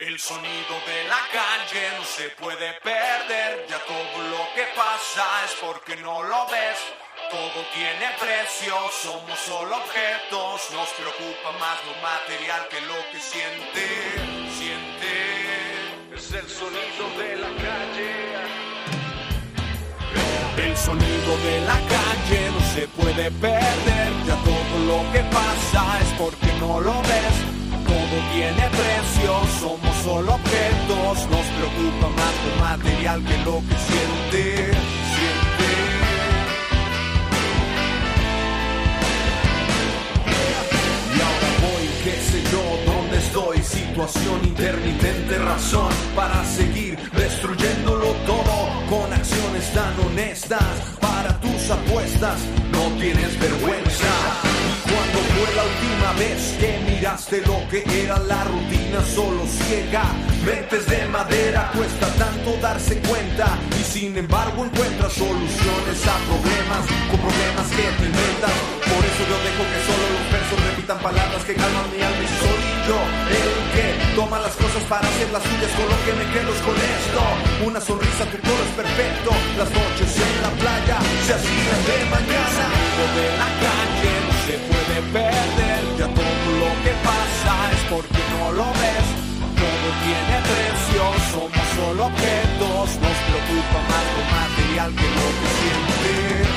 El sonido de la calle no se puede perder, ya todo lo que pasa es porque no lo ves. Todo tiene precio, somos solo objetos, nos preocupa más lo material que lo que siente, siente. Es el sonido de la calle. El sonido de la calle no se puede perder, ya todo lo que pasa es porque no lo ves. Todo tiene precio, somos solo objetos, nos preocupa más lo material que lo que siente, siente. Y ahora voy, qué sé yo, dónde estoy, situación intermitente, razón para seguir destruyéndolo todo con acciones tan honestas para tus apuestas, no tienes vergüenza. Cuando fue la última vez que miraste lo que era la rutina solo ciega? Mentes de madera, cuesta tanto darse cuenta y sin embargo encuentras soluciones a problemas con problemas que te inventas. Por eso yo dejo que solo los versos repitan palabras que calman mi alma y soy el que toma las cosas para hacer las suyas con lo que me quedo es con esto. Una sonrisa, tu todo es perfecto. Las noches en la playa se hacían de mañana. de la se puede perder. Ya todo lo que pasa es porque no lo ves. Todo tiene precio, somos solo objetos. Nos preocupa más lo material que lo que siente,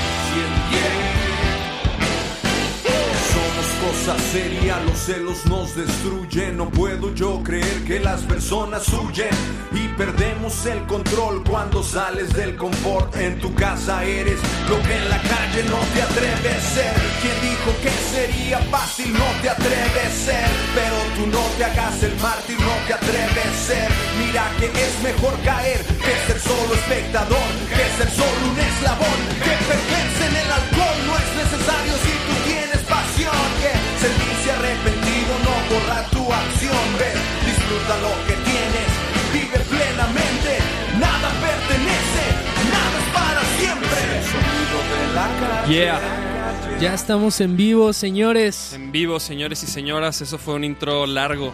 Somos cosas serias, los celos nos destruyen. No puedo yo creer que las personas huyen y perdemos el control cuando sales del confort. En tu casa eres lo que en la calle no te atreves a ser. Quien dijo que sería fácil no te atreves a ser, pero tú no te hagas el mártir, no te atreves a ser. Mira que es mejor caer que ser solo espectador, que ser solo un eslabón, que perderse en el alcohol sentirse arrepentido no borra tu acción ves disfruta lo que tienes vive plenamente nada pertenece nada es para siempre el sonido de la calle Yeah. Ya estamos en vivo, señores. En vivo, señores y señoras, eso fue un intro largo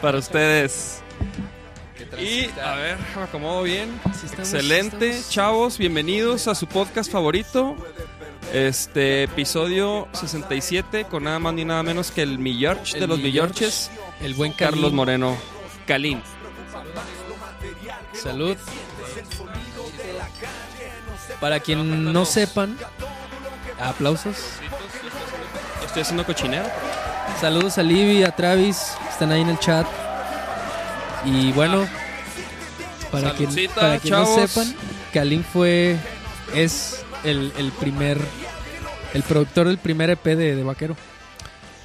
para ustedes. Y a ver, me acomodo bien. Sí, estamos- Excelente, estamos- chavos, bienvenidos a su podcast favorito. Este episodio 67 con nada más ni nada menos que el Millorch de los Millorch, Millorches, El buen Carlos Carlos Moreno, Calín. Salud. Para quien no sepan, aplausos. Estoy haciendo cochinero. Saludos a Libby, a Travis, están ahí en el chat. Y bueno, para quien, para quien no sepan, Kalin fue, es el, el primer, el productor del primer EP de, de Vaquero,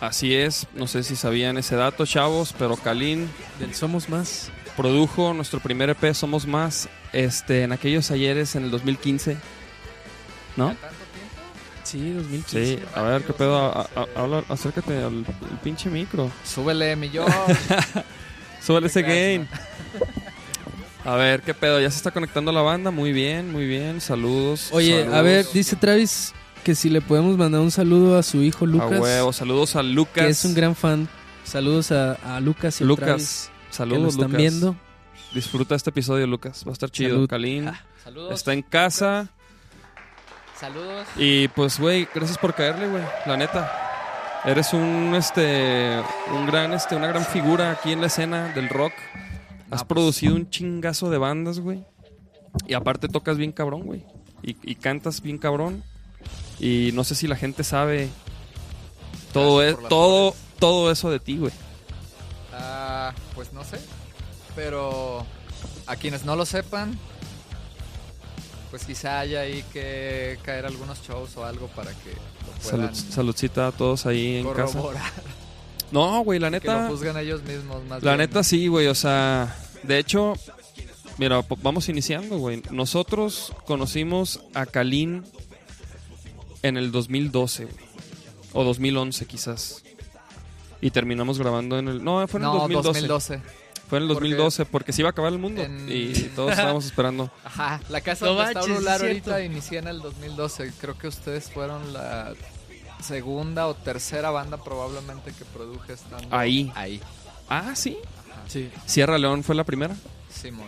Así es, no sé si sabían ese dato, chavos, pero Calín del Somos Más. produjo nuestro primer EP Somos Más este, en aquellos ayeres en el 2015. ¿No? Sí, 2015. Sí, a ver, ¿qué pedo? A- a- habla- acércate al, al pinche micro. Súbele, mi yo. Súbele ese gain. A ver, ¿qué pedo? Ya se está conectando la banda. Muy bien, muy bien. Saludos. Oye, saludos. a ver, dice Travis que si le podemos mandar un saludo a su hijo Lucas, A huevo, saludos a Lucas. que es un gran fan. Saludos a, a Lucas y a Travis, Lucas. que Saludos, están Lucas. viendo. Disfruta este episodio, Lucas. Va a estar chido. Salud. Calín Saludos. está en casa. Saludos. Y pues, güey, gracias por caerle, güey. La neta. Eres un, este, un gran, este, una gran figura aquí en la escena del rock. Has No, pues. producido un chingazo de bandas, güey. Y aparte tocas bien cabrón, güey. Y, y cantas bien cabrón. Y no sé si la gente sabe todo, es, las todo, todo eso de ti, güey. Ah, pues no sé. Pero a quienes no lo sepan, pues quizá haya ahí que caer algunos shows o algo para que lo Salud, puedan saludcita a todos ahí en casa. corroborar. No, güey, la Que lo neta. juzgan ellos mismos más La bien, neta ¿no? sí, güey, o sea, de hecho, mira, vamos iniciando, güey. Nosotros conocimos a Kalin en el 2012, güey. O 2011 quizás. Y terminamos grabando en el... No, fue en el No, 2012. 2012. Fue en el Porque 2012 porque se iba a acabar el mundo. en- Y todos estábamos esperando. Ajá, la casa No donde está manches, Brular es ahorita inicié en el 2012. Creo que ustedes fueron la segunda o tercera banda probablemente que produje estando Ahí. Ahí. Ah, sí. Sí. Sierra León fue la primera. Simón.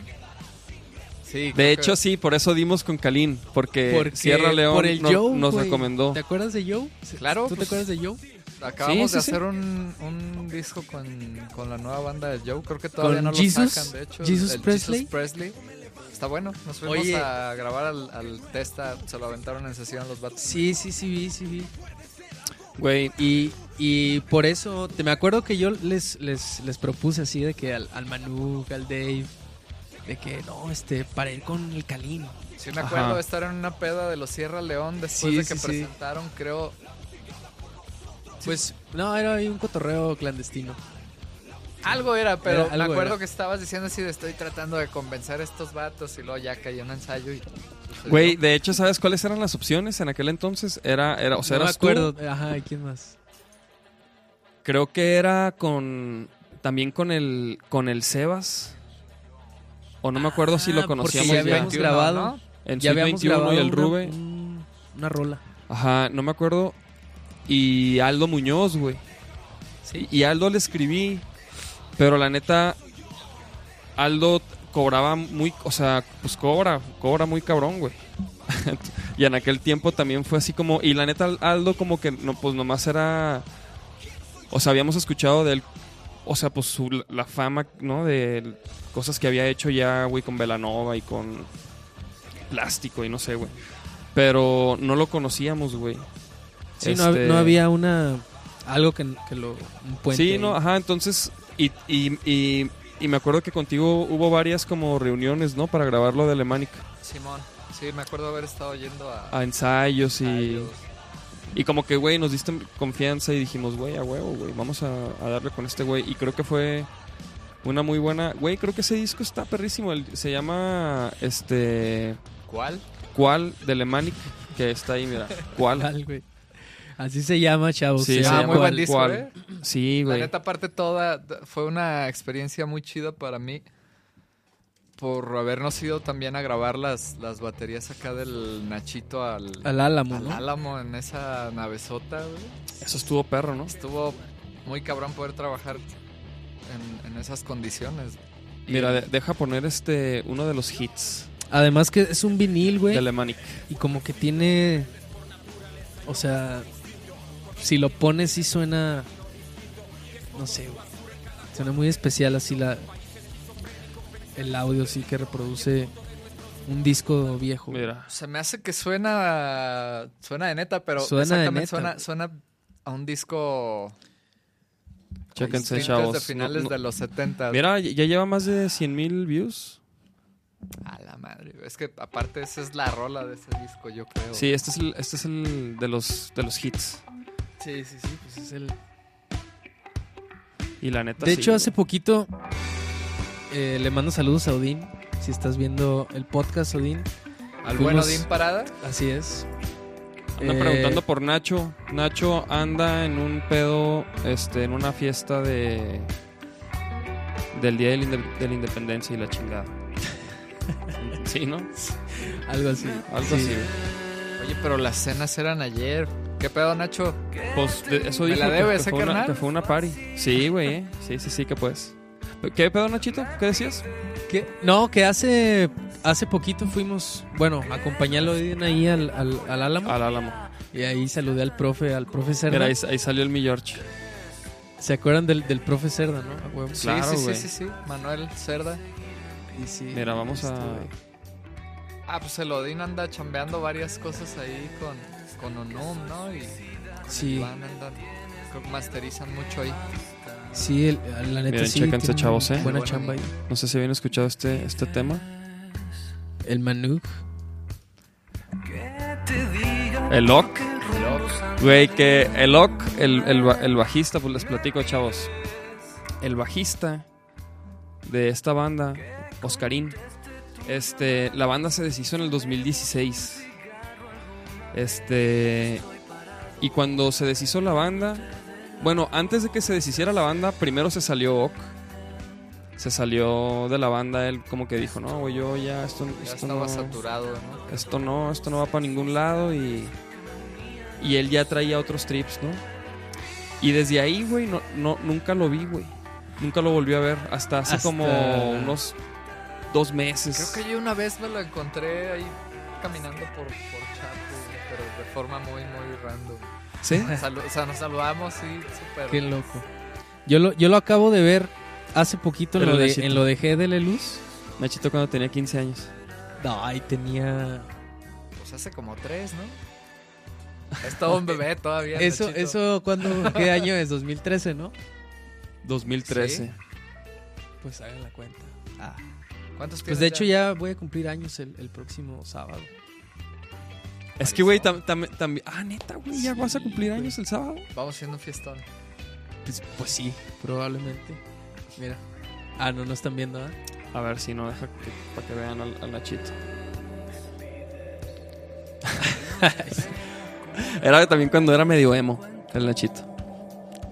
Sí, De hecho, que- sí, por eso dimos con Kalin, porque, Porque- Sierra León por el nos, Joe, nos güey. recomendó. ¿Te acuerdas de Joe? Claro, ¿Tú te pues- acuerdas de Joe? Acabamos Sí, de sí, hacer un, un disco con, con la nueva banda de Joe. Creo que todavía ¿Con no Jesus? lo sacan, de hecho. Jesus el Presley. Jesus Presley. Está bueno. Nos fuimos Oye. a grabar al, al Testa. Se lo aventaron en sesión los vatos. Sí, sí, sí vi, sí vi. Güey, Y, y por eso, te me acuerdo que yo les, les, les propuse así de que al, al Manu, al Dave, de que no, este, para ir con el Kalin. Sí, me acuerdo Ajá. de estar en una peda de los Sierra León después Sí, de que sí, sí. presentaron, creo. Pues, no, era ahí un cotorreo clandestino. Algo era, pero Era- me acuerdo era. que estabas diciendo así de estoy tratando de convencer a estos vatos y luego ya cayó un ensayo y... güey, de hecho, ¿sabes cuáles eran las opciones en aquel entonces? Era, era o sea, no me eras tú, acuerdo. Ajá, ¿y quién más? Creo que era con también con el con el Sebas. O no me acuerdo si Ah, lo porque conocíamos ya ya. habíamos 21, grabado. ¿no? En ya habíamos 21 grabado y el una- Rube. un- una rola. Ajá, no me acuerdo. Y Aldo Muñoz, güey. Sí. Y Aldo le escribí. Pero la neta, Aldo cobraba muy, o sea, pues cobra, cobra muy cabrón, güey. y en aquel tiempo también fue así como, y la neta Aldo como que no, pues nomás era, o sea, habíamos escuchado de él, o sea, pues su- la fama, ¿no? De cosas que había hecho ya, güey, con Velanova y con Plástico y no sé, güey. Pero no lo conocíamos, güey. Sí, no, hab- Este- no había una. Algo que, que lo. Un puente. Sí, no, ajá, entonces, y, y, y, y me acuerdo que contigo hubo varias como reuniones, ¿no? Para grabar lo de Alemanic, Simón. Sí, me acuerdo haber estado yendo a... a ensayos y, ensayos. Y como que, güey, nos diste confianza y dijimos, güey, a huevo, güey, vamos a, a darle con este güey. Y creo que fue una muy buena, güey, creo que ese disco está perrísimo, el- se llama, este, ¿Cuál? ¿cuál? De Alemanic, que está ahí, mira, ¿cuál? ¿Cuál, güey? Así se llama, chavos. Sí, se Ah, llama muy buen disco. ¿eh? Sí, La güey. neta, aparte toda, fue una experiencia muy chida para mí por habernos ido también a grabar las, las baterías acá del Nachito al, Al Álamo, al ¿no? Álamo en esa navezota, güey. Eso estuvo perro, ¿no? Estuvo muy cabrón poder trabajar en, en esas condiciones. Y- Mira, de- deja poner este, uno de los hits Además que es un vinil, de güey. Alemanic. Y como que tiene. O sea. Si lo pones, sí suena. No sé, güey. Suena muy especial así la. El audio, sí que reproduce un disco viejo. Mira. Se me hace que suena suena de neta, pero Suena de exactamente neta, suena, a un disco Chéquense, chavos. de finales No- no- de los 70. Mira, ya lleva más de 100 mil views. A la madre. Es que aparte esa es la rola de ese disco, yo creo. Sí, este es el, este es el de los de los hits. Sí, sí, sí. Pues es el. Y la neta De sí, hecho, güey. hace poquito eh, le mando saludos a Odín. Si estás viendo el podcast, Odín. Al bueno Odín Parada. Así es. Andan Eh, preguntando por Nacho. Nacho anda en un pedo, este, en una fiesta de del día de la, inde- de la independencia y la chingada. sí, ¿no? Algo así. Algo Sí. así. Oye, pero las cenas eran ayer. ¿Qué pedo, Nacho? Pues de- eso ¿Me dijo la que- debe que, ese fue una, que fue una party. Sí, güey. eh. Sí, sí, sí que puedes. ¿Qué pedo, Nachito? ¿Qué decías? ¿Qué? No, que hace hace poquito fuimos, bueno, a acompañarlo a Odín ahí al, al, al Álamo. Al Álamo. Y ahí saludé al profe, al profe Cerda. Mira, ahí, ahí salió el mi George. ¿Se acuerdan del, del profe Cerda, no? A. Claro, sí, sí, güey. sí, sí, sí. Manuel Cerda. Y sí, Mira, vamos a... estuve- Ah, pues el Odín anda chambeando varias cosas ahí con, con Onum, ¿no? Y Sí, van, andan, creo que masterizan mucho ahí. Sí, el- la neta Miren, sí. chéquense, tiene chavos, ¿eh? Buena chamba ahí. No sé si habían escuchado este, este tema. El Manuk. El Oc. Güey, que el Oc, el, el, el bajista, pues les platico, chavos. El bajista de esta banda, Oscarín, este, la banda se deshizo en el 2016. Este, y cuando se deshizo la banda, bueno, antes de que se deshiciera la banda, primero se salió Oc. Se salió de la banda, él como que dijo, no, güey, yo ya esto, Ya esto estaba no, saturado, ¿no? esto no, esto no va para ningún lado y, y él ya traía otros trips, ¿no? Y desde ahí, güey, no, no, nunca lo vi, güey. Nunca lo volví a ver. Hasta hace Hasta- como unos dos meses. Creo que yo una vez me lo encontré ahí caminando por, por Chapo, güey, pero de forma muy, muy random. ¿Sí? Salu- o sea, nos saludamos, sí, súper. Qué loco. Yo lo, yo lo acabo de ver hace poquito en lo, de, en lo de GDL Luz. Nachito cuando tenía 15 años. No, ahí tenía... Pues hace como tres, ¿no? Es todo un bebé todavía. Eso, Nachito. eso, ¿cuándo, qué año es? 2013, ¿no? 2013. Sí. Pues hagan la cuenta. ¿Cuántos Pues de hecho ya voy a cumplir años el, el próximo sábado. Es que, güey, también... ah, neta, güey, ya vas a cumplir años el sábado. Vamos haciendo un fiestón. Pues, pues sí, probablemente. Mira. Ah, no, no están viendo, ¿ah? A ver si no deja que, para que vean al, al Nachito. era también cuando era medio emo, el Nachito.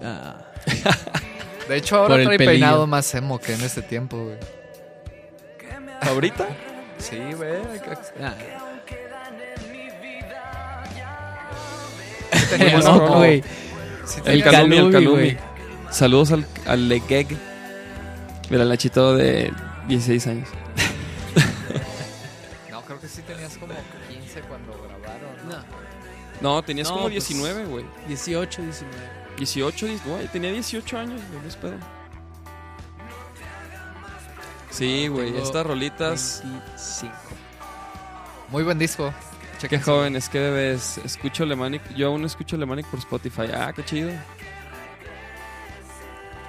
Ah. De hecho, ahora trae pelillo. peinado más emo que en ese tiempo, güey. ¿Ahorita? Sí, güey. Ah. No, rola. güey. Sí El Calumi, el Calumi. Saludos al, al Legeg. Mira, el Nachito de 16 años. No, creo que sí tenías como 15 cuando grabaron. ¿no? No, tenías No, como pues- 19, güey. 18, 19. 18, 10 güey, tenía 18 años, güey, no es pedo. Sí, güey, estas rolitas. 25. Muy buen disco. Qué jóvenes, qué bebés. Escucho Alemanic. Yo aún escucho Alemanic por Spotify. Ah, qué chido.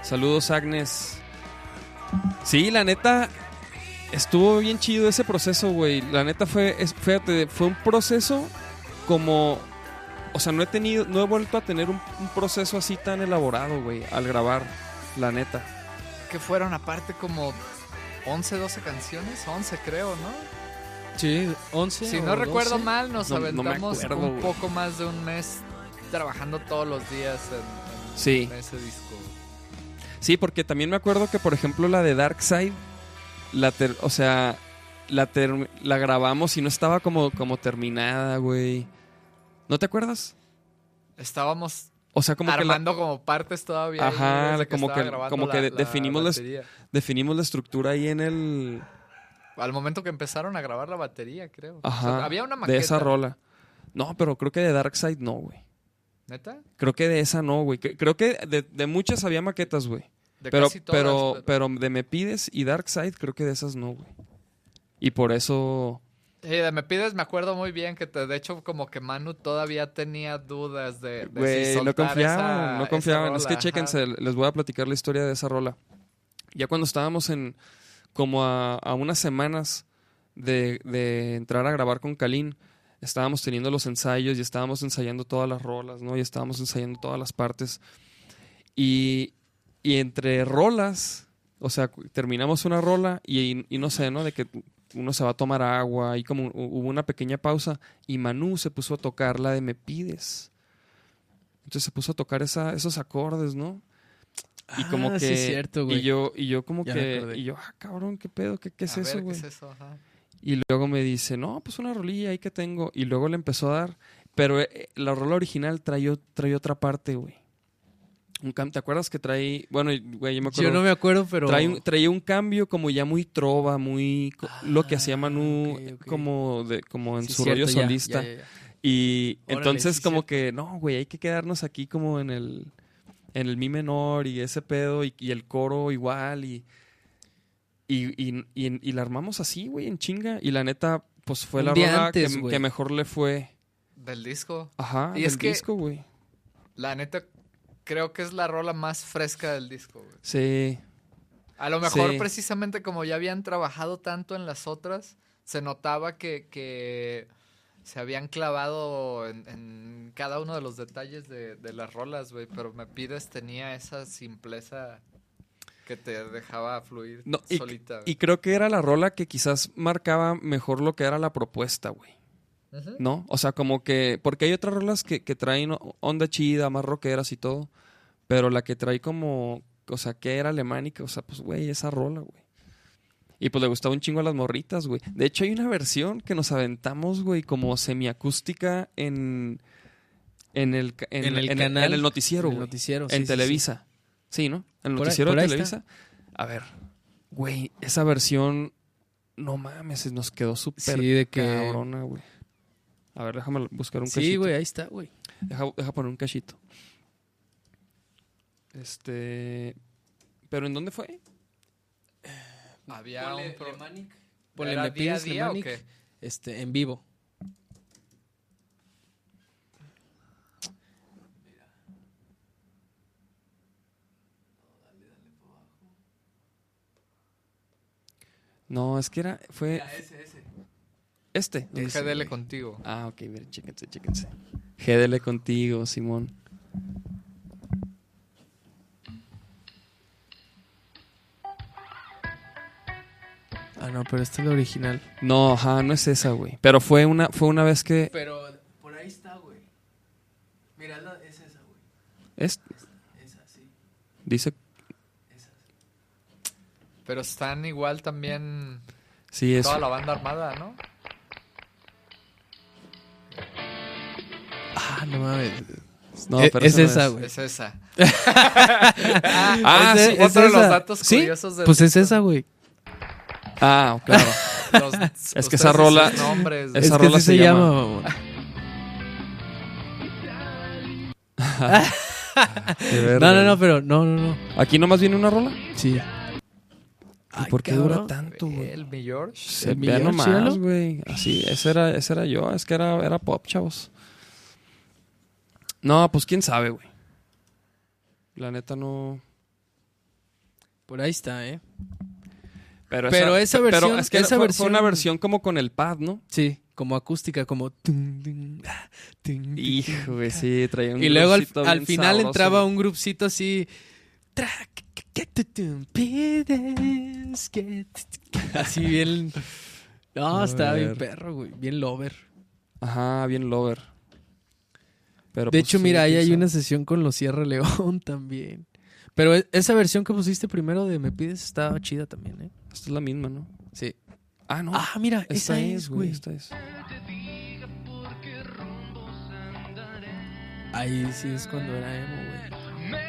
Saludos, Agnes. Sí, la neta. Estuvo bien chido ese proceso, güey. La neta fue. es- fíjate, fue un proceso como. O sea, no he tenido. No he vuelto a tener un, un proceso así tan elaborado, güey, al grabar. La neta. Que fueron aparte como 11, 12 canciones. 11 creo, ¿no? Sí, 11. Si o no recuerdo 12. mal, nos No- no me aventamos acuerdo, un poco más de un mes trabajando todos los días en, en- Sí. en ese disco. Sí, porque también me acuerdo que, por ejemplo, la de Dark Side, la ter- o sea, la, ter- la grabamos y no estaba como, como terminada, güey. ¿No te acuerdas? Estábamos O sea, como que la- armando como partes todavía. Ajá, como que- como que la- de- la definimos las- batería. definimos la estructura ahí en el... Al momento que empezaron a grabar la batería, creo. O Ajá, sea, había una maqueta. de esa rola. No, pero creo que de Dark Side no, güey. ¿Neta? Creo que de esa no, güey. Creo que de, de muchas había maquetas, güey. De Pero, casi todas, pero, pero de Me Pides y Dark Side creo que de esas no, güey. Y por eso... Sí, de Me Pides me acuerdo muy bien que te, de hecho como que Manu todavía tenía dudas de, de si Güey, no soltar confiaban, esa- no confiaban. es que chéquense, ajá. les voy a platicar la historia de esa rola. Ya cuando estábamos en como a, unas semanas de, entrar a grabar con Kalin, estábamos teniendo los ensayos y estábamos ensayando todas las rolas, ¿no? Y estábamos ensayando todas las partes. Y, entre rolas, o sea, terminamos una rola y, no sé, ¿no? De que uno se va a tomar agua y como hu- hubo una pequeña pausa y Manu se puso a tocar la de Me Pides. Entonces se puso a tocar esos acordes, ¿no? Y como Ah, que sí es cierto, güey. y yo y yo como Ya que y yo, ah, cabrón, qué pedo, qué, qué es A eso, ver, güey. ¿Qué es eso? Ajá. Y luego me dice, no, pues una rolilla ahí que tengo. Y luego le empezó a dar. Pero eh, la rola original trae, trae otra parte, güey. Un ¿Te acuerdas que trae. Bueno, güey, yo me acuerdo. Yo no me acuerdo, pero. trae un- traía un cambio como ya muy trova, muy. lo que hacía Manu, ok, ok. como, de, como en Sí, su cierto, rollo ya, solista. ya, ya, ya. Y Órale, entonces, sí, como cierto. que, no, güey, hay que quedarnos aquí como en el. En el mi menor y ese pedo y, y el coro igual y. Y, y, y- y la armamos así, güey, en chinga. Y la neta, pues fue Un la rola antes, que, mejor le fue. Del disco. Ajá, Y del es que- disco, güey. La neta, creo que es la rola más fresca del disco, güey. Sí. A lo mejor Sí. precisamente como ya habían trabajado tanto en las otras, se notaba que, que se habían clavado en, en cada uno de los detalles de, de las rolas, güey. Pero Me Pides tenía esa simpleza que te dejaba fluir No, y, solita. y creo que era la rola que quizás marcaba mejor lo que era la propuesta, güey. ¿No? O sea, como que. Porque hay otras rolas que, que traen onda chida, más rockeras y todo. Pero la que trae como. O sea, que era alemánica. O sea, pues, güey, esa rola, güey. Y pues le gustaba un chingo a las morritas, güey. De hecho, hay una versión que nos aventamos, güey, como semiacústica en. En el, en, En el en canal, en el noticiero, En el güey. noticiero. sí, en sí, Televisa. Sí, ¿no? En el Por ahí- noticiero por de Televisa. A ver, güey, esa versión, no mames, nos quedó súper Sí, de que... cabrona, güey. A ver, déjame buscar un cachito. Sí, güey, ahí está, güey. Deja, deja poner un cachito. Este. ¿Pero en dónde fue? Había un pro- Ponle ¿Era Me día a día o qué? Este, en vivo. No, es que era. Fue. Este. donde dice, GDL güey. contigo. Ah, ok, miren, chéquense, chéquense. GDL contigo, Simón. Ah, no, pero esta es la original. No, ajá, no es esa, güey. Pero fue una, fue una vez que. Pero por ahí está, güey. Mira, es esa, güey. Es, Esa, sí. dice. Pero están igual también Sí, es. toda la banda armada, ¿no? Ah, no mames. No, pero es esa esa, güey. Es esa. Ah, Es de- sí. es Otro de los esa. datos ¿Sí? curiosos del Pues es esa, güey. Ah, claro. Los- Es que esa rola- nombres, esa es que rola se se llama- No, no, no, pero no, no, no. Aquí nomás viene una rola. Sí. ¿Y por qué dura tanto, El güey? mi George. Se El millón, nomás, güey. Así, ese era, ese era yo. Es que era, era pop, chavos. No, pues quién sabe, güey. La neta no. Por ahí está, ¿eh? Pero, Pero esa versión- pero es que esa fue, fue una versión- versión como con el pad, ¿no? Sí, como acústica, como... ah, Hijo, güey, sí, traía un Y luego al, final sabroso, entraba un grupcito así. Así bien. No, estaba bien perro, güey. Bien lover. Ajá, bien lover. Pero, de pues, hecho, sí, mira, ahí hay una sesión con los Sierra León también. Pero e- esa versión que pusiste primero de Me Pides estaba chida también, ¿eh? Esta es la misma, ¿no? Sí. Ah, no. Ah, mira, esta esa es, güey. Esta es. Ahí sí es cuando era emo, güey.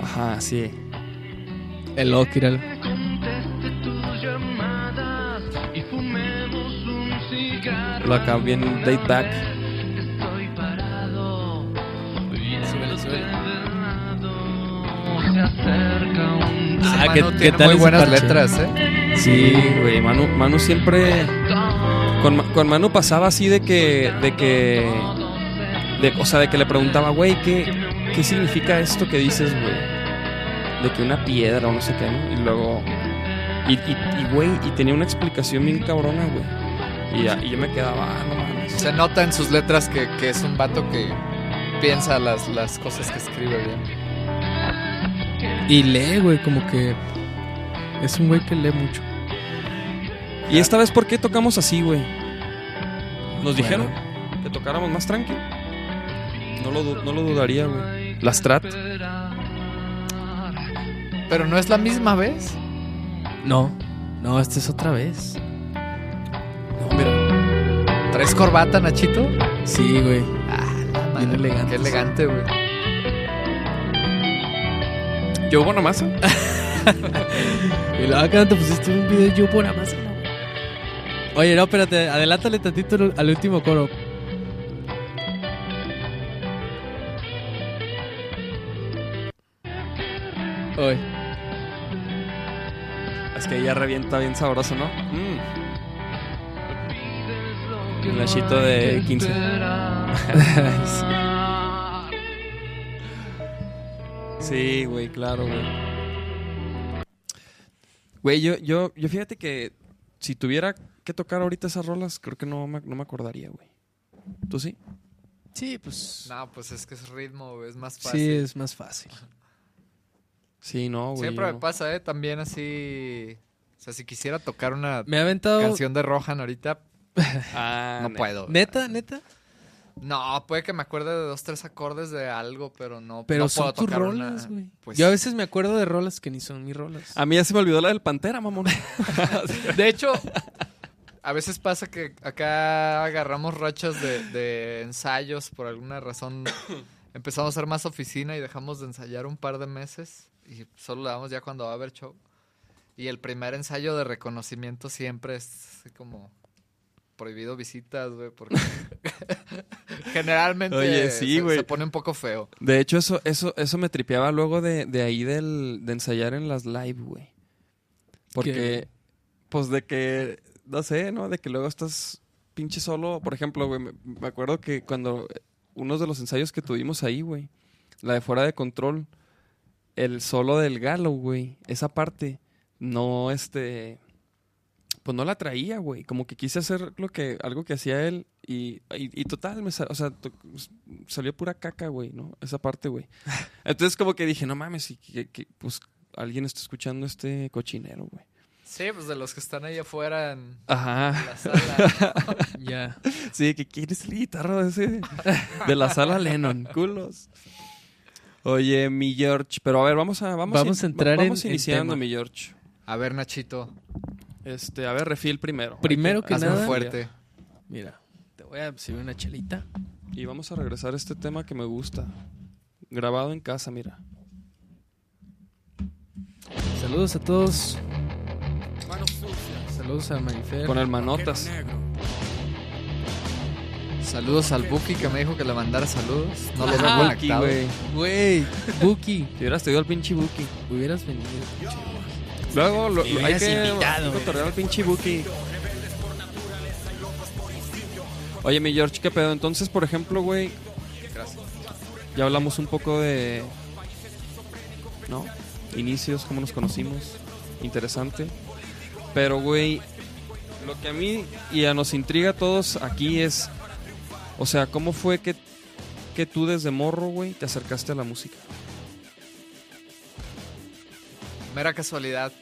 Ajá, sí. El Okiral. Lo acá bien date back. Súbele, súbele. Ah, ¿qué- Manu qué tiene tal muy buenas parche? letras, ¿eh? Sí, güey. Manu, Manu siempre. Con, con Manu pasaba así de que. De que. De, o sea, de que le preguntaba, güey, ¿qué, ¿qué significa esto que dices, güey? De que una piedra o no sé qué, ¿no? Y luego. Y, y, y, güey, y tenía una explicación bien cabrona, güey. Y, ya- y yo me quedaba, ah, no mames. Se nota en sus letras que, que es un vato que piensa las, las cosas que escribe bien. Y lee, güey, como que. Es un güey que lee mucho. Y esta vez, ¿por qué tocamos así, güey? Nos Bueno. dijeron que tocáramos más tranquilo. No lo, no lo dudaría, güey. La Strat. Pero no es la misma vez. No, no, esta es otra vez. No, mira. ¿Traes corbata, Nachito? Sí, güey. Ah, la Bien madre, elegante. Qué elegante, güey. Yo hubo nomás. Y luego acá te pusiste un video yo por Amazon, güey. Oye, no, espérate, adelántale tantito al- último coro. Oye, Es que ella revienta bien sabroso, ¿no? Mm. Un lachito de 15. Sí, güey, claro, güey. Güey, yo, yo, yo fíjate que si tuviera que tocar ahorita esas rolas, creo que no me, no me acordaría, güey. ¿Tú sí? sí, pues. No, pues es que es ritmo, güey, es más fácil. Sí, es más fácil. Sí, no, güey. Siempre me pasa, ¿eh? También así... O sea, si quisiera tocar una Me ha aventado. canción de Rohan ahorita, Ah, no ne- puedo. Neta, neta. No, puede que me acuerde de dos, tres acordes de algo, pero no, Pero no son puedo tus tocar rolas, güey. Pues, Yo a veces me acuerdo de rolas que ni son mis rolas. A mí ya se me olvidó la del Pantera, mamón. De hecho, a veces pasa que acá agarramos rachas de, de ensayos por alguna razón empezamos a hacer más oficina y dejamos de ensayar un par de meses y solo le damos ya cuando va a haber show. Y el primer ensayo de reconocimiento siempre es así como prohibido visitas, güey, porque generalmente Oye, sí, se- güey. se, pone un poco feo. De hecho, eso, eso, eso me tripeaba luego de, de ahí del, de ensayar en las live, güey. Porque, ¿Qué? pues de que, no sé, ¿no? De que luego estás pinche solo. Por ejemplo, güey, me, me acuerdo que cuando unos de los ensayos que tuvimos ahí, güey, la de fuera de control, el solo del galo, güey, esa parte, no, este, pues no la traía, güey. Como que quise hacer lo que, algo que hacía él y, y, y total, me sa- o sea, to- salió pura caca, güey, ¿no? Esa parte, güey. Entonces como que dije, no mames, y que, que, pues alguien está escuchando este cochinero, güey. Sí, pues de los que están ahí afuera en Ajá. la sala. Ya. Sí, que quieres la guitarra de ese de la sala Lennon, culos. Oye, mi George, pero a ver, vamos a vamos, Vamos a entrar en- vamos en iniciando, tema. mi George. A ver, Nachito, Este, a ver, refil primero. Primero que hazme nada, fuerte. mira, te voy a servir una chelita. Y vamos a regresar a este tema que me gusta. Grabado en casa, mira. Saludos a todos. Saludos a Marifer. Con el manotas. Saludos al Buki que me dijo que le mandara saludos. No lo Ah, veo Buki, conectado. güey. Güey, Buki, Si hubieras tenido al pinche Buki. hubieras venido. Luego lo- Me hay que invitado. cotorrear al pinche Buki. Oye, mi George, ¿qué pedo? Entonces, por ejemplo, güey, Gracias. ya hablamos un poco de... ¿No? Inicios, cómo nos conocimos. Interesante. Pero, güey, lo que a mí y a nos intriga a todos aquí es... O sea, ¿cómo fue que, que tú desde morro, güey, te acercaste a la música? Mera casualidad.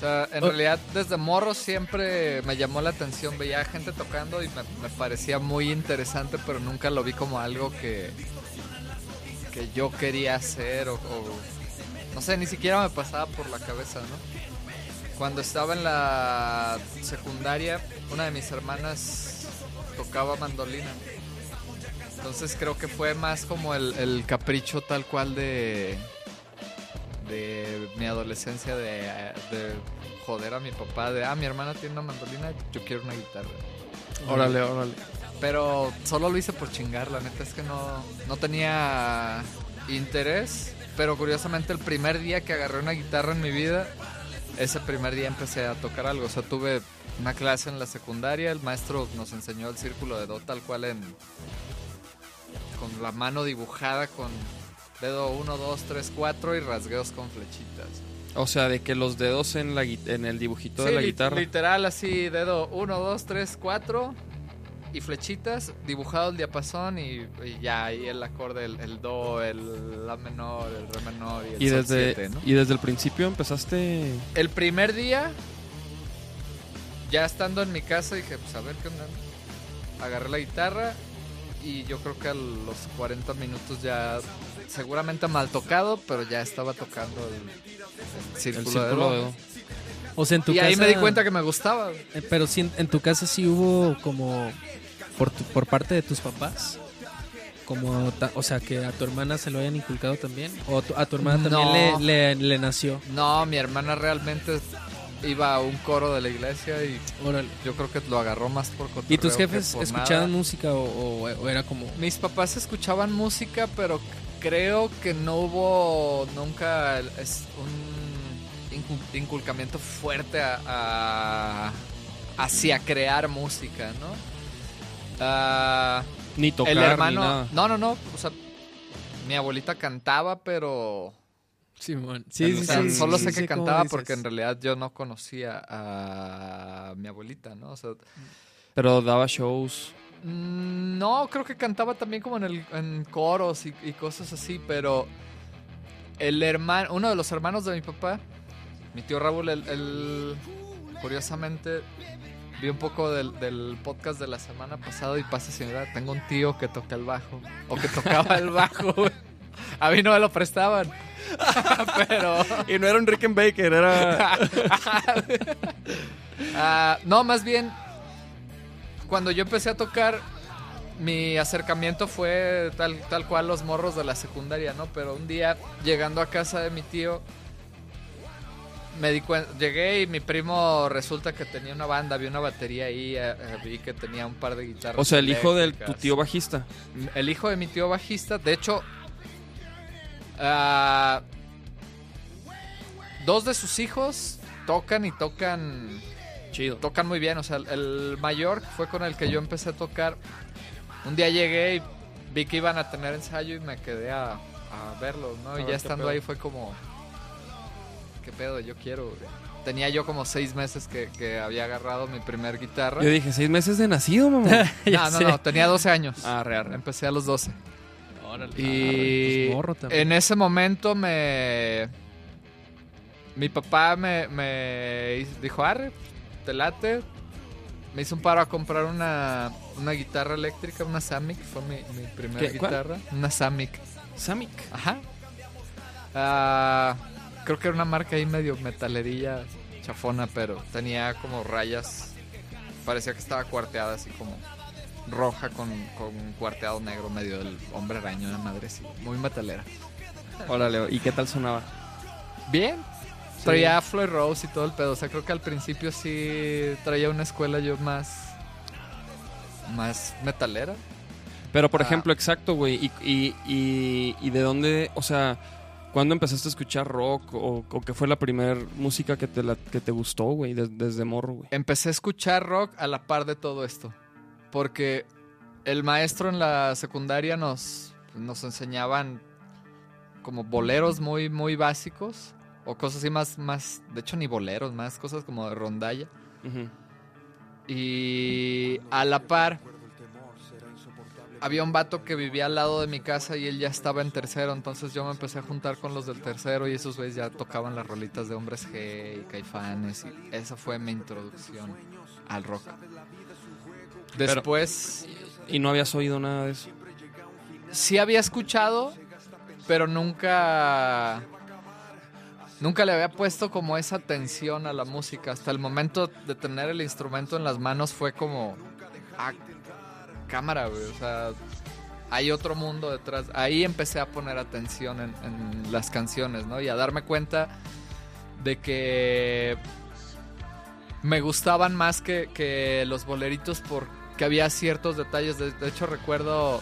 O sea, en Oh. realidad desde morro siempre me llamó la atención. Veía gente tocando y me, me parecía muy interesante, pero nunca lo vi como algo que, que yo quería hacer o, o- no sé, ni siquiera me pasaba por la cabeza, ¿no? Cuando estaba en la secundaria, una de mis hermanas tocaba mandolina. Entonces creo que fue más como el, el capricho tal cual de, de mi adolescencia de, de joder a mi papá, de, ah, mi hermana tiene una mandolina, yo quiero una guitarra. Órale, órale. Pero solo lo hice por chingar, la neta es que no, no tenía interés. Pero curiosamente el primer día que agarré una guitarra en mi vida, ese primer día empecé a tocar algo. O sea, tuve una clase en la secundaria, el maestro nos enseñó el círculo de do tal cual en... con la mano dibujada con dedo 1, 2, 3, 4 y rasgueos con flechitas. O sea, de que los dedos en, la, en el dibujito de Sí, la li- guitarra. Literal, así, dedo 1, 2, 3, 4 y flechitas, dibujado el diapasón y, y ya ahí el acorde, el, el do, el la menor, el re menor y el Y sol desde, siete, ¿no? y desde el principio empezaste... El primer día, ya estando en mi casa, dije, pues a ver qué onda. Agarré la guitarra y yo creo que a los 40 minutos ya, seguramente mal tocado, pero ya estaba tocando el, el El círculo, de de. O sea, en tu Y casa. ahí me di cuenta que me gustaba. Eh, Pero sí, en, en tu casa sí hubo como. Por, tu- por parte de tus papás. Como. ta- o sea, que a tu hermana se lo hayan inculcado también. O tu- a tu hermana también No. le, le, le nació. No, mi hermana realmente iba a un coro de la iglesia y Órale. yo creo que lo agarró más por cotorreo ¿Y tus jefes escuchaban nada. música o, o- o era como.? Mis papás escuchaban música, pero creo que no hubo nunca es un incu- inculcamiento fuerte a, a- hacia crear música, ¿no? Ah, Ni tocar, el ni hermano, nada. no, no, no, o sea, mi abuelita cantaba, pero Simón. Sí, sí, sea, sí. solo sí, sé sí, que ¿cómo cantaba porque en realidad yo no conocía a mi abuelita, ¿no? O sea, Pero daba shows. Mm, no, creo que cantaba también como en, el, en coros y, y cosas así, pero el hermano, uno de los hermanos de mi papá, mi tío Raúl, el, el- curiosamente vi un poco del, del podcast de la semana pasada y pasa señora, tengo un tío que toca el bajo o que tocaba el bajo. A mí no me lo prestaban. pero Y no era un Rickenbacker, era... Ah, no, más bien, cuando yo empecé a tocar, mi acercamiento fue tal, tal cual los morros de la secundaria, ¿no? Pero un día, llegando a casa de mi tío, me di cuenta, llegué y mi primo resulta que tenía una banda, vi una batería ahí, eh, eh, vi que tenía un par de guitarras. O sea, el hijo de tu tío bajista. El hijo de mi tío bajista, de hecho, ah, dos de sus hijos tocan y tocan Chido. tocan muy bien. O sea, el- mayor fue con el que yo empecé a tocar. Un día llegué y vi que iban a tener ensayo y me quedé a, a verlos, ¿no? A Y ver ya estando pedo. ahí fue como, ¿qué pedo? Yo quiero. Tenía yo como seis meses que, que había agarrado mi primer guitarra. Yo dije, seis meses de nacido, mamá. No, no, sé. no, tenía 12 años. ah, real. Empecé a los 12. Órale. Y pues morro también. en ese momento me... Mi papá me, me dijo, arre, te late. Me hizo un paro a comprar una, una guitarra eléctrica, una Samick. Fue mi, mi primera ¿Qué? ¿Cuál? guitarra. Una Samick. Samic. Ajá. Ah, creo que era una marca ahí medio metalerilla, chafona, pero tenía como rayas. Parecía que estaba cuarteada así como roja con, con cuarteado negro medio del hombre araña, una madre así. Muy metalera. Órale, ¿y qué tal sonaba? Bien. Traía Floyd Rose y todo el pedo. O sea, creo que al principio sí traía una escuela yo más. más metalera. Pero, por Ah. ejemplo, exacto, güey. Y, y, y, y de dónde, o sea, ¿cuándo empezaste a escuchar rock? ¿O, o qué fue la primera música que te, la, que te gustó, güey, des- desde morro, güey? Empecé a escuchar rock a la par de todo esto. Porque el maestro en la secundaria nos, nos enseñaban como boleros muy, muy básicos. O cosas así más, más, de hecho ni boleros, más cosas como de rondalla. Y a la par había un vato que vivía al lado de mi casa y él ya estaba en tercero, entonces yo me empecé a juntar con los del tercero y esos güeyes ya tocaban las rolitas de Hombres G y Caifanes y esa fue mi introducción al rock. Después Y no habías oído nada de eso. sí había escuchado, pero nunca nunca le había puesto como esa atención a la música. Hasta el momento de tener el instrumento en las manos fue como ah, cámara, güey, o sea, hay otro mundo detrás. Ahí empecé a poner atención en, las canciones, ¿no? Y a darme cuenta de que me gustaban más que, que los boleritos porque había ciertos detalles. De, de hecho, recuerdo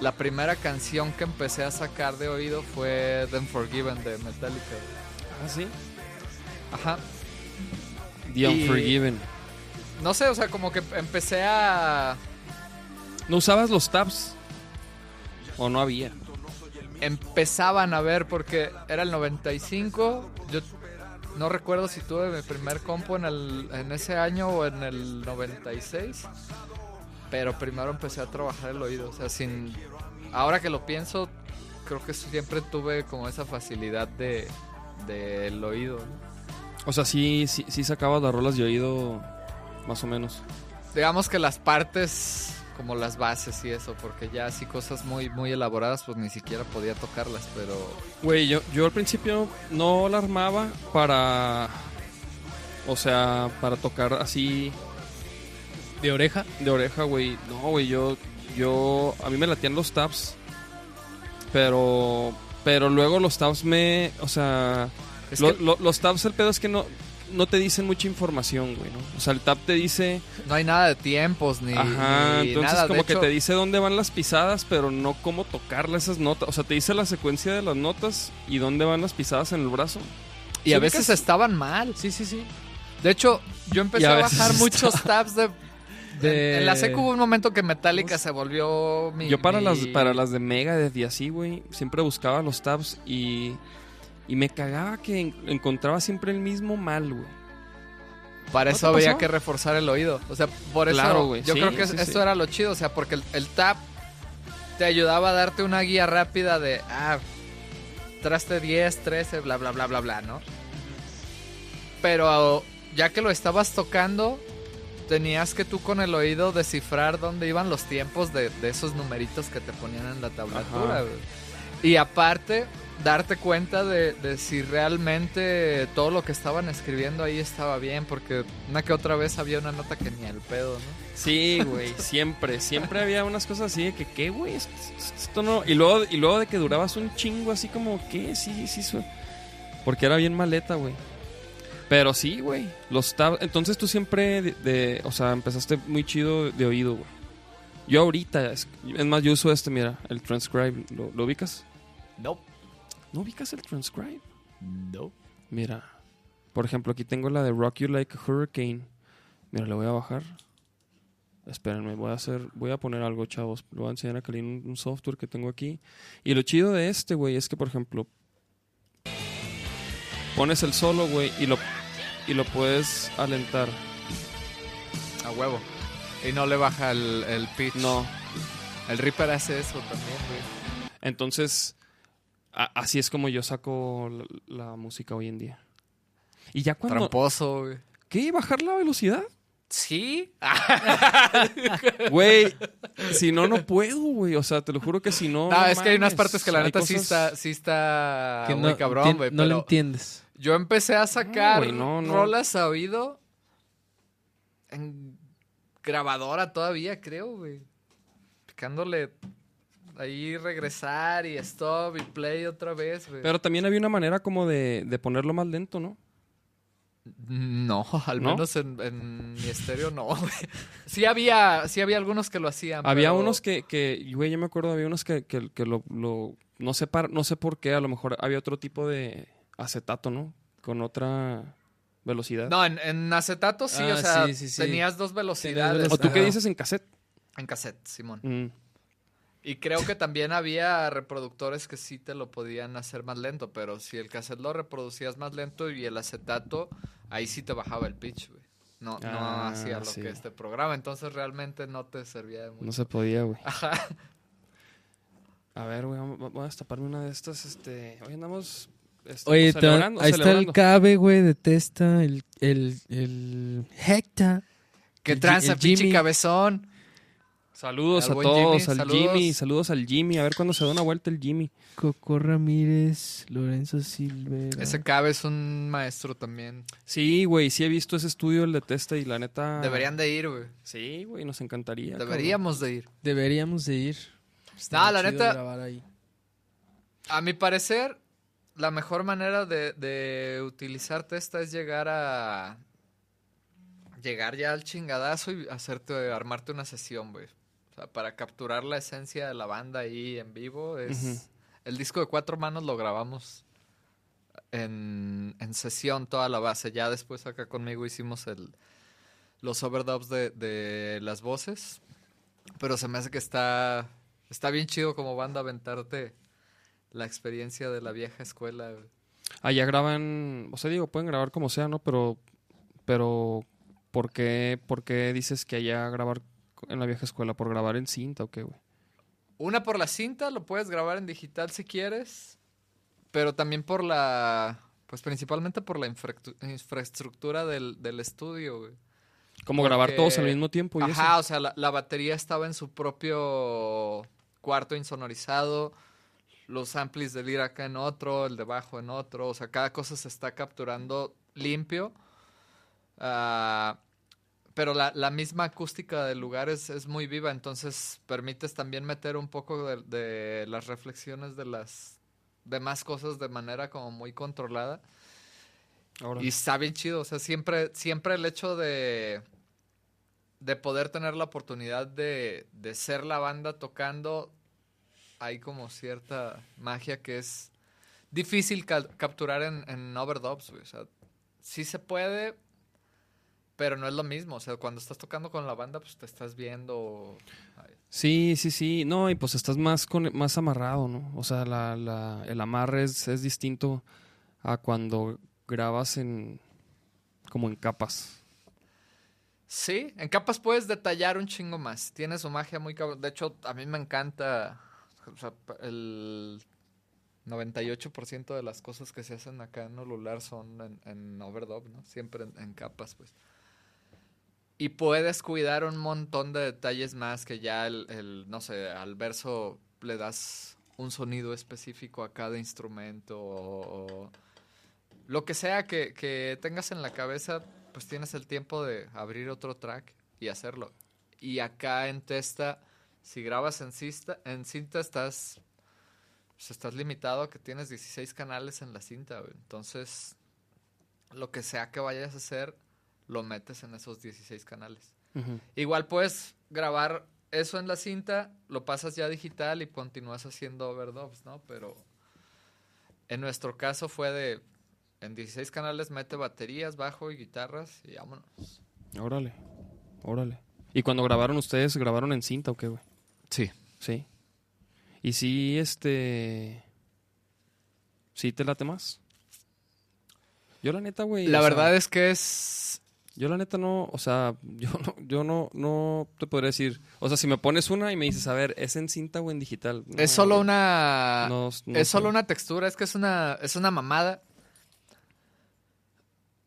la primera canción que empecé a sacar de oído fue The Unforgiven de Metallica. ¿Ah, sí? Ajá. The Y- Unforgiven. No sé, o sea, como que empecé a... ¿No usabas los tabs? ¿O no había? Empezaban a ver porque era el 95. Yo no recuerdo si tuve mi primer compo en, el, en ese año o en el 96. Pero primero empecé a trabajar el oído. O sea, sin... Ahora que lo pienso, creo que siempre tuve como esa facilidad de del oído. ¿no? O sea, sí, sí, sí sacabas las rolas de oído, más o menos. digamos que las partes como las bases y eso, porque ya así cosas muy muy elaboradas pues ni siquiera podía tocarlas, pero Güey, yo, yo al principio no la armaba para... O sea, para tocar así ¿De oreja? de oreja, güey. No, güey, yo, yo, a mí me latían los tabs, pero, pero luego los tabs me, o sea, lo- lo- los tabs el pedo es que no, no te dicen mucha información, güey, ¿no? O sea, el tab te dice, no hay nada de tiempos ni, ajá, ni entonces nada. De como que hecho, te dice dónde van las pisadas, pero no cómo tocarle esas notas. O sea, te dice la secuencia de las notas y dónde van las pisadas en el brazo. y a ¿sí veces estaban mal. Sí, sí, sí. De hecho, yo empecé a a, bajar muchos tabs de De- en, la secu hubo un momento que Metallica se volvió mi Yo para mi- las para las de Megadeth y así, güey, siempre buscaba los tabs y y me cagaba que en- encontraba siempre el mismo mal, güey. Para ¿No eso había pasó? que reforzar el oído. O sea, por eso Claro, güey, yo sí, creo que sí, esto sí. era lo chido. O sea, porque el, el tap te ayudaba a darte una guía rápida de, ah, traste 10, 13, bla, bla, bla, bla, bla, ¿no? Pero ya que lo estabas tocando, tenías que tú con el oído descifrar dónde iban los tiempos de, de esos numeritos que te ponían en la tablatura, güey. Y aparte, darte cuenta de, de si realmente todo lo que estaban escribiendo ahí estaba bien, porque una que otra vez había una nota que ni al pedo, ¿no? Sí, güey, siempre, siempre había unas cosas así de que, ¿qué, güey? Esto, esto no. Y luego, y luego de que durabas un chingo, así como, ¿qué? Sí, sí, su- Porque era bien maleta, güey. Pero sí, güey. Los tab- Entonces tú siempre, de, de- o sea, empezaste muy chido de oído, güey. Yo ahorita, es, es más, yo uso este, mira, el transcribe. ¿Lo, lo ubicas? No. ¿No ubicas el transcribe? No. Mira, por ejemplo, aquí tengo la de Rock You Like a Hurricane. Mira, le voy a bajar. Espérenme, voy a hacer, voy a poner algo, chavos. Le voy a enseñar a Kalin un, un software que tengo aquí. Y lo chido de este, güey, es que, por ejemplo, pones el solo, güey, y lo, y lo puedes alentar. A huevo. Y no le baja el, el pitch. No. El Reaper hace eso también, güey. Entonces, a- así es como yo saco la, la música hoy en día. Y ya cuando... Tramposo, güey. ¿Qué? ¿Bajar la velocidad? ¿Sí? Güey, si no, no puedo, güey. O sea, te lo juro que si no. No, no es que hay unas partes que la neta sí está, sí está que muy no, cabrón, güey. no lo pero entiendes. Yo empecé a sacar güey, no, no. rolas a oído en grabadora todavía, creo, güey. Picándole ahí regresar y stop y play otra vez, güey. Pero también había una manera como de, de ponerlo más lento, ¿no? No, al ¿No? menos en, en mi estéreo no, güey. Sí había, sí había algunos que lo hacían. Había pero- unos que, que, güey, yo me acuerdo, había unos que, que, que lo, lo- no sé par- no sé por qué, a lo mejor había otro tipo de acetato, ¿no? Con otra velocidad. No, en, en acetato sí, Ah, o sea, sí, sí, sí. tenías dos velocidades. ¿O tú qué dices en cassette? En cassette, Simón. Mm. Y creo que también había reproductores que sí te lo podían hacer más lento, pero si el cassette lo reproducías más lento y el acetato, ahí sí te bajaba el pitch, güey. No, no Ah, hacía lo que este programa, entonces realmente no te servía de mucho. No se podía, güey. Ajá. A ver, güey, voy a destaparme una de estas, este... Hoy andamos... este, Oye, celebrando, ahí está el. Cabe, güey, de Testa, el, el, el Hecta. ¡Qué tranza, el pinche Jimmy. cabezón! Saludos Al a todos, Jimmy, al saludos. Jimmy, saludos al Jimmy. A ver cuándo se da una vuelta el Jimmy. Coco Ramírez, Lorenzo Silvera. Ese cabe es un maestro también. Sí, güey, sí he visto ese estudio, el de Testa, y la neta... Deberían de ir, güey. Sí, güey, nos encantaría. Deberíamos de ir. Deberíamos de ir. No, Estaría la neta- ahí. A mi parecer, la mejor manera de, de utilizar Testa es llegar a. Llegar ya al chingadazo y hacerte, armarte una sesión, güey. O sea, para capturar la esencia de la banda ahí en vivo. Es. El disco de cuatro manos lo grabamos en, en sesión toda la base. Ya después acá conmigo hicimos el, los overdubs de, de las voces. Pero se me hace que está, está bien chido como banda aventarte la experiencia de la vieja escuela. güey. Allá graban, o sea, digo, pueden grabar como sea, ¿no? Pero, pero, ¿por qué, por qué dices que allá grabar en la vieja escuela? ¿Por grabar en cinta o qué, güey? Una por la cinta, lo puedes grabar en digital si quieres, pero también por la, pues principalmente por la infraestructura del, del estudio, güey. Como grabar todos al mismo tiempo y Ajá, eso. o sea, la, la batería estaba en su propio cuarto insonorizado, los amplis del ir acá en otro, el de bajo en otro, o sea, cada cosa se está capturando limpio. Ah, pero la, la misma acústica del lugar es, es muy viva, entonces permites también meter un poco de, de las reflexiones de las demás cosas de manera como muy controlada. Ahora. Y está bien chido, o sea, siempre, siempre el hecho de, de poder tener la oportunidad de, de ser la banda tocando, hay como cierta magia que es difícil ca- capturar en, en overdubs, güey. O sea, sí se puede, pero no es lo mismo. O sea, cuando estás tocando con la banda, pues te estás viendo. ay, Sí, sí, sí. No, y pues estás más con, más amarrado, ¿no? O sea, la, la, el amarre es, es distinto a cuando grabas en como en capas. Sí, en capas puedes detallar un chingo más. Tiene su magia muy cabrón. De hecho, a mí me encanta o sea, el 98% de las cosas que se hacen acá en Olular son en, en overdub, ¿no? Siempre en, capas, pues. Y puedes cuidar un montón de detalles más que ya el, no sé, al verso le das un sonido específico a cada instrumento o, o lo que sea que, que tengas en la cabeza, pues tienes el tiempo de abrir otro track y hacerlo. Y acá en Testa, si grabas en cinta, en cinta estás, pues estás limitado a que tienes 16 canales en la cinta, güey. Entonces, lo que sea que vayas a hacer, lo metes en esos 16 canales. Igual puedes grabar eso en la cinta, lo pasas ya digital y continúas haciendo overdubs, ¿no? Pero en nuestro caso fue de, en 16 canales mete baterías, bajo y guitarras y vámonos. Órale, órale. ¿Y cuando grabaron ustedes, grabaron en cinta o qué, güey? Sí. Sí. ¿Y sí, este... ¿Sí te late más? Yo la neta, güey... La sea, verdad es que es... Yo la neta no, o sea, yo no, yo no, no te podría decir... O sea, si me pones una y me dices, a ver, ¿es en cinta o en digital? No, es solo güey. una... No, no es solo una textura, es que es una, es una mamada.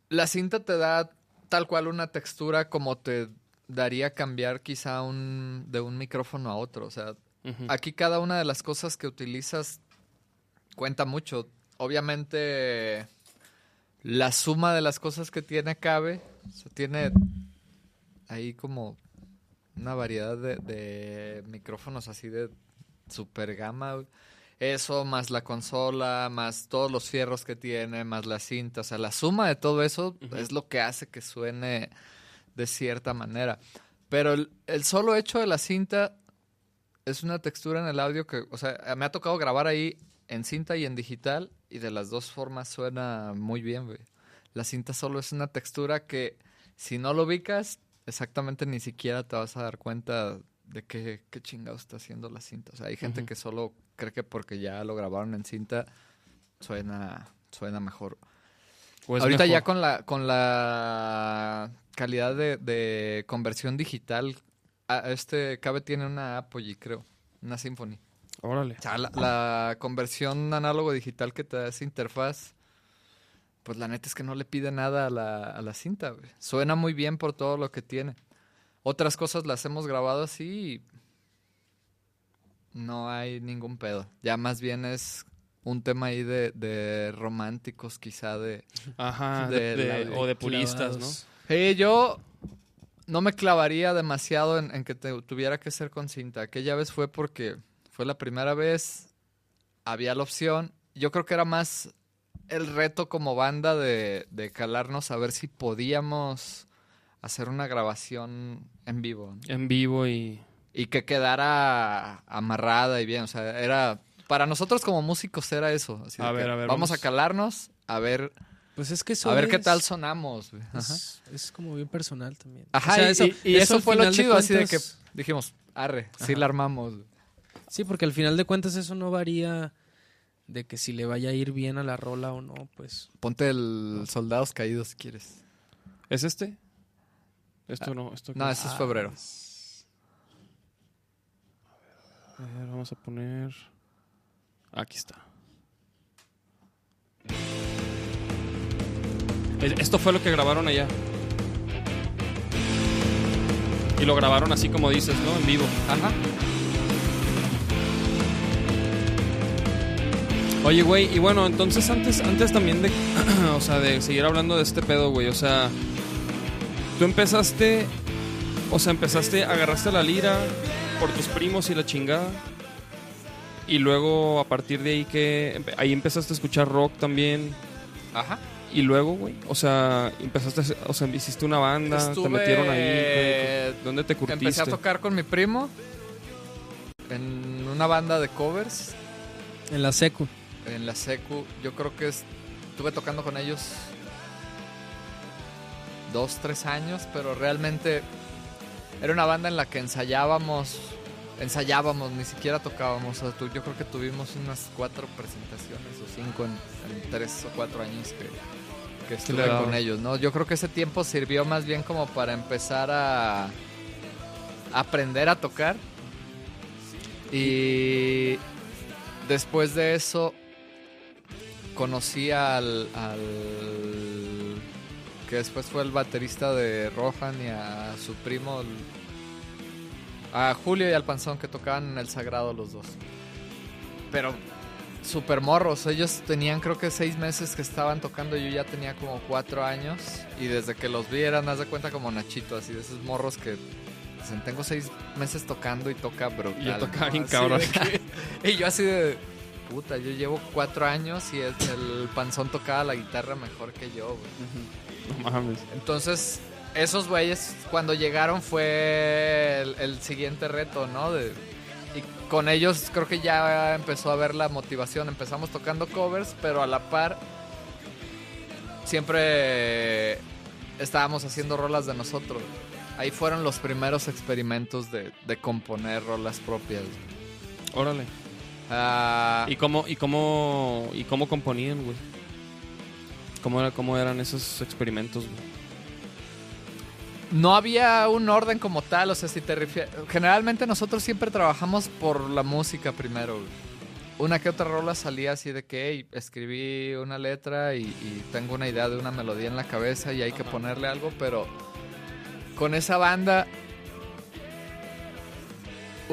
La cinta te da tal cual una textura como te daría cambiar quizá un, de un micrófono a otro. O sea, aquí cada una de las cosas que utilizas cuenta mucho. Obviamente, la suma de las cosas que tiene cabe. O sea, tiene ahí como una variedad de, de micrófonos así de super gama. Eso, más la consola, más todos los fierros que tiene, más la cinta. O sea, la suma de todo eso es lo que hace que suene de cierta manera. Pero el, el solo hecho de la cinta es una textura en el audio que, o sea, me ha tocado grabar ahí en cinta y en digital y de las dos formas suena muy bien, güey. La cinta solo es una textura que si no lo ubicas, exactamente ni siquiera te vas a dar cuenta de qué, qué chingado está haciendo la cinta. O sea, hay gente que solo cree que porque ya lo grabaron en cinta suena, suena mejor. ¿O es Ahorita ya con la, con la calidad de, de conversión digital, este cabe tiene una Apogee, creo, una Symphony. Órale. O sea, la, la conversión análogo digital que te da esa interfaz, pues la neta es que no le pide nada a la, a la cinta, güey. Suena muy bien por todo lo que tiene. Otras cosas las hemos grabado así y no hay ningún pedo. Ya más bien es un tema ahí de, de románticos, quizá de... Ajá, de de- de- la- o de puristas, ¿no? Eh, yo no me clavaría demasiado en, en que te- tuviera que ser con cinta. Aquella vez fue porque fue la primera vez, había la opción. Yo creo que era más el reto como banda de, de calarnos a ver si podíamos hacer una grabación en vivo. ¿no? En vivo y... Y que quedara amarrada y bien. O sea, era... Para nosotros como músicos era eso. así de A ver, que a ver, vamos, vamos. a calarnos, a ver, Pues es que eso a ver qué tal sonamos. Es, es como bien personal también. Ajá, O sea, y- eso- y, y eso, al fue lo chido, así de que dijimos, arre, sí Ajá. la armamos. Sí, porque al final de cuentas eso no varía de que si le vaya a ir bien a la rola o no, pues. Ponte el Soldados Caídos si quieres. ¿Es este? Esto no, esto No, ese es febrero. A ver, vamos a poner... Aquí está. Es- Esto fue lo que grabaron allá. Y lo grabaron así como dices, ¿no? En vivo. Ajá. Oye, güey, y bueno, entonces antes, antes también de, o sea, de seguir hablando de este pedo, güey, o sea, tú empezaste, o sea, empezaste, agarraste la lira por tus primos y la chingada, y luego a partir de ahí que, ahí empezaste a escuchar rock también, Ajá. y luego, güey, o sea, empezaste, a o sea, hiciste una banda, te Estuve- metieron ahí, güey, ¿dónde te curtiste? Empecé a tocar con mi primo en una banda de covers En la secu. en la secu. Yo creo que es- estuve tocando con ellos dos, tres años, pero realmente era una banda en la que ensayábamos, ensayábamos, ni siquiera tocábamos. O sea, tu- yo creo que tuvimos unas cuatro presentaciones o cinco en, en tres o cuatro años que, estuve con ellos, ¿no? Yo creo que ese tiempo sirvió más bien como para empezar a aprender a tocar. Y después de eso conocí al, al que después fue el baterista de Rohan y a su primo a Julio y al Panzón que tocaban en el Sagrado los dos. pero super morros. Ellos tenían creo que seis meses que estaban tocando. Yo ya tenía como cuatro años. Y desde que los vi eran, haz de cuenta, como Nachito, así de esos morros que dicen, tengo seis meses tocando y toca brutal. Y yo tocaba bien cabrón. y yo así de, puta, yo llevo cuatro años y el, el panzón tocaba la guitarra mejor que yo, güey. No mames. Entonces, esos güeyes cuando llegaron fue el, el siguiente reto, ¿no? De, y con ellos creo que ya empezó a ver la motivación. Empezamos tocando covers, pero a la par siempre estábamos haciendo rolas de nosotros. Ahí fueron los primeros experimentos de, de componer rolas propias. Órale. Ah, ¿Y cómo, y cómo, y cómo componían, güey? ¿Cómo, era, ¿Cómo eran esos experimentos, güey? No había un orden como tal, o sea, si te refieres... Generalmente nosotros siempre trabajamos por la música primero. güey. Una que otra rola salía así de que hey, escribí una letra y, y tengo una idea de una melodía en la cabeza y hay que ponerle algo, pero con esa banda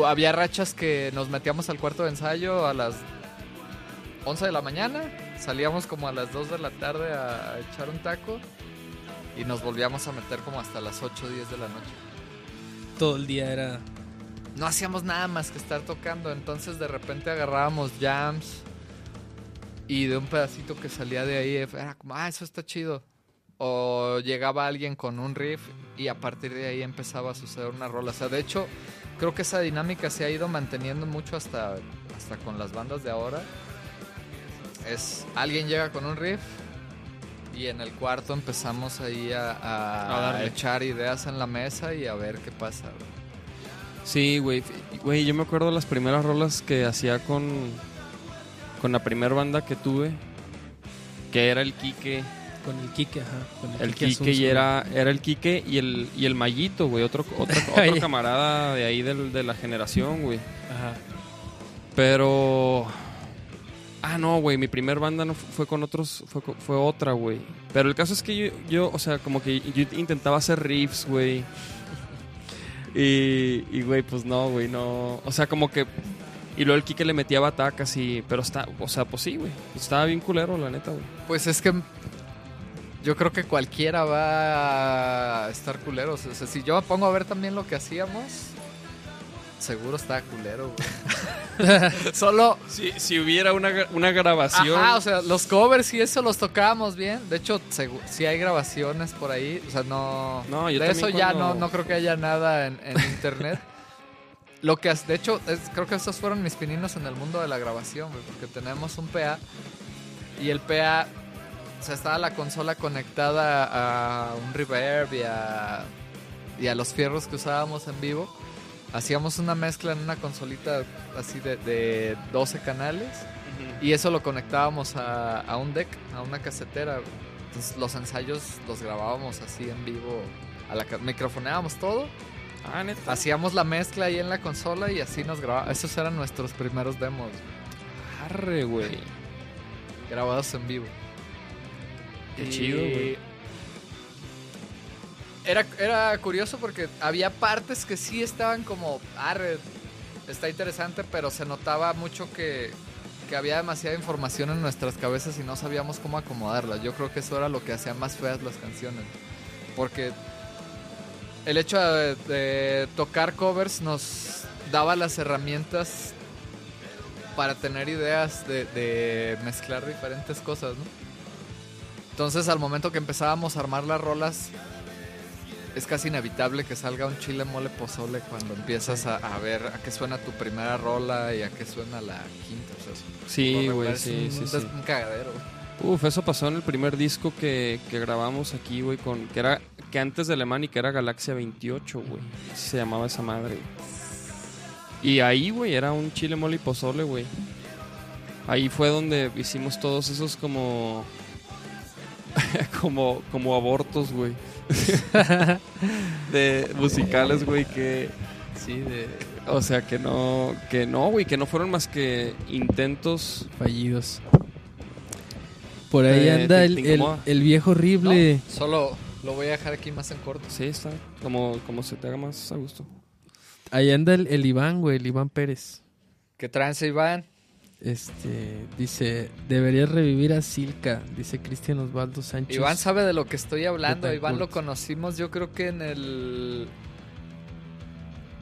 había rachas que nos metíamos al cuarto de ensayo a las 11 de la mañana, salíamos como a las 2 de la tarde a echar un taco y nos volvíamos a meter como hasta las 8 o 10 de la noche. Todo el día era. No hacíamos nada más que estar tocando, entonces de repente agarrábamos jams y de un pedacito que salía de ahí era como, ah, eso está chido. O llegaba alguien con un riff y a partir de ahí empezaba a suceder una rola. O sea, de hecho, creo que esa dinámica se ha ido manteniendo mucho hasta, hasta con las bandas de ahora. Es alguien llega con un riff y en el cuarto empezamos ahí a, a- A darle. a echar ideas en la mesa y a ver qué pasa. güey. Sí, güey. Güey, yo me acuerdo las primeras rolas que hacía con, con la primera banda que tuve, que era el Quique. Con el Quique, ajá. Con El Quique Quique y era, era el Quique y el, y el Mayito, güey. Otro, otro, otro camarada de ahí del- de la generación, güey. Ajá. Pero. Ah, no, güey. Mi primer banda no fu- fue con otros. Fue, otra, güey. Pero el caso es que yo, o sea, como que yo intentaba hacer riffs, güey. Y, y, güey, pues no, güey, no. O sea, como que. Y luego el Kike le metía batacas y. Pero está. O sea, pues sí, güey. Estaba bien culero, la neta, güey. Pues es que yo creo que cualquiera va a estar culero. O sea, si yo pongo a ver también lo que hacíamos, seguro está culero. güey. Solo, Si, si hubiera una, una grabación. ajá, o sea, los covers y eso los tocábamos bien. De hecho, si hay grabaciones por ahí, o sea, no. No, yo de eso ya no, no creo que haya nada en, en internet. Lo que, has- de hecho, es- creo que estos fueron mis pininos en el mundo de la grabación, güey, porque tenemos un PA y el PA, o sea, estaba la consola conectada a un reverb y a, y a los fierros que usábamos en vivo. Hacíamos una mezcla en una consolita así de, de 12 canales y eso lo conectábamos a, a un deck, a una casetera. Entonces los ensayos los grabábamos así en vivo, a la ca- microfoneábamos todo, Ah, neta. hacíamos la mezcla ahí en la consola y así nos grabábamos. Esos eran nuestros primeros demos Arre, güey. grabados en vivo. Qué Y chido, güey. Era, era curioso porque había partes que sí estaban como, arre, está interesante, pero se notaba mucho que, que había demasiada información en nuestras cabezas y no sabíamos cómo acomodarla. Yo creo que eso era lo que hacía más feas las canciones. Porque el hecho de, de tocar covers nos daba las herramientas para tener ideas de, de mezclar diferentes cosas, ¿no? Entonces al momento que empezábamos a armar las rolas, es casi inevitable que salga un chile mole pozole cuando empiezas a, a ver a qué suena tu primera rola y a qué suena la quinta. O sea, Sí, güey, sí, sí, sí. un cagadero. Uf, eso pasó en el primer disco que, que grabamos aquí, güey, con que era que antes de Alemania que era Galaxia 28, güey. Se llamaba esa madre. Y ahí, güey, era un chile mole y pozole, güey. Ahí fue donde hicimos todos esos como como como abortos, güey. de musicales, güey, que Sí, de o sea, que no que no, güey, que no fueron más que intentos fallidos. Por ahí anda el, el- viejo horrible. No, solo lo voy a dejar aquí más en corto. Sí, está como como se te haga más a gusto. Ahí anda el, el Iván, güey, el Iván Pérez. Que trance Iván. Este, dice, deberías revivir a Silka, dice Cristian Osvaldo Sánchez. Iván sabe de lo que estoy hablando. Iván lo conocimos yo creo que en el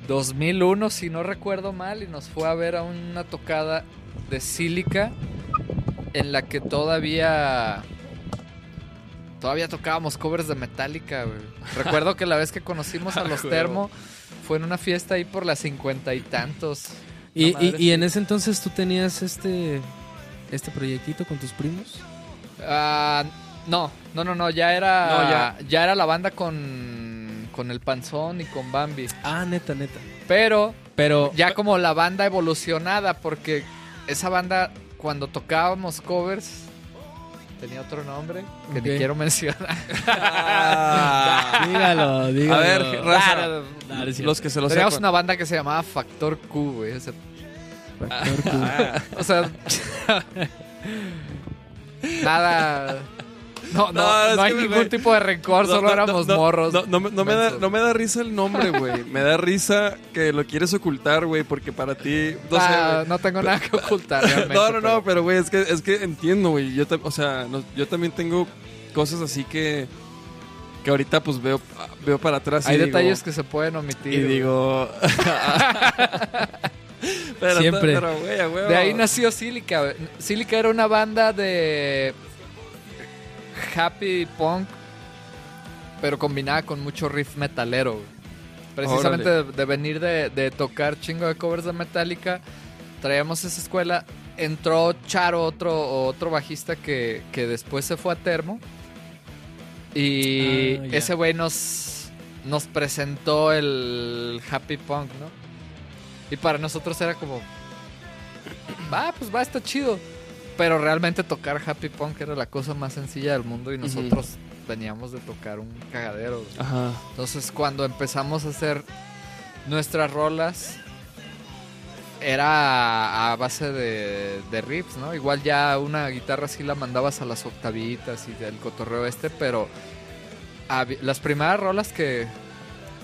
2001, si no recuerdo mal, y nos fue a ver a una tocada de Sílica en la que todavía... Todavía tocábamos covers de Metallica, güey. Recuerdo que la vez que conocimos a los Huevo. Termo fue en una fiesta ahí por las cincuenta y tantos. Y, y- y en ese entonces tú tenías este este proyectito con tus primos. Ah, no, no, no, no, ya era No, ya. ya era la banda con con el Panzón y con Bambi. Ah, neta, neta. Pero Pero ya como la banda evolucionada porque esa banda cuando tocábamos covers tenía otro nombre que Ok. ni quiero mencionar. dígalo, dígalo. A ver, raza, Claro, claro, es cierto. los que se lo Teníamos sepan. una banda que se llamaba Factor Q, güey. o sea, Factor Q. O sea, nada. No, no, No, no hay ningún tipo de rencor, No, solo éramos morros. No, me- da, no me da risa el nombre, güey. Me da risa que lo quieres ocultar, güey, porque para ti. No, Ah, no tengo nada que ocultar. realmente, no, no, no, pero- pero güey, es que, es que entiendo, güey. Yo, o sea, yo también tengo cosas así que. Que ahorita pues veo, veo para atrás. Hay y digo- detalles que se pueden omitir. Y digo. pero, Siempre. Pero, güey, a huevo. De ahí nació Silica. Silica era una banda de happy punk, pero combinada con mucho riff metalero. güey. Precisamente de, de venir de, de tocar chingo de covers de Metallica, traíamos esa escuela. Entró Charo, otro, otro bajista que, que después se fue a Termo. Y Ah, ese güey nos, nos presentó el happy punk, ¿no? Y para nosotros era como, va, pues va, está chido. Pero realmente tocar happy punk era la cosa más sencilla del mundo y nosotros veníamos de tocar un cagadero. Ajá. Entonces cuando empezamos a hacer nuestras rolas era a base de, de riffs, ¿no? Igual ya una guitarra sí la mandabas a las octavitas y del cotorreo este, pero las primeras rolas que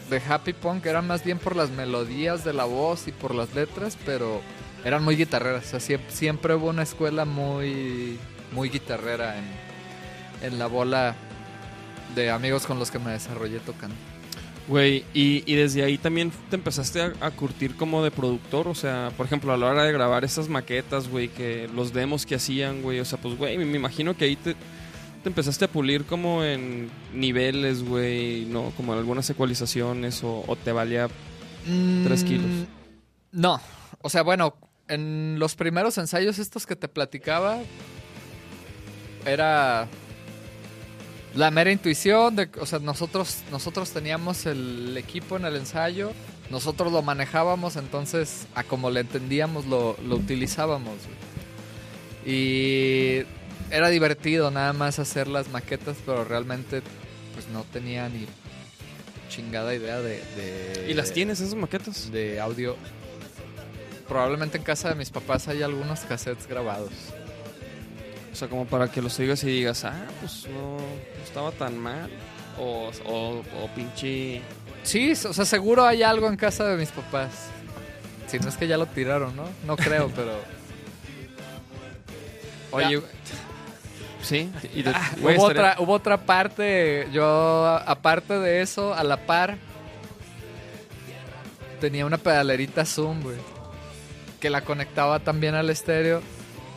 de Happy Punk eran más bien por las melodías de la voz y por las letras, pero eran muy guitarreras. O sea, siempre, siempre hubo una escuela muy, muy guitarrera en, en la bola de amigos con los que me desarrollé tocando. Güey, y, y desde ahí también te empezaste a, a curtir como de productor, o sea, por ejemplo, a la hora de grabar esas maquetas, güey, que los demos que hacían, güey, o sea, pues, güey, me, imagino que ahí te, te empezaste a pulir como en niveles, güey, ¿no? Como en algunas ecualizaciones, o, o te valía... Tres kilos. Mm, No, o sea, bueno, en los primeros ensayos estos que te platicaba, era la mera intuición de, o sea, nosotros, nosotros teníamos el equipo en el ensayo, nosotros lo manejábamos, entonces a como le entendíamos lo, lo utilizábamos. güey. Y era divertido nada más hacer las maquetas, pero realmente pues no tenía ni chingada idea de... de- ¿Y las tienes esas maquetas? de audio. Probablemente en casa de mis papás hay algunos cassettes grabados. O sea, como para que los oigas y digas, ah, pues no, no estaba tan mal. O, o, o pinche... Sí, o sea, seguro hay algo en casa de mis papás. Si no es que ya lo tiraron, ¿no? No creo, pero... Oye, sí, y de- Ah, hubo, otra, hubo otra parte, yo aparte de eso, a la par, tenía una pedalerita Zoom, güey, que la conectaba también al estéreo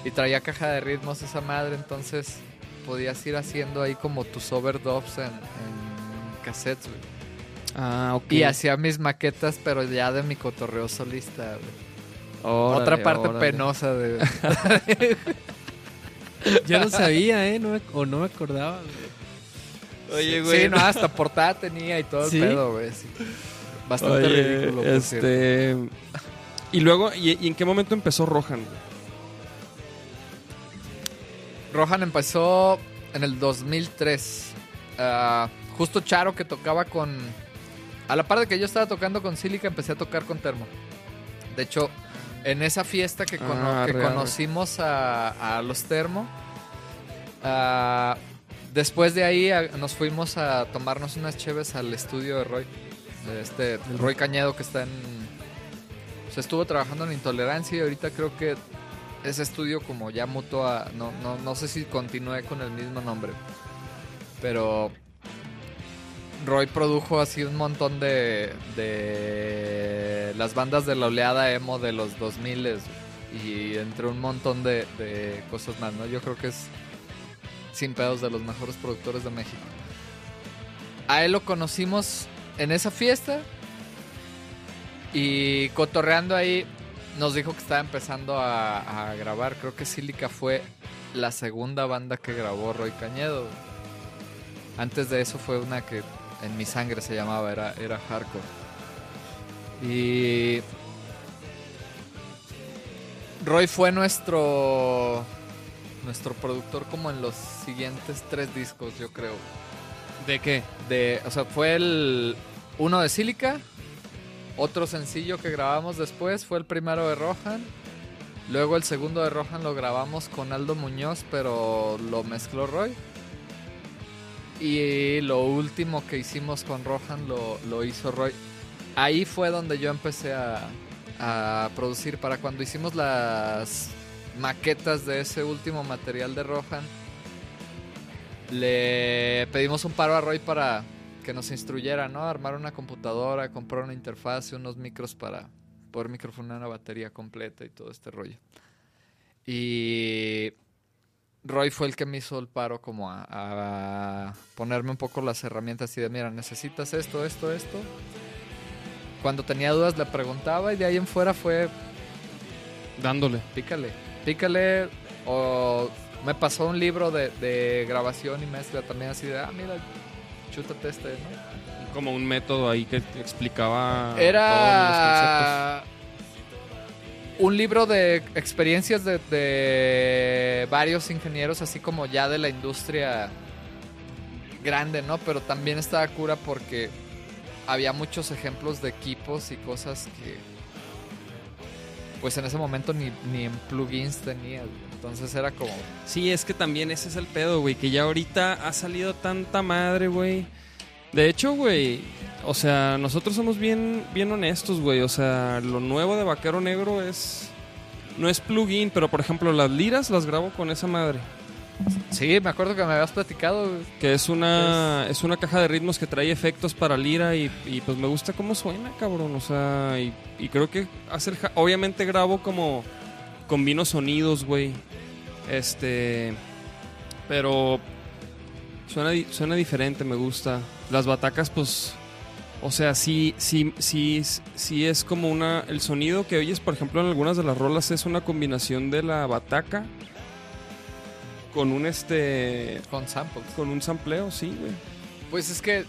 y traía caja de ritmos esa madre, entonces podías ir haciendo ahí como tus overdubs en, en cassettes, güey. Ah, ok. Y hacía mis maquetas, pero ya de mi cotorreo solista, güey. Órale, Otra parte órale. penosa de... Ya lo sabía, ¿eh? No me- o no me acordaba. güey. Oye, güey. Sí, no, hasta portada tenía y todo el ¿Sí? pedo, güey. sí. Bastante Oye, ridículo, este... Y luego, ¿y, y en qué momento empezó Rohan? Rohan empezó en el 2003. Ah, justo Charo que tocaba con... A la par de que yo estaba tocando con Silica, empecé a tocar con Termo. De hecho, en esa fiesta que, cono- Ah, que conocimos a, a los Termo, ah, después de ahí ah, nos fuimos a tomarnos unas cheves al estudio de Roy. De este Roy Cañedo que está en... Se estuvo trabajando en Intolerancia y ahorita creo que ese estudio como ya mutó a... No, no, no sé si continúe con el mismo nombre. Pero Roy produjo así un montón de, de las bandas de la oleada emo de los 2000 y entre un montón de, de cosas más, ¿no? Yo creo que es sin pedos de los mejores productores de México. A él lo conocimos en esa fiesta y cotorreando ahí nos dijo que estaba empezando a, a grabar. Creo que Silica fue la segunda banda que grabó Roy Cañedo. Antes de eso fue una que en mi sangre se llamaba, era, era hardcore. Y Roy fue nuestro nuestro productor como en los siguientes tres discos, yo creo. ¿De qué? De, o sea, fue el uno de Silica, otro sencillo que grabamos después fue el primero de Rohan. Luego el segundo de Rohan lo grabamos con Aldo Muñoz, pero lo mezcló Roy. Y lo último que hicimos con Rohan lo, lo hizo Roy. Ahí fue donde yo empecé a, a producir. Para cuando hicimos las maquetas de ese último material de Rohan, le pedimos un paro a Roy para que nos instruyera, ¿no? Armar una computadora, comprar una interfaz y unos micros para poder microfonar una batería completa y todo este rollo. Y Roy fue el que me hizo el paro como a, a ponerme un poco las herramientas y de, mira, necesitas esto, esto, esto. Cuando tenía dudas le preguntaba y de ahí en fuera fue, Dándole. pícale, pícale. O me pasó un libro de, de grabación y mezcla también así de, ah, mira, chútate este, ¿no? Como un método ahí que explicaba todos los Era un libro de experiencias de, de varios ingenieros, así como ya de la industria grande, ¿no? Pero también estaba cura porque había muchos ejemplos de equipos y cosas que pues en ese momento ni, ni en plugins tenía. güey. Entonces era como... Sí, es que también ese es el pedo, güey, que ya ahorita ha salido tanta madre, güey. De hecho, güey, o sea, nosotros somos bien, bien honestos, güey. O sea, lo nuevo de Vaquero Negro es... No es plugin, pero por ejemplo las liras las grabo con esa madre. Sí, me acuerdo que me habías platicado. güey. Que es una, es una caja de ritmos que trae efectos para lira y, y, pues me gusta cómo suena, cabrón. O sea, y, y creo que Obviamente grabo como combino sonidos, güey. Este... Pero suena, suena diferente, me gusta. Las batacas, pues... O sea, sí, sí, sí, sí es como una... El sonido que oyes, por ejemplo, en algunas de las rolas es una combinación de la bataca con un este... Con samples. Con un sampleo, sí, güey. Pues es que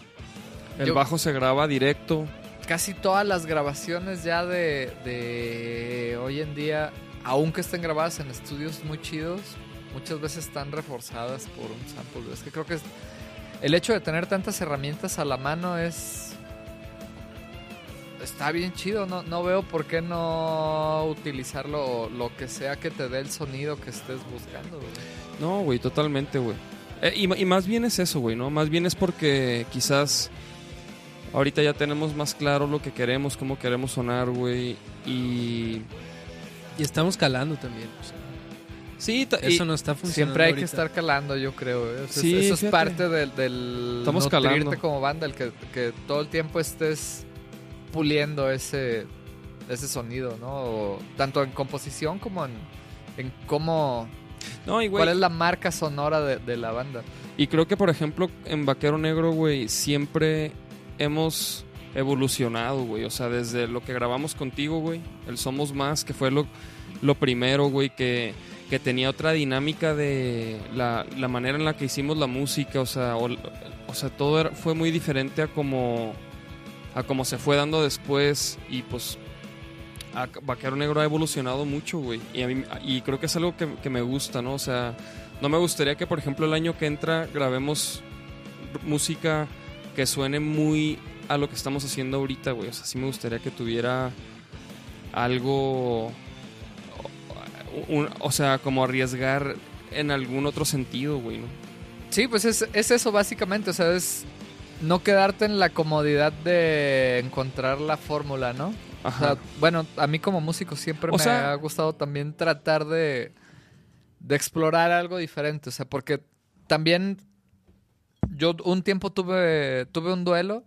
El Yo- bajo se graba directo. casi todas las grabaciones ya de, de hoy en día, aunque estén grabadas en estudios muy chidos, muchas veces están reforzadas por un sample. Es que creo que el hecho de tener tantas herramientas a la mano es... Está bien chido, no, no veo por qué no utilizarlo lo que sea que te dé el sonido que estés buscando. güey. No, güey, totalmente, güey. Eh, y más bien es eso, güey, ¿no? Más bien es porque quizás ahorita ya tenemos más claro lo que queremos, cómo queremos sonar, güey. Y... Y estamos calando también. o sea, Sí, eso no está funcionando. Siempre hay que estar calando, yo creo. ¿eh? Eso, es- Sí, eso es fíjate. parte del, del Estamos nutrirte calando. como banda, el que, que todo el tiempo estés puliendo ese, ese sonido, ¿no? O tanto en composición como en, en cómo... no, y, güey, ¿Cuál es la marca sonora de, de la banda? Y creo que, por ejemplo, en Vaquero Negro, güey, siempre hemos evolucionado, güey. O sea, desde lo que grabamos contigo, güey, el Somos Más, que fue lo, lo primero, güey, que, que tenía otra dinámica de la, la manera en la que hicimos la música, o sea, o, sea todo fue muy diferente a como, a como se fue dando después y pues... Vaquero Negro ha evolucionado mucho, güey. Y, a mí- y creo que es algo que, que me gusta, ¿no? O sea, no me gustaría que, por ejemplo, el año que entra grabemos música que suene muy a lo que estamos haciendo ahorita, güey. O sea, sí me gustaría que tuviera algo. o- un- o sea, como arriesgar en algún otro sentido, güey, ¿no? Sí, pues es, es eso básicamente, o sea, es no quedarte en la comodidad de encontrar la fórmula, ¿no? O Ajá. sea, bueno, a mí como músico siempre O me sea- ha gustado también tratar de, de explorar algo diferente. O sea, porque también yo un tiempo tuve, tuve un duelo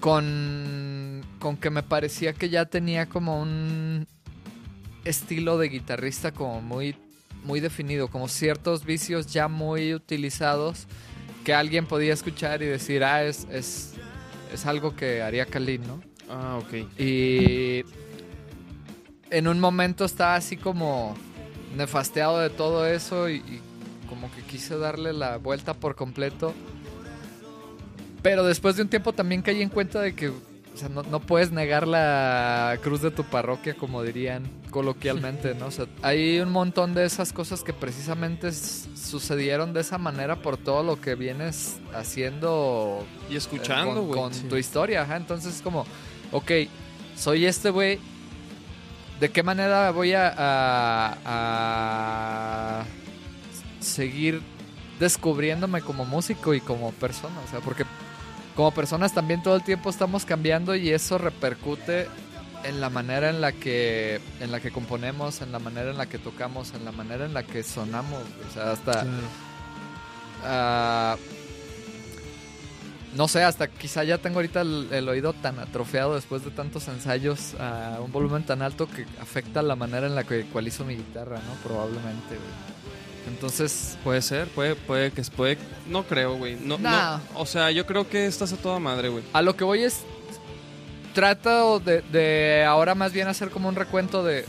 con, con que me parecía que ya tenía como un estilo de guitarrista como muy, muy definido, como ciertos vicios ya muy utilizados que alguien podía escuchar y decir, ah, es, es, es algo que haría Kalin, ¿no? Ah, ok. Y en un momento estaba así como nefasteado de todo eso y, y como que quise darle la vuelta por completo. Pero después de un tiempo también caí en cuenta de que o sea, no, no puedes negar la cruz de tu parroquia, como dirían coloquialmente, ¿no? O sea, hay un montón de esas cosas que precisamente sucedieron de esa manera por todo lo que vienes haciendo Y escuchando, con, güey. con sí. tu historia, ajá. Entonces es como, ok, soy este güey. ¿De qué manera voy a, a- a seguir descubriéndome como músico y como persona? O sea, porque como personas también todo el tiempo estamos cambiando y eso repercute en la manera en la que en la que componemos, en la manera en la que tocamos, en la manera en la que sonamos. O sea, hasta. Ah, no sé, hasta quizá ya tengo ahorita el, el oído tan atrofiado después de tantos ensayos a un volumen tan alto que afecta la manera en la que ecualizo mi guitarra, ¿no? Probablemente, güey. Entonces, Puede ser, puede, puede que puede. No creo, güey. No. O sea, yo creo que estás a toda madre, güey. a lo que voy es. Trato de, de ahora más bien hacer como un recuento de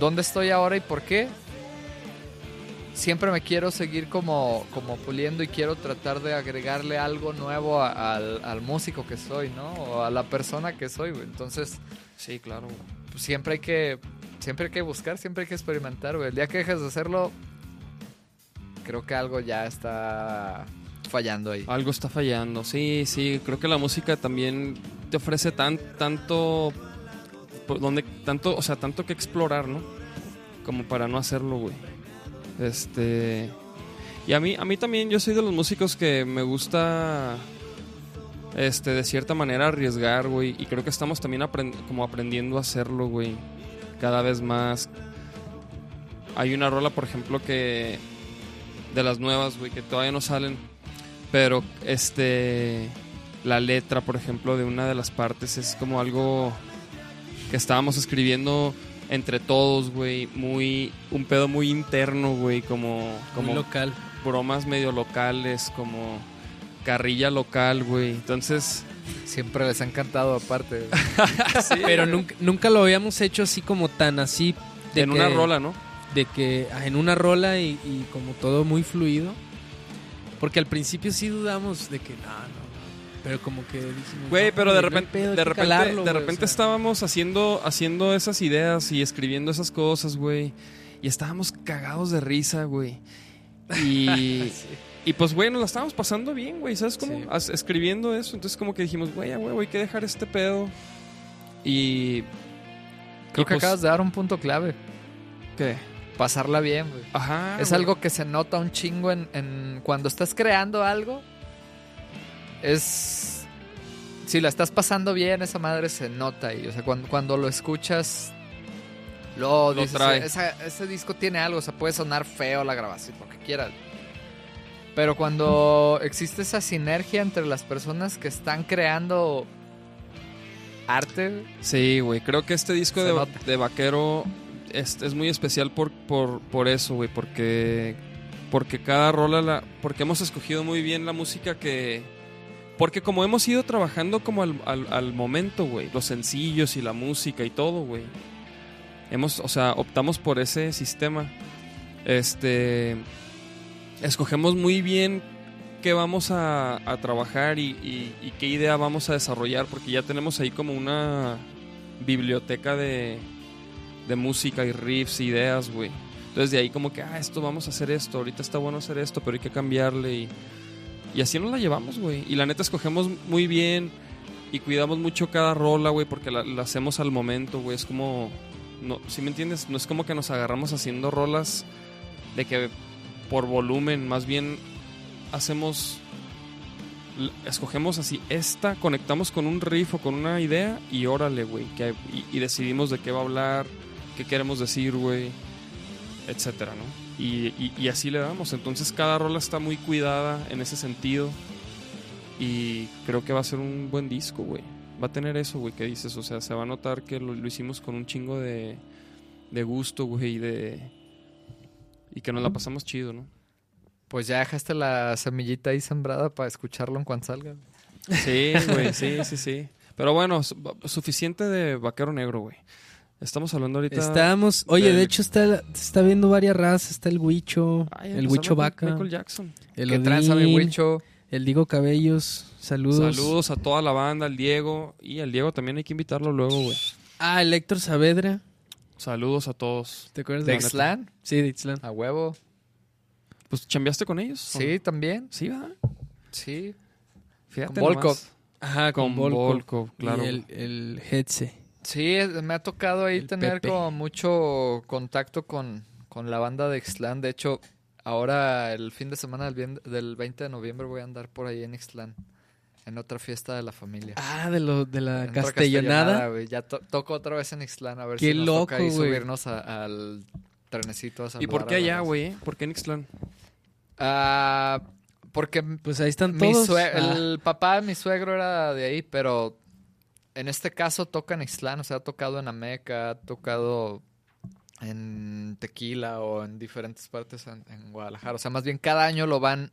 dónde estoy ahora y por qué. Siempre me quiero seguir como, como puliendo y quiero tratar de agregarle algo nuevo a- al, al músico que soy, ¿no? O a la persona que soy, güey. Entonces, Sí, claro, güey. pues, siempre hay que siempre hay que buscar, siempre hay que experimentar, güey. El día que dejes de hacerlo, creo que algo ya está fallando ahí. Algo está fallando. Sí, sí. Creo que la música también te ofrece tan, tanto. Donde, tanto, o sea, tanto que explorar, ¿no? Como para no hacerlo, güey. Este. Y a mí, a mí también, yo soy de los músicos que me gusta. Este, de cierta manera arriesgar, güey. Y creo que estamos también aprend- como aprendiendo a hacerlo, güey. Cada vez más. Hay una rola, por ejemplo, que. De las nuevas, güey, que todavía no salen. Pero, este. La letra, por ejemplo, de una de las partes es como algo que estábamos escribiendo entre todos, güey. Muy. Un pedo muy interno, güey. Como. Muy Como local. bromas medio locales, como. Carrilla local, güey. Entonces. Siempre les ha encantado aparte. güey. Pero nunca, nunca lo habíamos hecho así como tan así. De en que- una rola, ¿no? De que en una rola y, y como todo muy fluido. Porque al principio sí dudamos de que no, no. Pero como que dijimos. Güey, no, pero de repente, pedo, de repente, calarlo, de güey, repente o sea. estábamos haciendo, haciendo esas ideas y escribiendo esas cosas, güey. Y estábamos cagados de risa, güey. Y, y pues, güey, nos la estábamos pasando bien, güey. ¿Sabes cómo? Sí. Escribiendo eso. Entonces, como que dijimos, güey, güey, hay que dejar este pedo. Y. Creo y que pues, acabas de dar un punto clave. ¿Qué? Pasarla bien, güey. Ajá. es güey. algo que se nota un chingo en, en- cuando estás creando algo. Es si la estás pasando bien, esa madre se nota ahí. O sea, cuando, cuando lo escuchas, lo, Lo dices, trae. "Esa- ese disco tiene algo, o sea, puede sonar feo la grabación, lo que quieras. Pero cuando existe esa sinergia entre las personas que están creando arte, Sí, güey. Creo que este disco de, de Vaquero es, es muy especial por, por, por eso, güey. Porque, porque cada rola, la, porque hemos escogido muy bien la música que... Porque como hemos ido trabajando como al, al, momento, güey. Los sencillos y la música y todo, güey. Hemos, o sea, optamos por ese sistema. Este... Escogemos muy bien qué vamos a, a trabajar y- y qué idea vamos a desarrollar, porque ya tenemos ahí como una biblioteca de, de música y riffs, ideas, güey. Entonces de ahí como que, ah, esto vamos a hacer esto, ahorita está bueno hacer esto, pero hay que cambiarle y, y así nos la llevamos, güey. Y la neta escogemos muy bien y cuidamos mucho cada rola, güey, porque la, hacemos al momento, güey. Es como, no, ¿sí me entiendes? No es como que nos agarramos haciendo rolas de que por volumen, más bien hacemos escogemos así esta, conectamos con un riff o con una idea y órale, güey. Y, y decidimos de qué va a hablar, qué queremos decir, güey, etcétera, ¿no? Y, y- y así le damos. Entonces cada rola está muy cuidada en ese sentido. Y creo que va a ser un buen disco, güey. Va a tener eso, güey, que dices. O sea, se va a notar que lo, lo hicimos con un chingo de, de gusto, güey, y de... Y que nos la pasamos chido, ¿no? Pues ya dejaste la semillita ahí sembrada para escucharlo en cuanto salga. Sí, güey, sí, sí, sí. Pero bueno, su- suficiente de Vaquero Negro, güey. Estamos hablando ahorita... Estamos, oye, de hecho está, se está viendo varias razas, está el Huicho, Ay, el Huicho Vaca, Michael Jackson. el ¿Qué tranza, mi Huicho? el Diego Cabellos, saludos. Saludos a toda la banda, al Diego. Y al Diego también hay que invitarlo luego, güey. Ah, el Héctor Saavedra, Saludos a todos. ¿te acuerdas ¿De de Ixtlán? Sí, de Ixtlán. A huevo. Pues, ¿chambeaste con ellos? Sí, también. Sí, ¿verdad? Sí. Fíjate Con Volkov. Ajá, Con con Volkov. Volkov, claro. Y el, el Hetze. Sí, me ha tocado ahí El tener Pepe. como mucho contacto con, con la banda de Ixtlán. De hecho, ahora el fin de semana del, del 20 de noviembre voy a andar por ahí en Ixtlán. En otra fiesta de la familia. Ah, de, lo, de la En castellonada. Ya to- toco otra vez en Ixtlán a ver Qué si nos loco, toca ahí subirnos a- al trenecito a ¿Y por qué allá, güey? eh? ¿Por qué en Ixtlán? Ah, porque Pues ahí están mi todos. sue- Ah, el papá de mi suegro era de ahí, pero en este caso toca en Ixtlán, o sea, ha tocado en Ameca, ha tocado en Tequila o en diferentes partes en, en Guadalajara. O sea, más bien cada año lo van,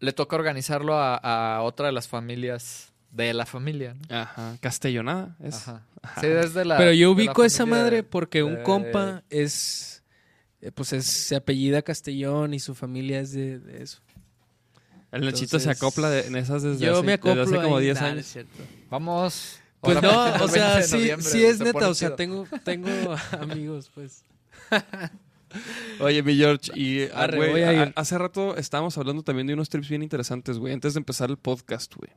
le toca organizarlo a, a otra de las familias de la familia. ¿no? Ajá. Castellonada. Es... Ajá. Sí, desde la. Pero yo ubico esa familia madre de- porque un compa es. eh, Pues es, se apellida Castellón y su familia es de, de eso. El Nachito se acopla de- en esas desde, Yo hace, me acoplo desde hace como ahí. 10 Nah, no años. es cierto. Vamos. Pues ahora no, o 20 sea, sí, sí es neta, o sea, chido. tengo, tengo amigos, pues. Oye, mi George, y Arre, güey, voy a a- ir. hace rato estábamos hablando también de unos trips bien interesantes, güey, antes de empezar el podcast, güey.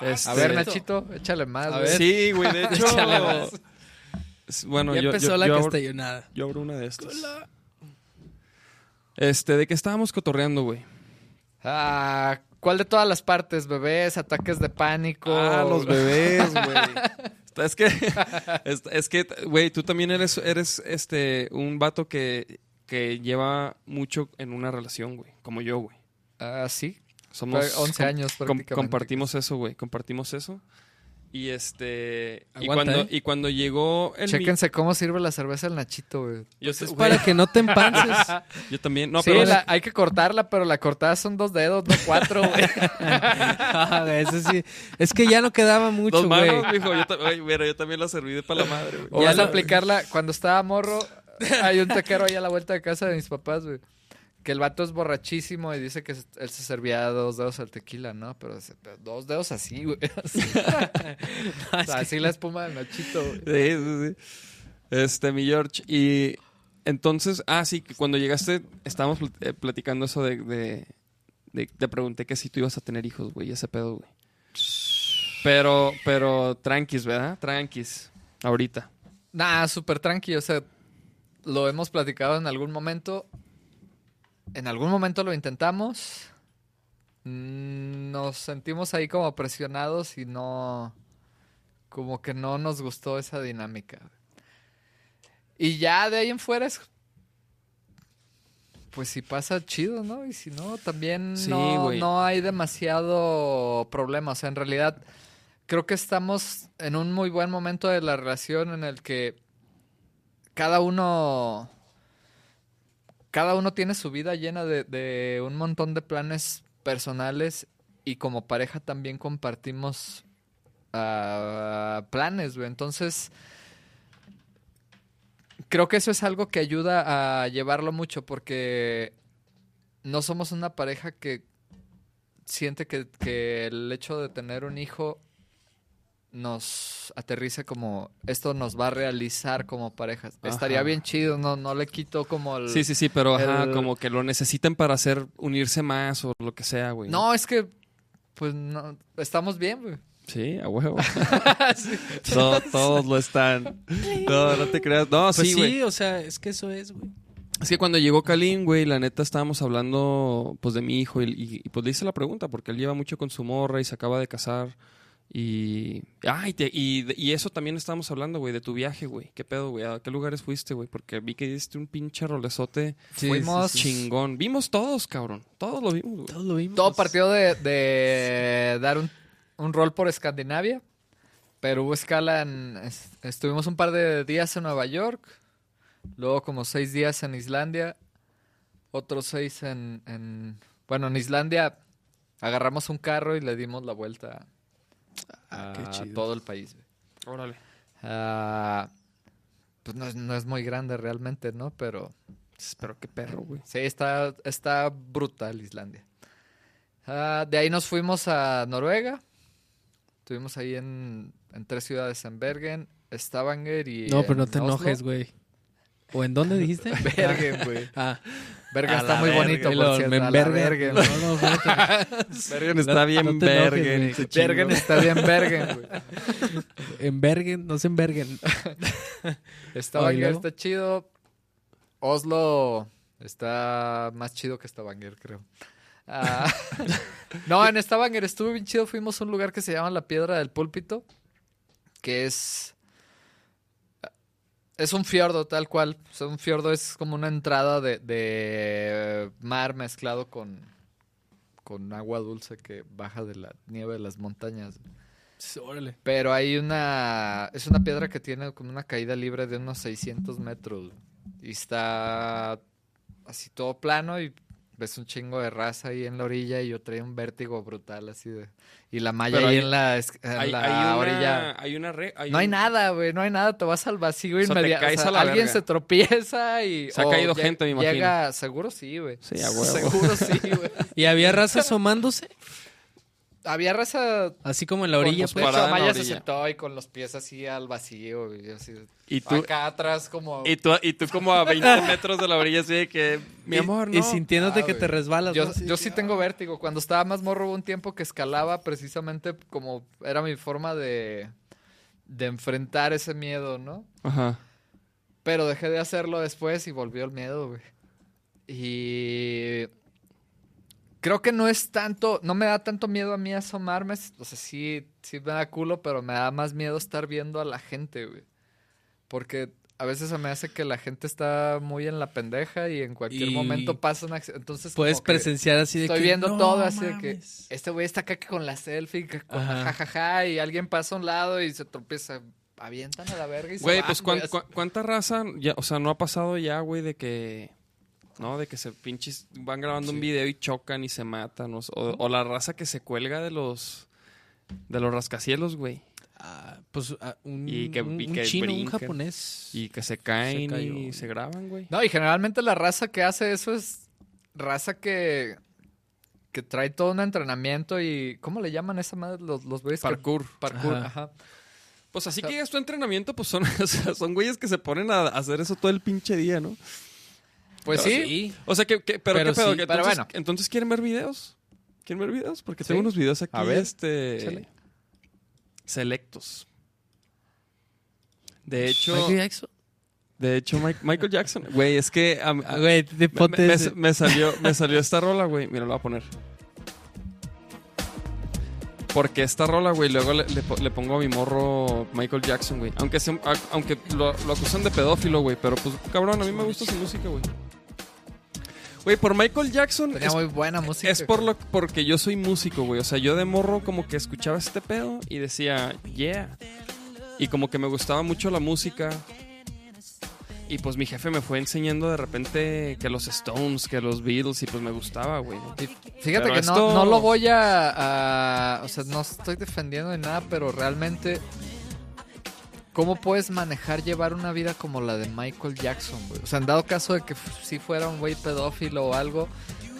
Este- A ver, Nachito, échale más. A güey. ver. Sí, güey, de hecho. Échale más. Bueno, ya yo, empezó yo- la yo abro, castellonada. yo abro una de estas. Este, ¿de qué estábamos cotorreando, güey? Ah, ¿cuál de todas las partes? Bebés, ataques de pánico. Ah, los bebés, güey. es que, es, es que, güey, tú también eres, eres este, un vato que, que lleva mucho en una relación, güey, como yo, güey. Ah, sí. Somos Fue 11 com- años com- prácticamente. compartimos eso, güey, compartimos eso. Y este, y cuando, ¿eh? y cuando llegó el mi- Chéquense cómo sirve la cerveza el Nachito, güey. yo, Es güey, para que no te empances. yo también, no, sí, pero la- hay que cortarla, pero la cortada son dos dedos, no cuatro, güey. Ah, eso sí. Es que ya no quedaba mucho, dos güey. manos, yo, güey, mira, yo también la serví de para la madre, güey. O Ya vas a aplicarla cuando estaba morro. Hay un taquero ahí a la vuelta de casa de mis papás, güey. Que el vato es borrachísimo y dice que él se servía dos dedos al tequila, ¿no? Pero, dos dedos así, güey. Así, O sea, así la espuma del Nachito, güey. Sí, sí, sí. Este, mi George. Y entonces, ah, sí, que cuando llegaste, estábamos eh, platicando eso de, de, de- Te pregunté que si tú ibas a tener hijos, güey, ese pedo, güey. Pero, pero, tranquis, ¿verdad? Tranquis. Ahorita. Nah, súper tranqui. O sea, lo hemos platicado en algún momento. En algún momento lo intentamos. Mm, Nos sentimos ahí como presionados y no. Como que no nos gustó esa dinámica. Y ya de ahí en fuera es. Pues si pasa chido, ¿no? Y si no, también Sí, no, no hay demasiado problema. O sea, en realidad creo que estamos en un muy buen momento de la relación en el que cada uno cada uno tiene su vida llena de, de un montón de planes personales y como pareja también compartimos ah, planes, güey. Entonces, creo que eso es algo que ayuda a llevarlo mucho porque no somos una pareja que siente que, que el hecho de tener un hijo nos aterriza como esto nos va a realizar como pareja. Estaría bien chido, no, no le quito como el... Sí, sí, sí, pero ajá, como que lo necesitan para hacer, unirse más o lo que sea, güey. No, es que pues no, estamos bien, güey. Sí, a huevo. To- todos lo están. No, no te creas. No, Pues sí, sí, güey. o sea, es que eso es, güey. Es que cuando llegó Kalin, güey, la neta estábamos hablando pues de mi hijo y, y- y, pues le hice la pregunta porque él lleva mucho con su morra y se acaba de casar y ah, y, te- y, eso también estábamos hablando, güey, de tu viaje, güey. ¿Qué pedo, güey? ¿A qué lugares fuiste, güey? Porque vi que diste un pinche rolezote Sí, Fuimos- sí, sí. chingón. Vimos todos, cabrón. Todos lo vimos, güey. Todos lo vimos. Todo partió de, de dar un, un rol por Escandinavia, pero hubo escala en... es- Estuvimos un par de días en Nueva York, luego como seis días en Islandia, otros seis en... en- bueno, en Islandia agarramos un carro y le dimos la vuelta Ah, a qué chido. todo el país. güey. Órale. Ah, pues no es, no es muy grande realmente, ¿no? Pero Pero qué perro, güey. Sí, está, está brutal Islandia. Ah, de ahí nos fuimos a Noruega. Estuvimos ahí en, en tres ciudades, en Bergen, Stavanger y No, pero no te Oslo. enojes, güey. ¿O en dónde dijiste? Bergen, güey. Ah, Bergen a está muy verga. bonito, por cierto. me a la enverga. Bergen. No, no, está bien chingó. Bergen está bien Bergen, güey. En Bergen, no se en Bergen. Stavanger está chido. Oslo está más chido que Stavanger, creo. Ah, no, en Stavanger estuvo bien chido. Fuimos a un lugar que se llama la Piedra del Púlpito, que es... Es un fiordo, tal cual. O sea, un fiordo es como una entrada de, de mar mezclado con, con agua dulce que baja de la nieve de las montañas. Órale. Pero hay una... Es una piedra que tiene como una caída libre de unos 600 metros. Y está así todo plano y ves un chingo de raza ahí en la orilla y yo traía un vértigo brutal así de... Y la malla Pero ahí hay- en la, en Hay, la hay una, orilla. hay una re- No hay nada, güey, no hay nada, te vas al vacío O sea, te inmediato. caes a la alguien verga. se tropieza y... Se ha caído gente, me imagino. Llega, seguro sí, güey. Sí, a huevo. Seguro sí, güey. ¿Y había raza asomándose? Había raza Así como en la orilla, pues. Parada en la Amaya se sentó y con los pies así al vacío y así. Y tú, Acá atrás como... y, tú, y tú como a 20 metros de la orilla así de que, mi Y- amor, y, no. sintiéndote Ah, que güey. te resbalas. Yo, ¿no? Yo sí que, tengo vértigo. Cuando estaba más morro hubo un tiempo que escalaba precisamente como era mi forma de, de enfrentar ese miedo, ¿no? Ajá. Pero dejé de hacerlo después y volvió el miedo, güey. Y creo que no es tanto, no me da tanto miedo a mí asomarme. O sea, sí, sí me da culo, pero me da más miedo estar viendo a la gente, güey. Porque a veces se me hace que la gente está muy en la pendeja y en cualquier Y momento pasa un accidente. Entonces, Puedes como que presenciar así de Estoy que. viendo "No todo así de que mames". este güey está acá con la selfie, con jajaja, y alguien pasa a un lado y se tropieza. Avientan a la verga y se Güey, pues ¿cuán- güey, cuán- ¿cuánta raza? Ya, o sea, no ha pasado ya, güey, de que... ¿No? De que se pinches... Van grabando un video y chocan y se matan. O, la raza que se cuelga de los... De los rascacielos, güey. Ah, pues ah, un, Y que- un- y un que chino, un japonés. Y que se caen y se graban, güey. No, y generalmente la raza que hace eso es raza que que trae todo un entrenamiento y ¿cómo le llaman a esa madre los los güeyes que- Parkour. parkour, Ajá. ajá. Pues así O sea- que es tu entrenamiento, pues son, o sea, son güeyes que se ponen a hacer eso todo el pinche día, ¿no? Pues sí, O sea, que, que- pero, Pero ¿qué pedo? sí, Que pero entonces, bueno. entonces, ¿quieren ver videos? ¿Quieren ver videos? Porque Sí. tengo unos videos aquí, A ver, este... Selectos. De hecho, Michael Jackson. de hecho, Mike- Michael Jackson, güey, es que Ah, Güey, me, me- me salió, me salió esta rola, güey. Mira, lo voy a poner. Porque esta rola, güey, luego le, le po- le pongo a mi morro Michael Jackson, güey. Aunque, se- a- aunque lo, lo acusan de pedófilo, güey. Pero pues, cabrón, a mí me gusta su música, güey. Güey, por Michael Jackson tenía es, muy buena música. es por lo porque yo soy músico, güey. O sea, yo de morro como que escuchaba este pedo y decía, yeah. Y como que me gustaba mucho la música. Y pues mi jefe me fue enseñando de repente que los Stones, que los Beatles, y pues me gustaba, güey. Fíjate Pero que esto- no, no lo voy a, a- O sea, no estoy defendiendo ni nada, pero realmente. ¿Cómo puedes manejar llevar una vida como la de Michael Jackson, güey? O sea, en dado caso de que si fuera un güey pedófilo o algo,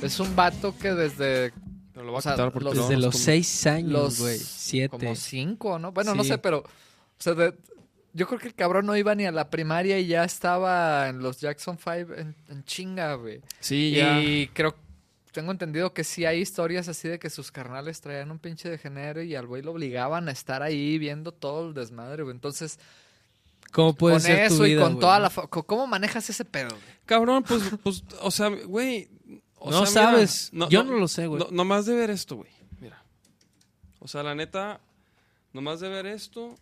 es un vato que desde Pero lo voy a O sea, los- Desde los seis años, los güey. Siete. como cinco, ¿no? Bueno, no sé, pero. O sea, de- yo creo que el cabrón no iba ni a la primaria y ya estaba en los Jackson 5 en, en chinga, güey. Sí, ya. Y creo, tengo entendido que sí hay historias así de que sus carnales traían un pinche de género y al güey lo obligaban a estar ahí viendo todo el desmadre, güey. Entonces, ¿Cómo puede con ser eso tu y vida, con güey? toda la... ¿Cómo manejas ese pedo? güey? Cabrón, pues, pues, o sea, güey. o No sea, mira, sabes. Yo no lo sé, güey. No, nomás de ver esto, güey. Mira. O sea, la neta, nomás de ver esto,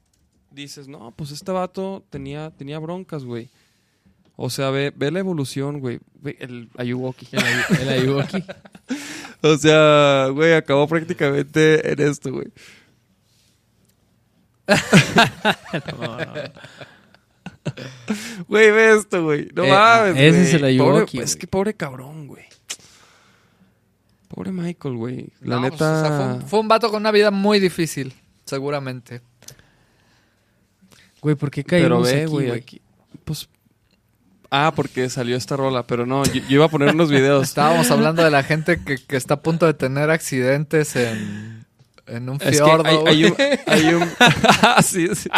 dices, no, pues este vato tenía, tenía broncas, güey. O sea, ve, ve la evolución, güey. Ve el Ayuwoki. El, ayu- el Ayuwoki. o sea, güey, acabó prácticamente en esto, güey. No, no. Güey, ve esto, güey. No Eh, mames, ese güey. es el Ayuwoki, Es que pobre cabrón, güey. Pobre Michael, güey. La No, pues, neta... o sea, fue, un, fue un vato con una vida muy difícil, seguramente. Güey, ¿por qué Pero caímos ve, aquí, güey, aquí. Pues. Ah, porque salió esta rola, pero no, yo, yo iba a poner unos videos. Estábamos hablando de la gente que, que está a punto de tener accidentes en, en un Es que fiordo. hay, hay un. Hay un... sí, sí.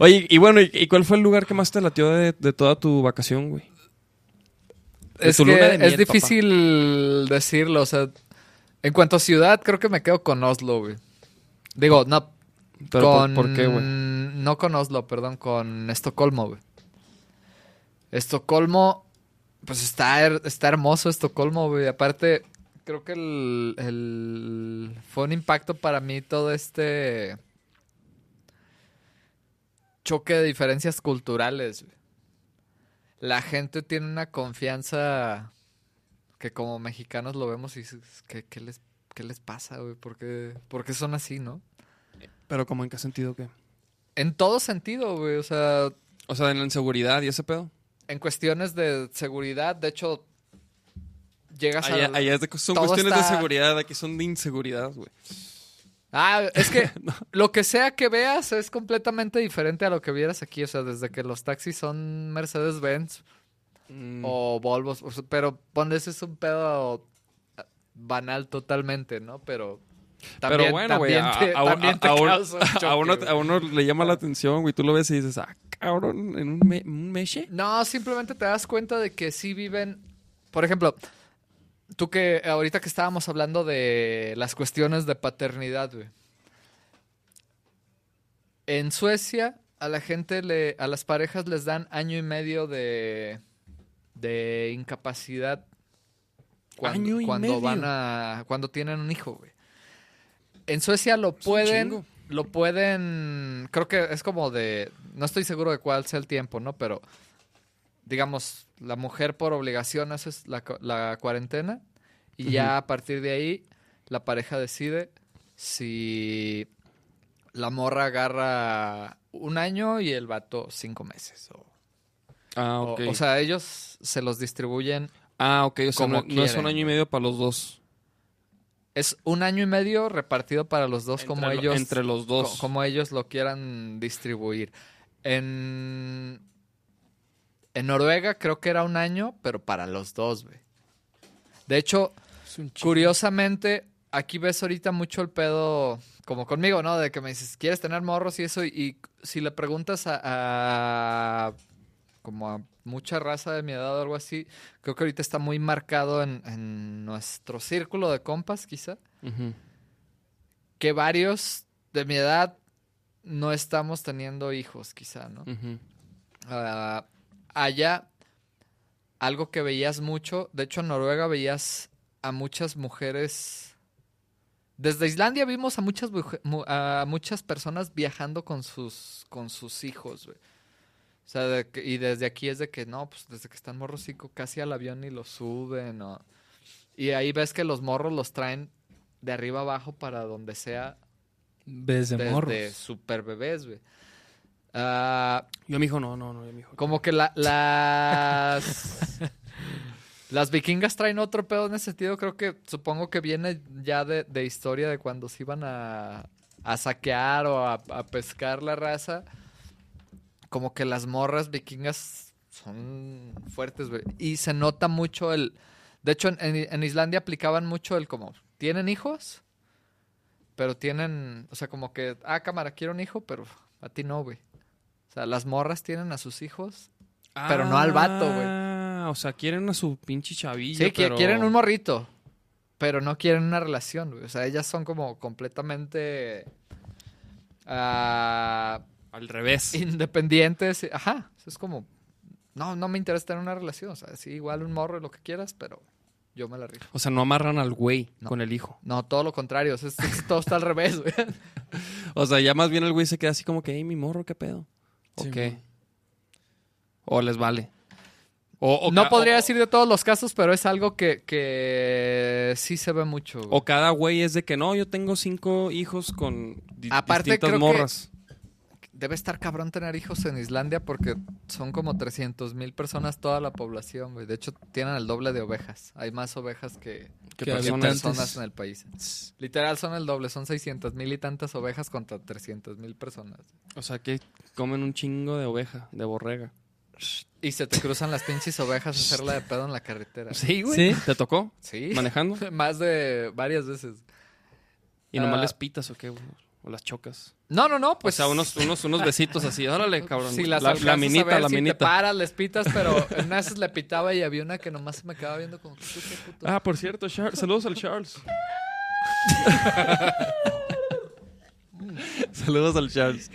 Oye, y bueno, ¿y, cuál fue el lugar que más te latió de, de toda tu vacación, güey? de es tu que luna de es miel, difícil decirlo, o sea, en cuanto a ciudad, creo que me quedo con Oslo, güey. Digo, no, Pero con... ¿por, qué, güey? No con Oslo, perdón, con Estocolmo, güey. Estocolmo, pues está, está hermoso Estocolmo, güey. Aparte, creo que el, fue un impacto para mí todo este choque de diferencias culturales. La gente tiene una confianza que como mexicanos lo vemos y ¿qué, qué les, qué les pasa, güey? ¿Por qué, por qué son así, no? Pero, ¿cómo en qué sentido qué? En todo sentido, güey. O sea, O sea, en la inseguridad y ese pedo. en cuestiones de seguridad, de hecho, llegas Allá, a... allá es de- son cuestiones está- de seguridad, aquí son de inseguridad, güey. Ah, es que lo que sea que veas es completamente diferente a lo que vieras aquí. O sea, desde que los taxis son Mercedes-Benz Mm, o Volvos, o sea, pero pones es un pedo ah, banal totalmente, ¿no? Pero también, pero bueno, güey, a, a- a- uno- a le llama la atención, güey. Tú lo ves y dices, ah, cabrón, en un, me- un meche. No, simplemente te das cuenta de que sí viven. Por ejemplo, tú que ahorita que estábamos hablando de las cuestiones de paternidad, güey. En Suecia, a la gente le, a las parejas les dan año y medio de, de incapacidad cuando, Año y cuando medio. van a, cuando tienen un hijo, güey. En Suecia lo pueden, lo pueden, creo que es como de, no estoy seguro de cuál sea el tiempo, ¿no? Pero, digamos, la mujer por obligación hace la, la cuarentena y ya a partir de ahí la pareja decide si la morra agarra un año y el vato cinco meses. O, Ah, ok. o sea, ellos se los distribuyen. ah, ok, o sea, como no, no es un año y medio para los dos. Es un año y medio repartido para los dos como lo- ellos Entre los dos. co- como ellos lo quieran distribuir. En en Noruega creo que era un año, pero para los dos, güey. De hecho, curiosamente, aquí ves ahorita mucho el pedo, como conmigo, ¿no? De que me dices, ¿quieres tener morros y eso? Y, y si le preguntas a, a- como a mucha raza de mi edad o algo así, creo que ahorita está muy marcado en, en nuestro círculo de compas, quizá, que varios de mi edad no estamos teniendo hijos, quizá, ¿no? Ah, allá, algo que veías mucho, de hecho en Noruega veías a muchas mujeres. Desde Islandia vimos a muchas a muchas personas viajando con sus con sus hijos, güey. O sea, de que- y desde aquí es de que no, pues desde que están morros sí, co- casi al avión y los suben, o- y ahí ves que los morros los traen de arriba abajo para donde sea Ves de desde morros. super bebés, güey. Ah, Yo, mijo, no, no, no, yo, mijo. como que la- las. las vikingas traen otro pedo en ese sentido. Creo que supongo que viene ya de, de historia de cuando se iban a, a saquear o a, a pescar la raza. Como que las morras vikingas son fuertes, güey. Y se nota mucho el. De hecho, en, en- Islandia aplicaban mucho el como. ¿Tienen hijos? Pero tienen. O sea, como que. Ah, cámara, quiero un hijo, pero a ti no, güey. O sea, las morras tienen a sus hijos pero no al vato, güey. Ah, o sea, quieren a su pinche chavillo. Sí, pero... quieren un morrito, pero no quieren una relación, güey. O sea, ellas son como completamente... ah, Al revés. independientes. Ajá, es como, no, no me interesa tener una relación. O sea, sí, igual un morro, lo que quieras, pero yo me la rifo. O sea, no amarran al güey No. con el hijo. No, todo lo contrario. o sea, es- es- todo está al revés, güey. O sea, ya más bien el güey se queda así como que, hey, mi morro, ¿qué pedo? ¿O Sí, qué? mo. O les vale. O, o no podría o- decir de todos los casos, pero es algo que, que sí se ve mucho. güey. O cada güey es de que no, yo tengo cinco hijos con di- Aparte, distintas creo que- morras. Debe estar cabrón tener hijos en Islandia porque son como 300 mil personas toda la población, güey. De hecho, tienen el doble de ovejas. Hay más ovejas que, ¿Qué Que personas en el país. Literal son el doble, son 600 mil y tantas ovejas contra 300 mil personas. O sea, que comen un chingo de oveja, de borrega. Y se te cruzan las pinches ovejas a hacerla de pedo en la carretera. Sí, güey. ¿Sí? ¿Te tocó? Sí. ¿Manejando? Más de varias veces. ¿Y nomás Ah. les pitas o qué, güey? ¿O las chocas? No, no, no, pues. o sea, unos, unos, unos besitos así. Órale, cabrón. Si las la, la a minita, ver, la si minita. te paras, les pitas, pero en una vez le pitaba y había una que nomás se me quedaba viendo como, ¿tú qué puto? Ah, por cierto, Charles. Saludos al Charles. Saludos al Charles.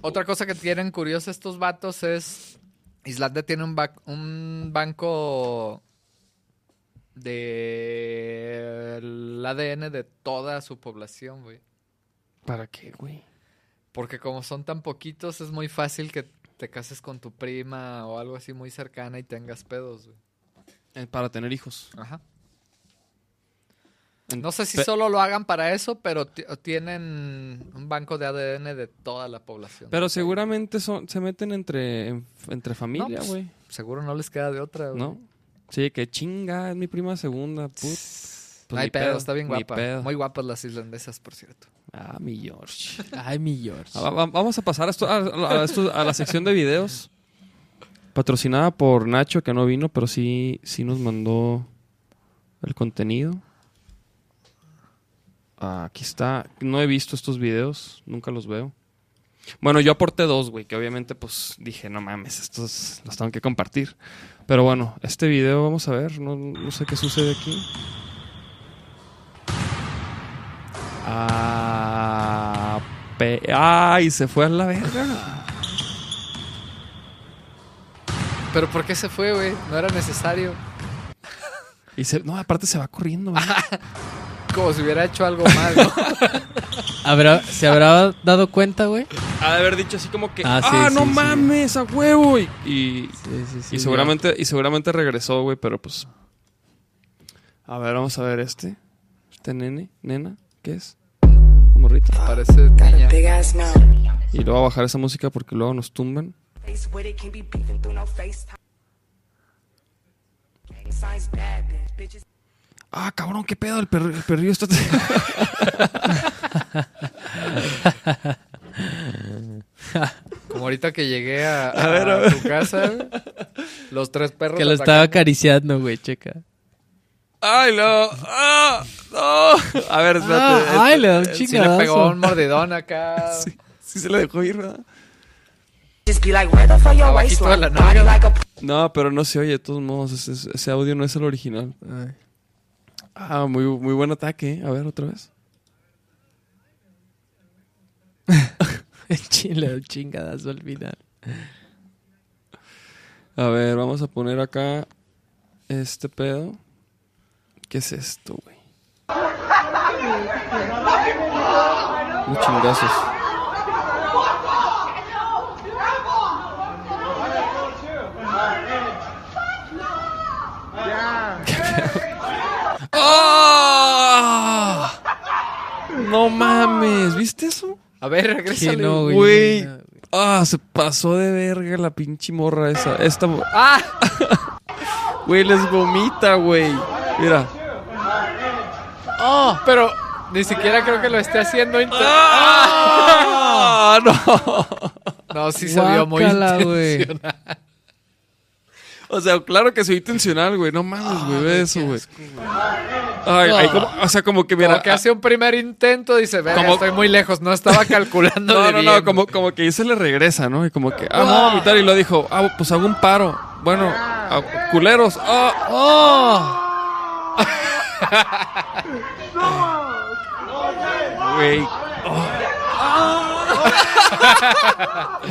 Otra cosa que tienen curiosa estos vatos es. Islandia tiene un, ba- un banco del ADN de toda su población, güey. ¿Para qué, güey? Porque como son tan poquitos, es muy fácil que te cases con tu prima o algo así muy cercana y tengas pedos, güey. Eh, para tener hijos. Ajá. No sé si Pe- solo lo hagan para eso, pero ti- tienen un banco de ADN de toda la población. Pero seguramente son, se meten entre, en- entre familia, pues, güey. Seguro no les queda de otra, güey. ¿No? Sí, que chinga, es mi prima segunda, put. Pues no hay pedo, está bien guapa. pedo. Muy guapas las islandesas, por cierto. Ah, mi George. Ay, mi George. Ah, va- va- Vamos a pasar a, esto, a, a esto- a la sección de videos. Patrocinada por Nacho, que no vino, pero sí, sí nos mandó el contenido. Ah, aquí está. No he visto estos videos, nunca los veo. Bueno, yo aporté dos, güey, que obviamente pues dije, no mames, estos los tengo que compartir. Pero bueno, este video vamos a ver, no, no sé qué sucede aquí. Ah, ¡Ay! Se fue a la verga. Pero ¿por qué se fue, güey? No era necesario. Y se, no, aparte se va corriendo. Como si hubiera hecho algo mal, ¿no? ¿Habrá, ¿Se habrá dado cuenta, güey? Ha de haber dicho así como que, Ah, ¡ah, sí, no sí, sí. mames, a huevo! Y, y, Sí, sí, sí. y seguramente, y seguramente regresó, güey, pero pues. A ver, vamos a ver este. Este nene, nena, ¿qué es? Parece niña. Big ass now. Y luego a bajar esa música porque luego nos tumban. Ah, cabrón, qué pedo, el, perri- el perrillo está. Como ahorita que llegué a, A ver, a a ver. tu casa, los tres perros. Que lo atacando. estaba acariciando, güey, checa. ¡Ay, no! ¡Ah! ¡No! A ver, espérate. Ah, este- ay, le da un Sí le pegó un mordidón acá. Sí, sí se le dejó ir, ¿verdad? Just be like, where the fuck your Abajito de la No, pero no se oye de todos modos. Ese, ese- ese audio no es el original. Ay. Ah, muy, muy buen ataque. ¿eh? A ver, otra vez. Chile, chingadazo al final. A ver, vamos a poner acá este pedo. ¿Qué es esto, güey? Unos chingazos. ¡Ah! No mames, ¿viste eso? A ver, Que regrésale. no, güey. Ah, se pasó de verga la pinche morra esa. Esta. mo- ¡Ah! Güey, les vomita, güey. Mira. ¡Oh! Pero ni siquiera creo que lo esté haciendo. inter- ¡Ah! No. No, sí se vio muy intencional. O sea, claro que soy intencional, güey. No mames, güey. Ve eso, güey. Ay, ay, como- o sea, como que mira. Como que hace un primer intento, dice, "Verga, Como- estoy muy lejos, no estaba calculando No, de no, bien". no, como, como que ahí se le regresa, ¿no? Y como que, ah, me voy a vomitar. Y lo dijo, ah, pues hago un paro. Bueno, ah, culeros. Ah, ¡Oh! Güey.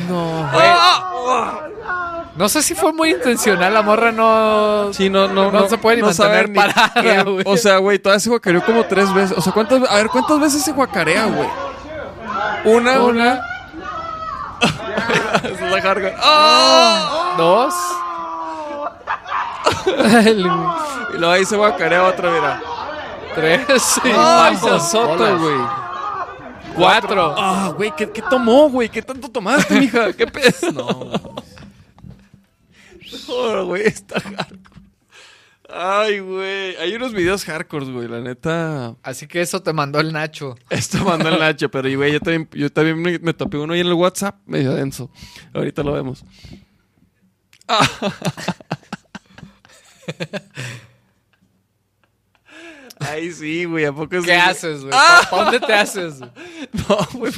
No. No sé si fue muy intencional, la morra no... Sí, no, no, No se puede ni sabe mantener parada, qué- güey. O sea, güey, todavía se guacareó como tres veces. O sea, ¿cuántas, a ver, ¿cuántas veces se guacarea, güey? Una, una. Esa es la carga. ¡Ah! Dos. Y luego ahí se guacarea otra, mira. Tres. Sí. ¡Ay, Soto, güey! Cuatro. ¡Ah, güey! ¿qué, ¿Qué tomó, güey? ¿Qué tanto tomaste, mija? ¿Qué pedo? No, No, güey, está hardcore. Ay, güey. Hay unos videos hardcore, güey, la neta. Así que eso te mandó el Nacho. Esto mandó el Nacho, pero güey, yo también, yo también me, me topé uno ahí en el WhatsApp, medio denso. Ahorita lo vemos. Ah. Ay, sí, güey, ¿a poco sí? ¿Qué haces, güey? Ah. ¿Para dónde te haces? No, güey.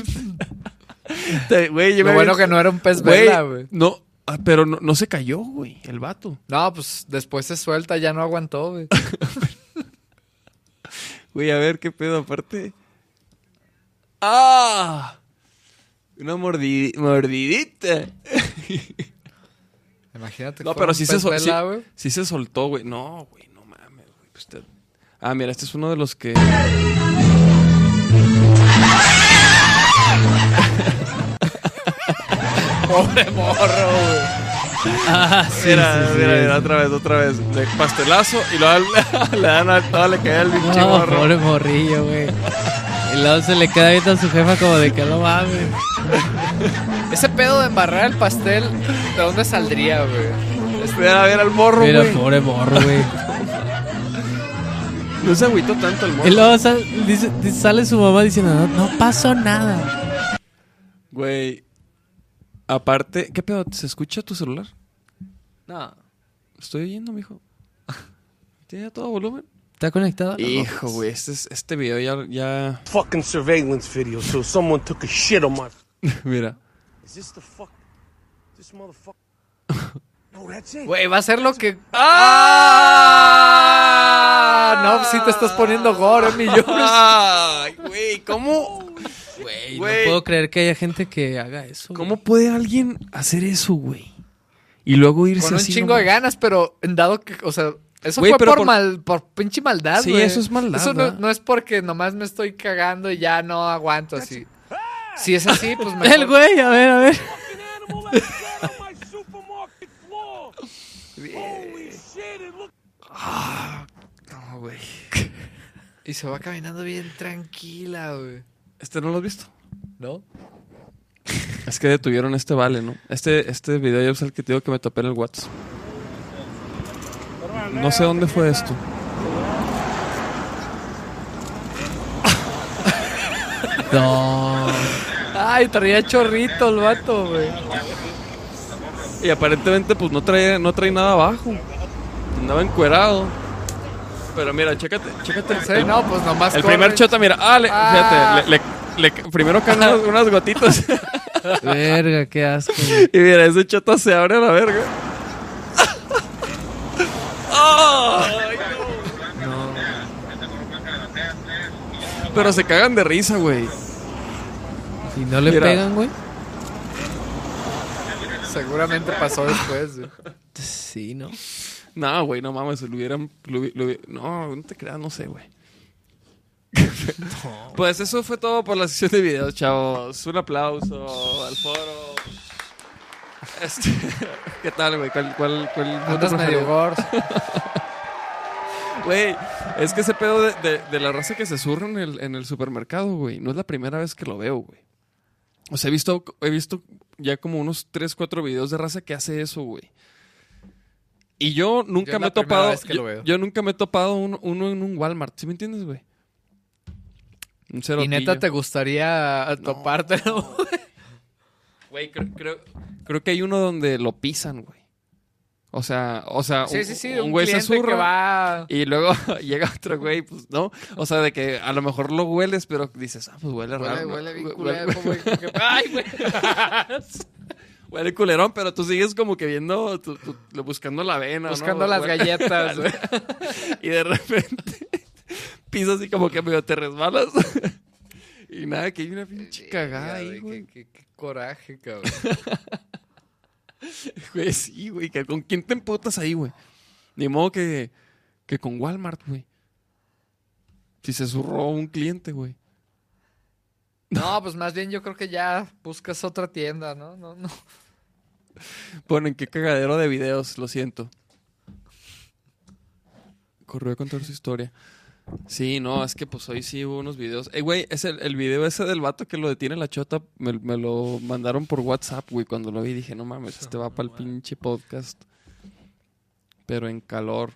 Güey, yo Lo me bueno que no era un pez Güey, vela, güey. No, ah, pero no, no se cayó, güey, el vato. No, pues después se suelta, ya no aguantó, güey. Güey, a ver qué pedo aparte. ¡Ah! Una mordi- mordidita. Imagínate. No, que pero sí se, sol- sí, vela, güey. sí se soltó, güey. No, güey, no mames, güey. Pues te- Ah, mira, este es uno de los que. Pobre morro, güey. Ah, sí, mira, sí, sí. mira, mira, otra vez, otra vez. De pastelazo y luego le dan a todo, le cae el pinche No, morro. pobre morrillo, güey. Y luego se le queda viendo a su jefa como de que no mames. Ese pedo de embarrar el pastel, ¿de dónde saldría, güey? Espera a ver al morro, Mira, güey. pobre morro, güey. No se agüitó tanto el morro. Y luego sal- dice- dice- sale su mamá diciendo, no, no pasó nada. Güey. Aparte, ¿qué pedo? ¿Se escucha tu celular? No. Estoy oyendo, mijo. ¿Tiene a todo volumen? ¿Está conectado? Hijo, güey, este, es- este video ya, ya... fucking surveillance video, so someone took a shit on my. Mira. Is this the fuck? This motherfucker? no, that's it. Güey, va a ser lo que. ¡Ah! No, pues sí te estás poniendo gore, mi George. Ay, güey, ¿cómo? Güey, no puedo creer que haya gente que haga eso. ¿Cómo puede alguien hacer eso, güey? Y luego irse Con un así chingo de ganas, pero dado que. O sea, eso Güey, fue pero por, por- mal, por pinche maldad, Sí, güey. eso es maldad, Eso no, no es porque nomás me estoy cagando y ya no aguanto así. Si es así, pues mejor. El güey, a ver, a ver. Animal like that on my supermarket floor. Holy shit! It look. No, güey. Y se va caminando bien tranquila, güey. ¿Este no lo has visto? ¿No? Es que detuvieron este vale, ¿no? Este, este video ya es el que te digo que me topé en el WhatsApp. No sé dónde fue esto. No. Ay, traía chorrito el vato, güey. Y aparentemente pues no trae, no trae nada abajo. Andaba encuerado. Pero mira, chécate, chécate. El, no, pues nomás el corre. primer chota, mira, ah, le- Ah. fíjate, le, le- le- primero caen unas, unas gotitas. Verga, qué asco. güey. y mira, ese chota se abre a la verga. Ay, No. Pero se cagan de risa, güey. Y no le Mira. pegan, güey. Seguramente pasó después, güey. Sí, ¿no? No, güey, no mames, lo hubieran... lo lo no, no te creas, no sé, güey. Pues eso fue todo por la sesión de videos, chavos. Un aplauso al foro. Este, ¿Qué tal, güey? ¿Cuál, cuál, cuál Andas medio gordo. Güey, es que ese pedo de, de- de la raza que se surra en el, en el supermercado, güey, no es la primera vez que lo veo, güey. O sea, he visto, he visto ya como unos 3, 4 videos de raza que hace eso, güey. Y yo nunca Yo me he topado. yo, nunca me he topado uno, uno en un Walmart, ¿sí me entiendes, güey? Un Y neta, ¿te gustaría topártelo? Güey, creo, creo, creo que hay uno donde lo pisan, güey. O sea, o sea, Sí, un- sí, sí. un Un, güey se zurra. va... Y luego llega otro güey, pues, ¿no? O sea, de que a lo mejor lo hueles, pero dices, ah, pues huele Huele, raro. huele bien culero, huele- Ay, güey. Huele culerón, pero tú sigues como que viendo, tu- tu- buscando la vena, ¿no? Buscando las galletas, güey. Y de repente piso así como que medio te resbalas. y nada, que hay una pinche cagada ahí, güey. qué coraje, cabrón. Güey, sí, güey. que ¿Con quién te emputas ahí, güey? Ni modo que, que con Walmart, güey. Si se zurró un cliente, güey. No, pues más bien yo creo que ya buscas otra tienda, ¿no? No, no. Ponen qué cagadero de videos, lo siento. Corrió a contar su historia. Sí, no, es que pues hoy sí hubo unos videos. Eh, güey, es el, el video ese del vato que lo detiene la chota, me, me lo mandaron por WhatsApp, güey. Cuando lo vi dije, no mames, este va para el pinche podcast. Pero en calor.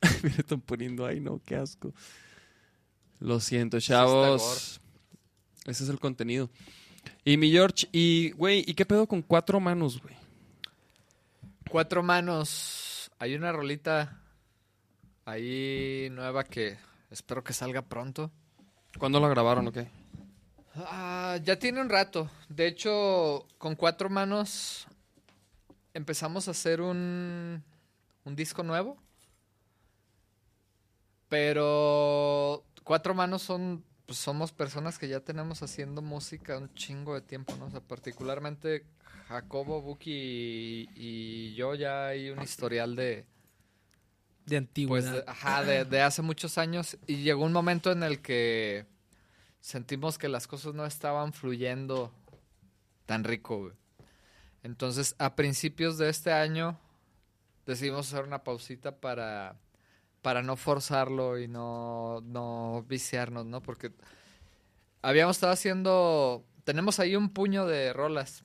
Me están poniendo ahí, no, qué asco. Lo siento, chavos. Ese es el contenido. Y mi George, y güey, ¿y qué pedo con cuatro manos, güey? Cuatro manos. Hay una rolita ahí nueva que espero que salga pronto. ¿Cuándo la grabaron o qué? Ah, ya tiene un rato. De hecho, con cuatro manos empezamos a hacer un, un disco nuevo. Pero cuatro manos son, pues somos personas que ya tenemos haciendo música un chingo de tiempo, ¿no? O sea, particularmente Jacobo, Buki y, y yo ya hay un historial de, De pues, antigüedad. ajá, de, de hace muchos años. Y llegó un momento en el que sentimos que las cosas no estaban fluyendo tan rico, güey. Entonces, a principios de este año, decidimos hacer una pausita para, para no forzarlo y no, no viciarnos, ¿no? Porque habíamos estado haciendo, tenemos ahí un puño de rolas.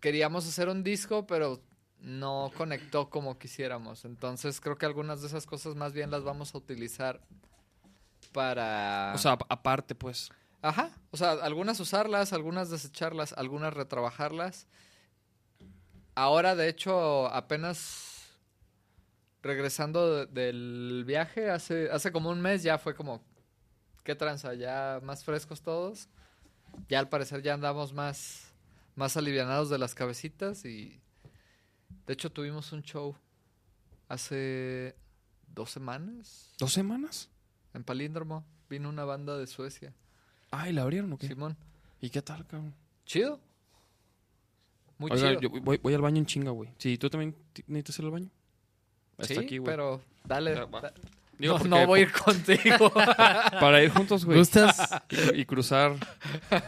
Queríamos hacer un disco, pero no conectó como quisiéramos. Entonces, creo que algunas de esas cosas más bien las vamos a utilizar para... O sea, ap- aparte, pues. Ajá, o sea, algunas usarlas, algunas desecharlas, algunas retrabajarlas. Ahora, de hecho, apenas regresando de- del viaje, hace, hace como un mes ya fue como, ¿qué tranza? Ya más frescos todos. Ya al parecer ya andamos más, más alivianados de las cabecitas y de hecho tuvimos un show hace dos semanas ¿Dos semanas? en Palíndromo. Vino una banda de Suecia. Ay, ¿la abrieron o qué? Simón. ¿Y qué tal, cabrón? Chido. Muy Oiga, chido. yo voy, voy al baño en chinga, güey. Sí, ¿tú también necesitas ir al baño? sí, Está aquí, güey. pero dale. Da- Digo, no, voy a ir contigo. Para ir juntos, güey. ¿Gustas? Y, y cruzar.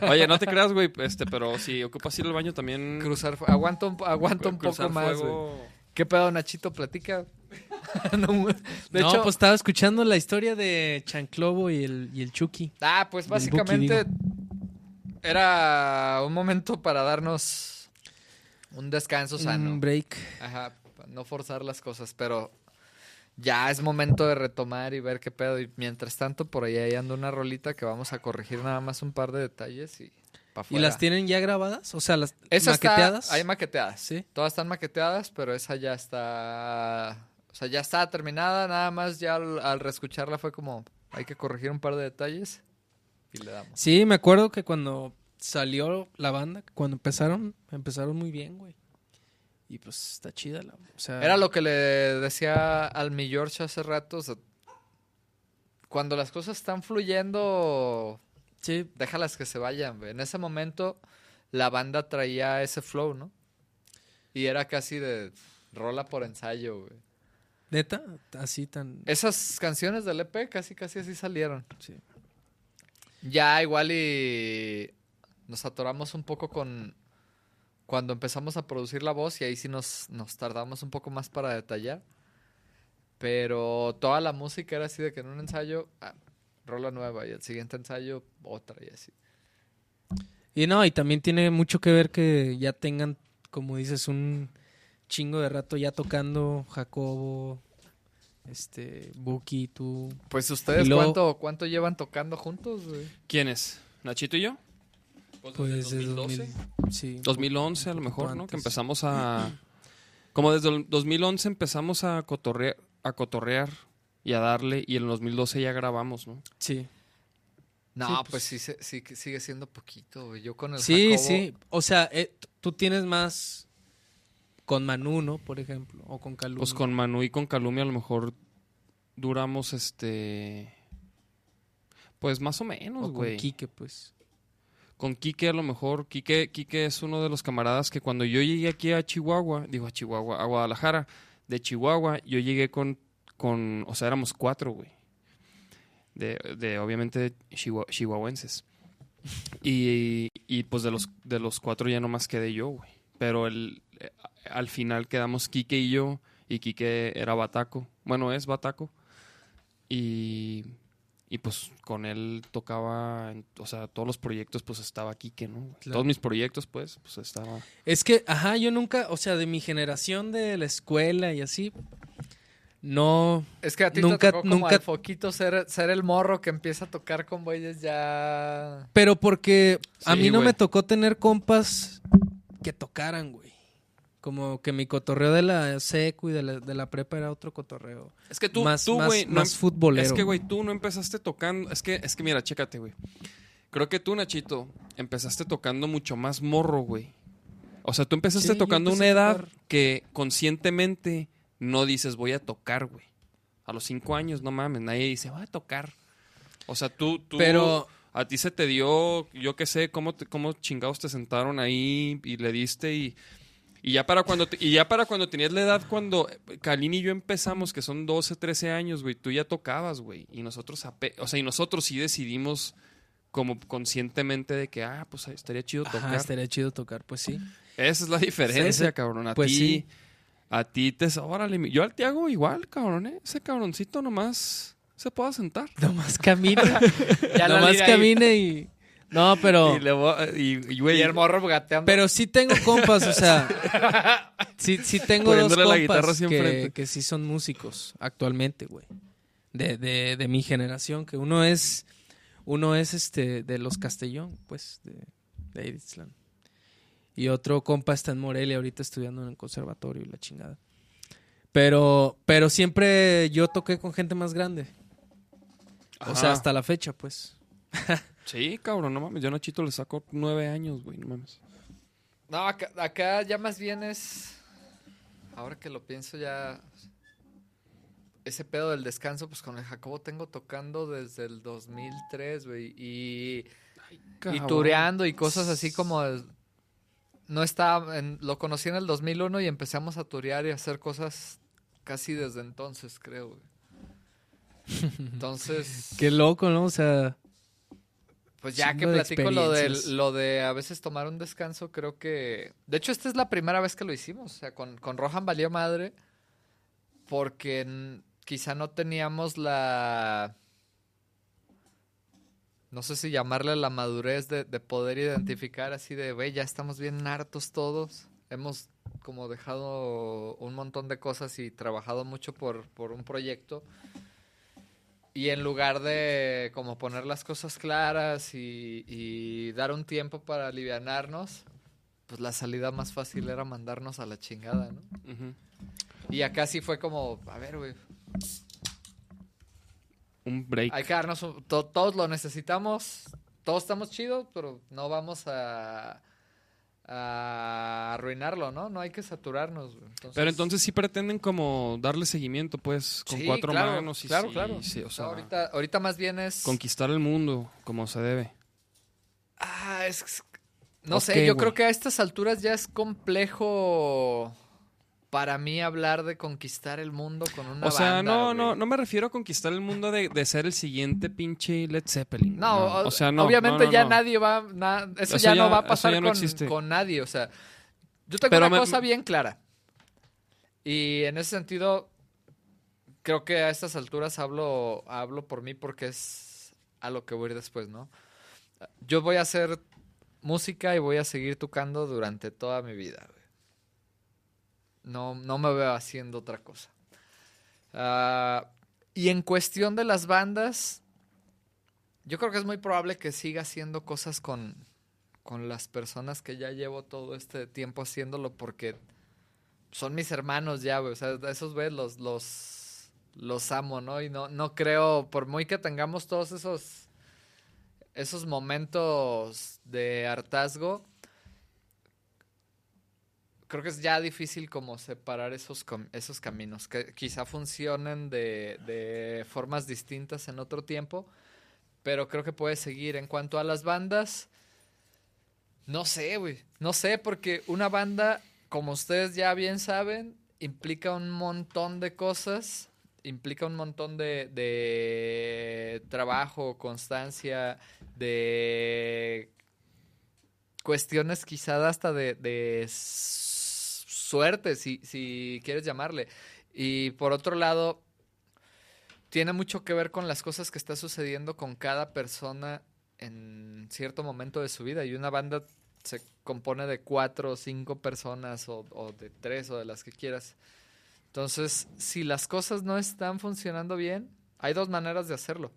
Oye, no te creas, güey, este, pero si ocupas ir al baño también... cruzar, aguanta un, aguanta un cruzar poco más. güey. ¿Qué pedo, Nachito? Platica. No, de no, hecho, pues estaba escuchando la historia de Chanclobo y el, y el Chucky. ah, pues Buki, básicamente era un momento para darnos un descanso sano. Un break. Ajá, no forzar las cosas, pero ya es momento de retomar y ver qué pedo. Y mientras tanto, por ahí, ahí anda una rolita que vamos a corregir nada más un par de detalles y pa' ¿Y las tienen ya grabadas? O sea, las Esa está- maqueteadas. hay maqueteadas. Sí. Todas están maqueteadas, pero esa ya está. O sea, ya está terminada. Nada más ya al, al reescucharla fue como. Hay que corregir un par de detalles. Y le damos. Sí, me acuerdo que cuando salió la banda, cuando empezaron, empezaron muy bien, güey. Y pues está chida la. O sea, Era lo que le decía al mi George hace rato. o sea, cuando las cosas están fluyendo, Sí, déjalas que se vayan. güey. En ese momento, la banda traía ese flow, ¿no? Y era casi de rola por ensayo, güey. neta, así tan. Esas canciones del EP casi, casi así salieron. Sí. Ya igual y nos atoramos un poco con cuando empezamos a producir la voz y ahí sí nos, nos tardamos un poco más para detallar. Pero toda la música era así de que en un ensayo, ah, rola nueva y el siguiente ensayo otra y así. Y no, y también tiene mucho que ver que ya tengan, como dices, un chingo de rato ya tocando Jacobo, este, Buki, tú. Pues ustedes luego- cuánto, cuánto llevan tocando juntos, güey? ¿Quién es? ¿Nachito y yo? Pues desde desde 2012. 2000, sí. 2011 a lo mejor, ¿no? Que empezamos a... Como desde el 2011 empezamos a cotorrear, a cotorrear y a darle y en el 2012 ya grabamos, ¿no? Sí. No, Sí, pues, pues- sí, sí, que sigue siendo poquito, güey. Yo con el Sí, Jacobo- sí. O sea, eh, tú tienes más con Manu, ¿no? Por ejemplo, o con Calum. Pues con Manu y con Calumi a lo mejor duramos este Pues más o menos, o con güey. Quique, pues. Con Quique a lo mejor. Quique, Quique es uno de los camaradas que cuando yo llegué aquí a Chihuahua, digo a Chihuahua, a Guadalajara, de Chihuahua, yo llegué con, con o sea, éramos cuatro, güey. De, de obviamente chihua- chihuahuenses. Y, y, pues de los, de los cuatro ya nomás quedé yo, güey. Pero el, eh, al final quedamos Quique y yo, y Quique era bataco. Bueno, es bataco. Y, y pues con él tocaba, en- o sea, todos los proyectos, pues estaba Quique, ¿no? Claro. Todos mis proyectos, pues, pues estaba... Es que, ajá, yo nunca, o sea, de mi generación de la escuela y así, no, Es que a ti Nunca- te tocó como nunca- al foquito ser, ser el morro que empieza a tocar con güeyes ya... pero porque a Sí, mí no güey. me tocó tener compas que tocaran, güey. Como que mi cotorreo de la secu y de la, de la prepa era otro cotorreo. Es que tú, Más- tú, más- güey, no más em- futbolero, Es que, güey, tú no empezaste tocando. Es que, es que mira, chécate, güey. Creo que tú, Nachito, empezaste tocando mucho más morro, güey. O sea, tú empezaste Sí, tocando una edad que conscientemente no dices voy a tocar, güey. A los cinco años, no mames, nadie dice voy a tocar. O sea, tú, tú Pero- a ti se te dio, yo qué sé, cómo, te- cómo chingados te sentaron ahí y le diste y, y ya para cuando te- y ya para cuando tenías la edad cuando Kalin y yo empezamos, que son 12, 13 años, güey, tú ya tocabas, güey, y nosotros o sea, y nosotros sí decidimos como conscientemente de que ah, pues estaría chido tocar. Ajá, estaría chido tocar, pues sí. Esa es la diferencia, Sí, sí. cabrón. A Pues ti, sí. a ti te... Órale, yo al te hago igual, cabrón, ¿eh? Ese cabroncito nomás se puede sentar. Nomás camina. Ya Nomás camina y... No, pero... Y, le voy y- y, güey, Y el morro gateando. Pero sí tengo compas, o sea... Sí, sí tengo dos la compas que, que sí son músicos actualmente, güey. De, de, de mi generación, que uno es... Uno es este de los Castellón, pues, de, de. Y otro compa está en Morelia ahorita estudiando en el conservatorio y la chingada. Pero, pero siempre yo toqué con gente más grande. O sea, hasta la fecha, pues. Sí, cabrón, no mames. Yo a Nachito le saco nueve años, güey, no mames. No, acá, acá ya más bien es. Ahora que lo pienso, ya. Ese pedo del descanso, pues con el Jacobo tengo tocando desde el 2003, güey. Y, y Cabrón. tureando y cosas así como. el- no estaba. en- lo conocí en el 2001 y empezamos a turear y a hacer cosas casi desde entonces, creo, güey. Entonces. Qué loco, ¿no? O sea, Pues ya que de platico lo de, lo de a veces tomar un descanso, creo que... De hecho, esta es la primera vez que lo hicimos. O sea, con, con Rohan valió madre porque quizá no teníamos la... No sé si llamarle la madurez de, de poder identificar así de, güey, ya estamos bien hartos todos. Hemos como dejado un montón de cosas y trabajado mucho por, por un proyecto. Y en lugar de como poner las cosas claras y, y dar un tiempo para alivianarnos, pues la salida más fácil era mandarnos a la chingada, ¿no? Y acá sí fue como, a ver, güey, Un break. hay que darnos, un- to- todos lo necesitamos, todos estamos chidos, pero no vamos a, a arruinarlo, ¿no? No hay que saturarnos. Pero entonces sí pretenden como darle seguimiento, pues, con Sí, cuatro claro, manos y claro, sí, claro. sí, o sea, ahorita, ahorita más bien es... conquistar el mundo como se debe. Ah, es. No sé, yo creo que a estas alturas ya es complejo para mí hablar de conquistar el mundo con una o sea, banda, no, no, no me refiero a conquistar el mundo de, de ser el siguiente pinche Led Zeppelin. No, o sea, no. obviamente no, no, ya nadie va. na- eso, Eso ya, no va a pasar con, nadie. O sea, yo tengo Pero una me- cosa bien clara. Y en ese sentido, creo que a estas alturas hablo, hablo por mí porque es a lo que voy a ir después, ¿no? Yo voy a hacer música y voy a seguir tocando durante toda mi vida. No, no me veo haciendo otra cosa. Ah, y en cuestión de las bandas, yo creo que es muy probable que siga haciendo cosas con, con las personas que ya llevo todo este tiempo haciéndolo porque son mis hermanos ya, güey. O sea, esos güeyes los, los, los amo, ¿no? Y no, no creo, por muy que tengamos todos esos, esos momentos de hartazgo, creo que es ya difícil como separar esos, esos caminos, que quizá funcionen de, de formas distintas en otro tiempo, pero creo que puede seguir. En cuanto a las bandas, no sé, güey. No sé, porque una banda, como ustedes ya bien saben, implica un montón de cosas. Implica un montón de, de trabajo, constancia, de cuestiones quizás hasta de, de suerte, si, si quieres llamarle. Y por otro lado, tiene mucho que ver con las cosas que está sucediendo con cada persona en cierto momento de su vida. Y una banda se compone de cuatro o cinco personas o, o de tres o de las que quieras. Entonces, si las cosas no están funcionando bien, hay dos maneras de hacerlo.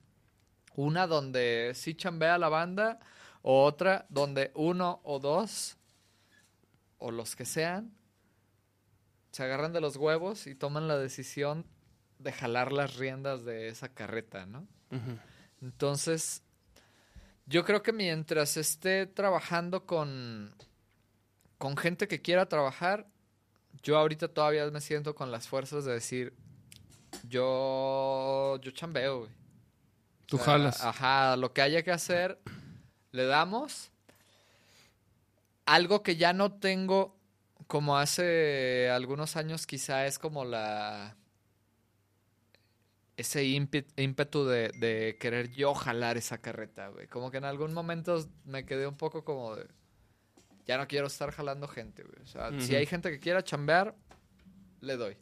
Una donde sí chambea la banda o otra donde uno o dos o los que sean se agarran de los huevos y toman la decisión de jalar las riendas de esa carreta, ¿no? Entonces, yo creo que mientras esté trabajando con, con gente que quiera trabajar, yo ahorita todavía me siento con las fuerzas de decir, yo, yo chambeo, güey. Tú O sea, jalas. Ajá, lo que haya que hacer, le damos. Algo que ya no tengo como hace algunos años quizá es como la... Ese ímpe- ímpetu de, de querer yo jalar esa carreta, güey. Como que en algún momento me quedé un poco como de... Ya no quiero estar jalando gente, güey. O sea, si Ujú. hay gente que quiera chambear, le doy.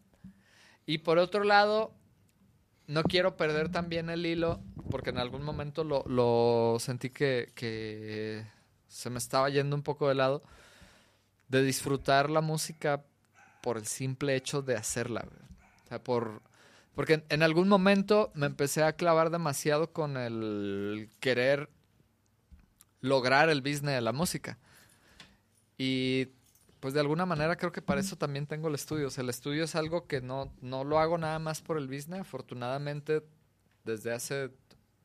Y por otro lado, no quiero perder también el hilo, porque en algún momento lo, lo sentí que, que se me estaba yendo un poco de lado, de disfrutar la música por el simple hecho de hacerla. O sea, por, porque en, algún momento me empecé a clavar demasiado con el querer lograr el business de la música. Y pues de alguna manera creo que para eso también tengo el estudio. El estudio es algo que no, no lo hago nada más por el business. Afortunadamente, desde hace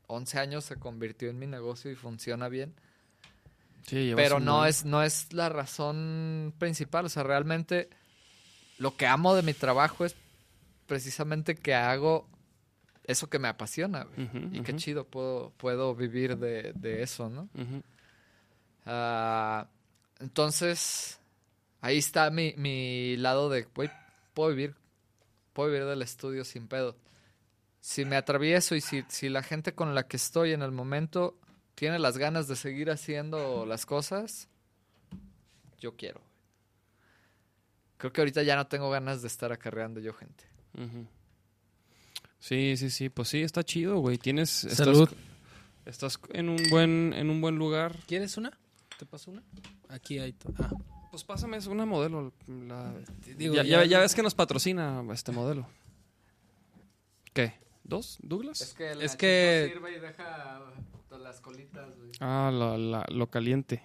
11 años se convirtió en mi negocio y funciona bien. Sí, Pero no es, no es la razón principal. O sea, realmente lo que amo de mi trabajo es precisamente que hago eso que me apasiona. Y qué chido puedo, puedo vivir de, de eso, ¿no? Ah, entonces, ahí está mi, mi lado de, güey, puedo vivir, puedo vivir del estudio sin pedo. Si me atravieso y si, si la gente con la que estoy en el momento tiene las ganas de seguir haciendo las cosas, yo quiero. Creo que ahorita ya no tengo ganas de estar acarreando yo gente. Sí, sí, sí, pues sí, está chido, güey. Tienes estás- Salud. Estás, en un buen en un buen lugar. ¿Quieres una? ¿Te paso una? Aquí hay. Ah, Pues pásame es una modelo. la- digo, ya, ya- ya- ya ves que nos patrocina este modelo. ¿Qué? ¿Dos? ¿Douglas? que Es que- sirve y deja las colitas, Ah, la- la- lo caliente.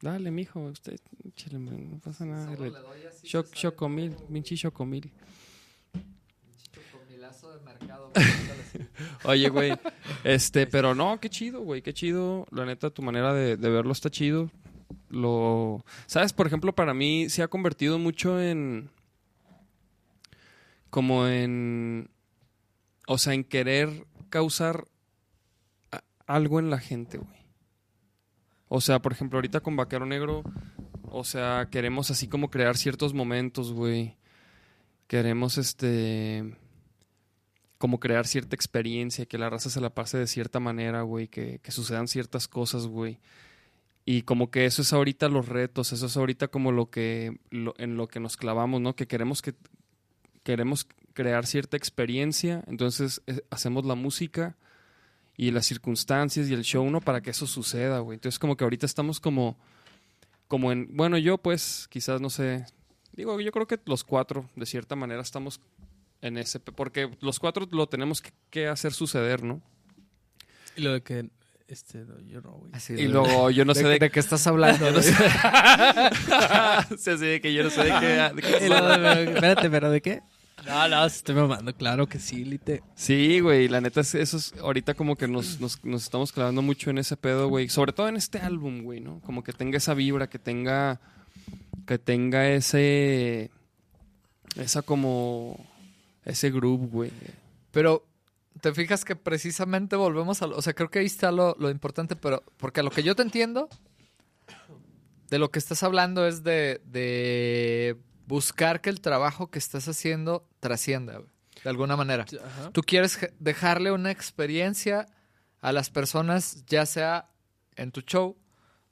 Dale, mijo, usted, hombre, no pasa nada. Le- Choc, chocomil, pinche chocomil. Chocomilazo de mercado. Oye, güey, este, pero no, qué chido, güey, qué chido. La neta, tu manera de, de verlo está chido. Lo, sabes, por ejemplo, para mí se ha convertido mucho en, como en, o sea, en querer causar algo en la gente, güey. O sea, por ejemplo, ahorita con Vaquero Negro, o sea, queremos así como crear ciertos momentos, güey. Queremos, este, como crear cierta experiencia, que la raza se la pase de cierta manera, güey, que, que sucedan ciertas cosas, güey. Y como que eso es ahorita los retos, eso es ahorita como lo que, en lo que nos clavamos, ¿no? Que queremos que, queremos crear cierta experiencia, entonces eh, hacemos la música y las circunstancias y el show, ¿no? Para que eso suceda, güey. Entonces como que ahorita estamos como, como en, bueno, yo pues quizás, no sé, digo, yo creo que los cuatro, de cierta manera, estamos en ese, porque los cuatro lo tenemos que, que hacer suceder, ¿no? Y lo de que. Este, no, yo no, güey. Y luego yo no sé de, de qué estás hablando. yo no sé. Sí, así de que yo no sé de qué. de qué- espérate, ¿pero de qué? No, no, estoy mamando. Claro que sí, Lite. Sí, güey, la neta, es- eso es ahorita como que nos, nos, nos estamos clavando mucho en ese pedo, güey. Sobre todo en este álbum, güey, ¿no? Como que tenga esa vibra, que tenga. Que tenga ese. Esa como. Ese groove, güey. Pero te fijas que precisamente volvemos a... lo- O sea, creo que ahí está lo, lo importante, pero porque a lo que yo te entiendo, de lo que estás hablando es de, de buscar que el trabajo que estás haciendo trascienda, güey, de alguna manera. Ajá. Tú quieres dejarle una experiencia a las personas, ya sea en tu show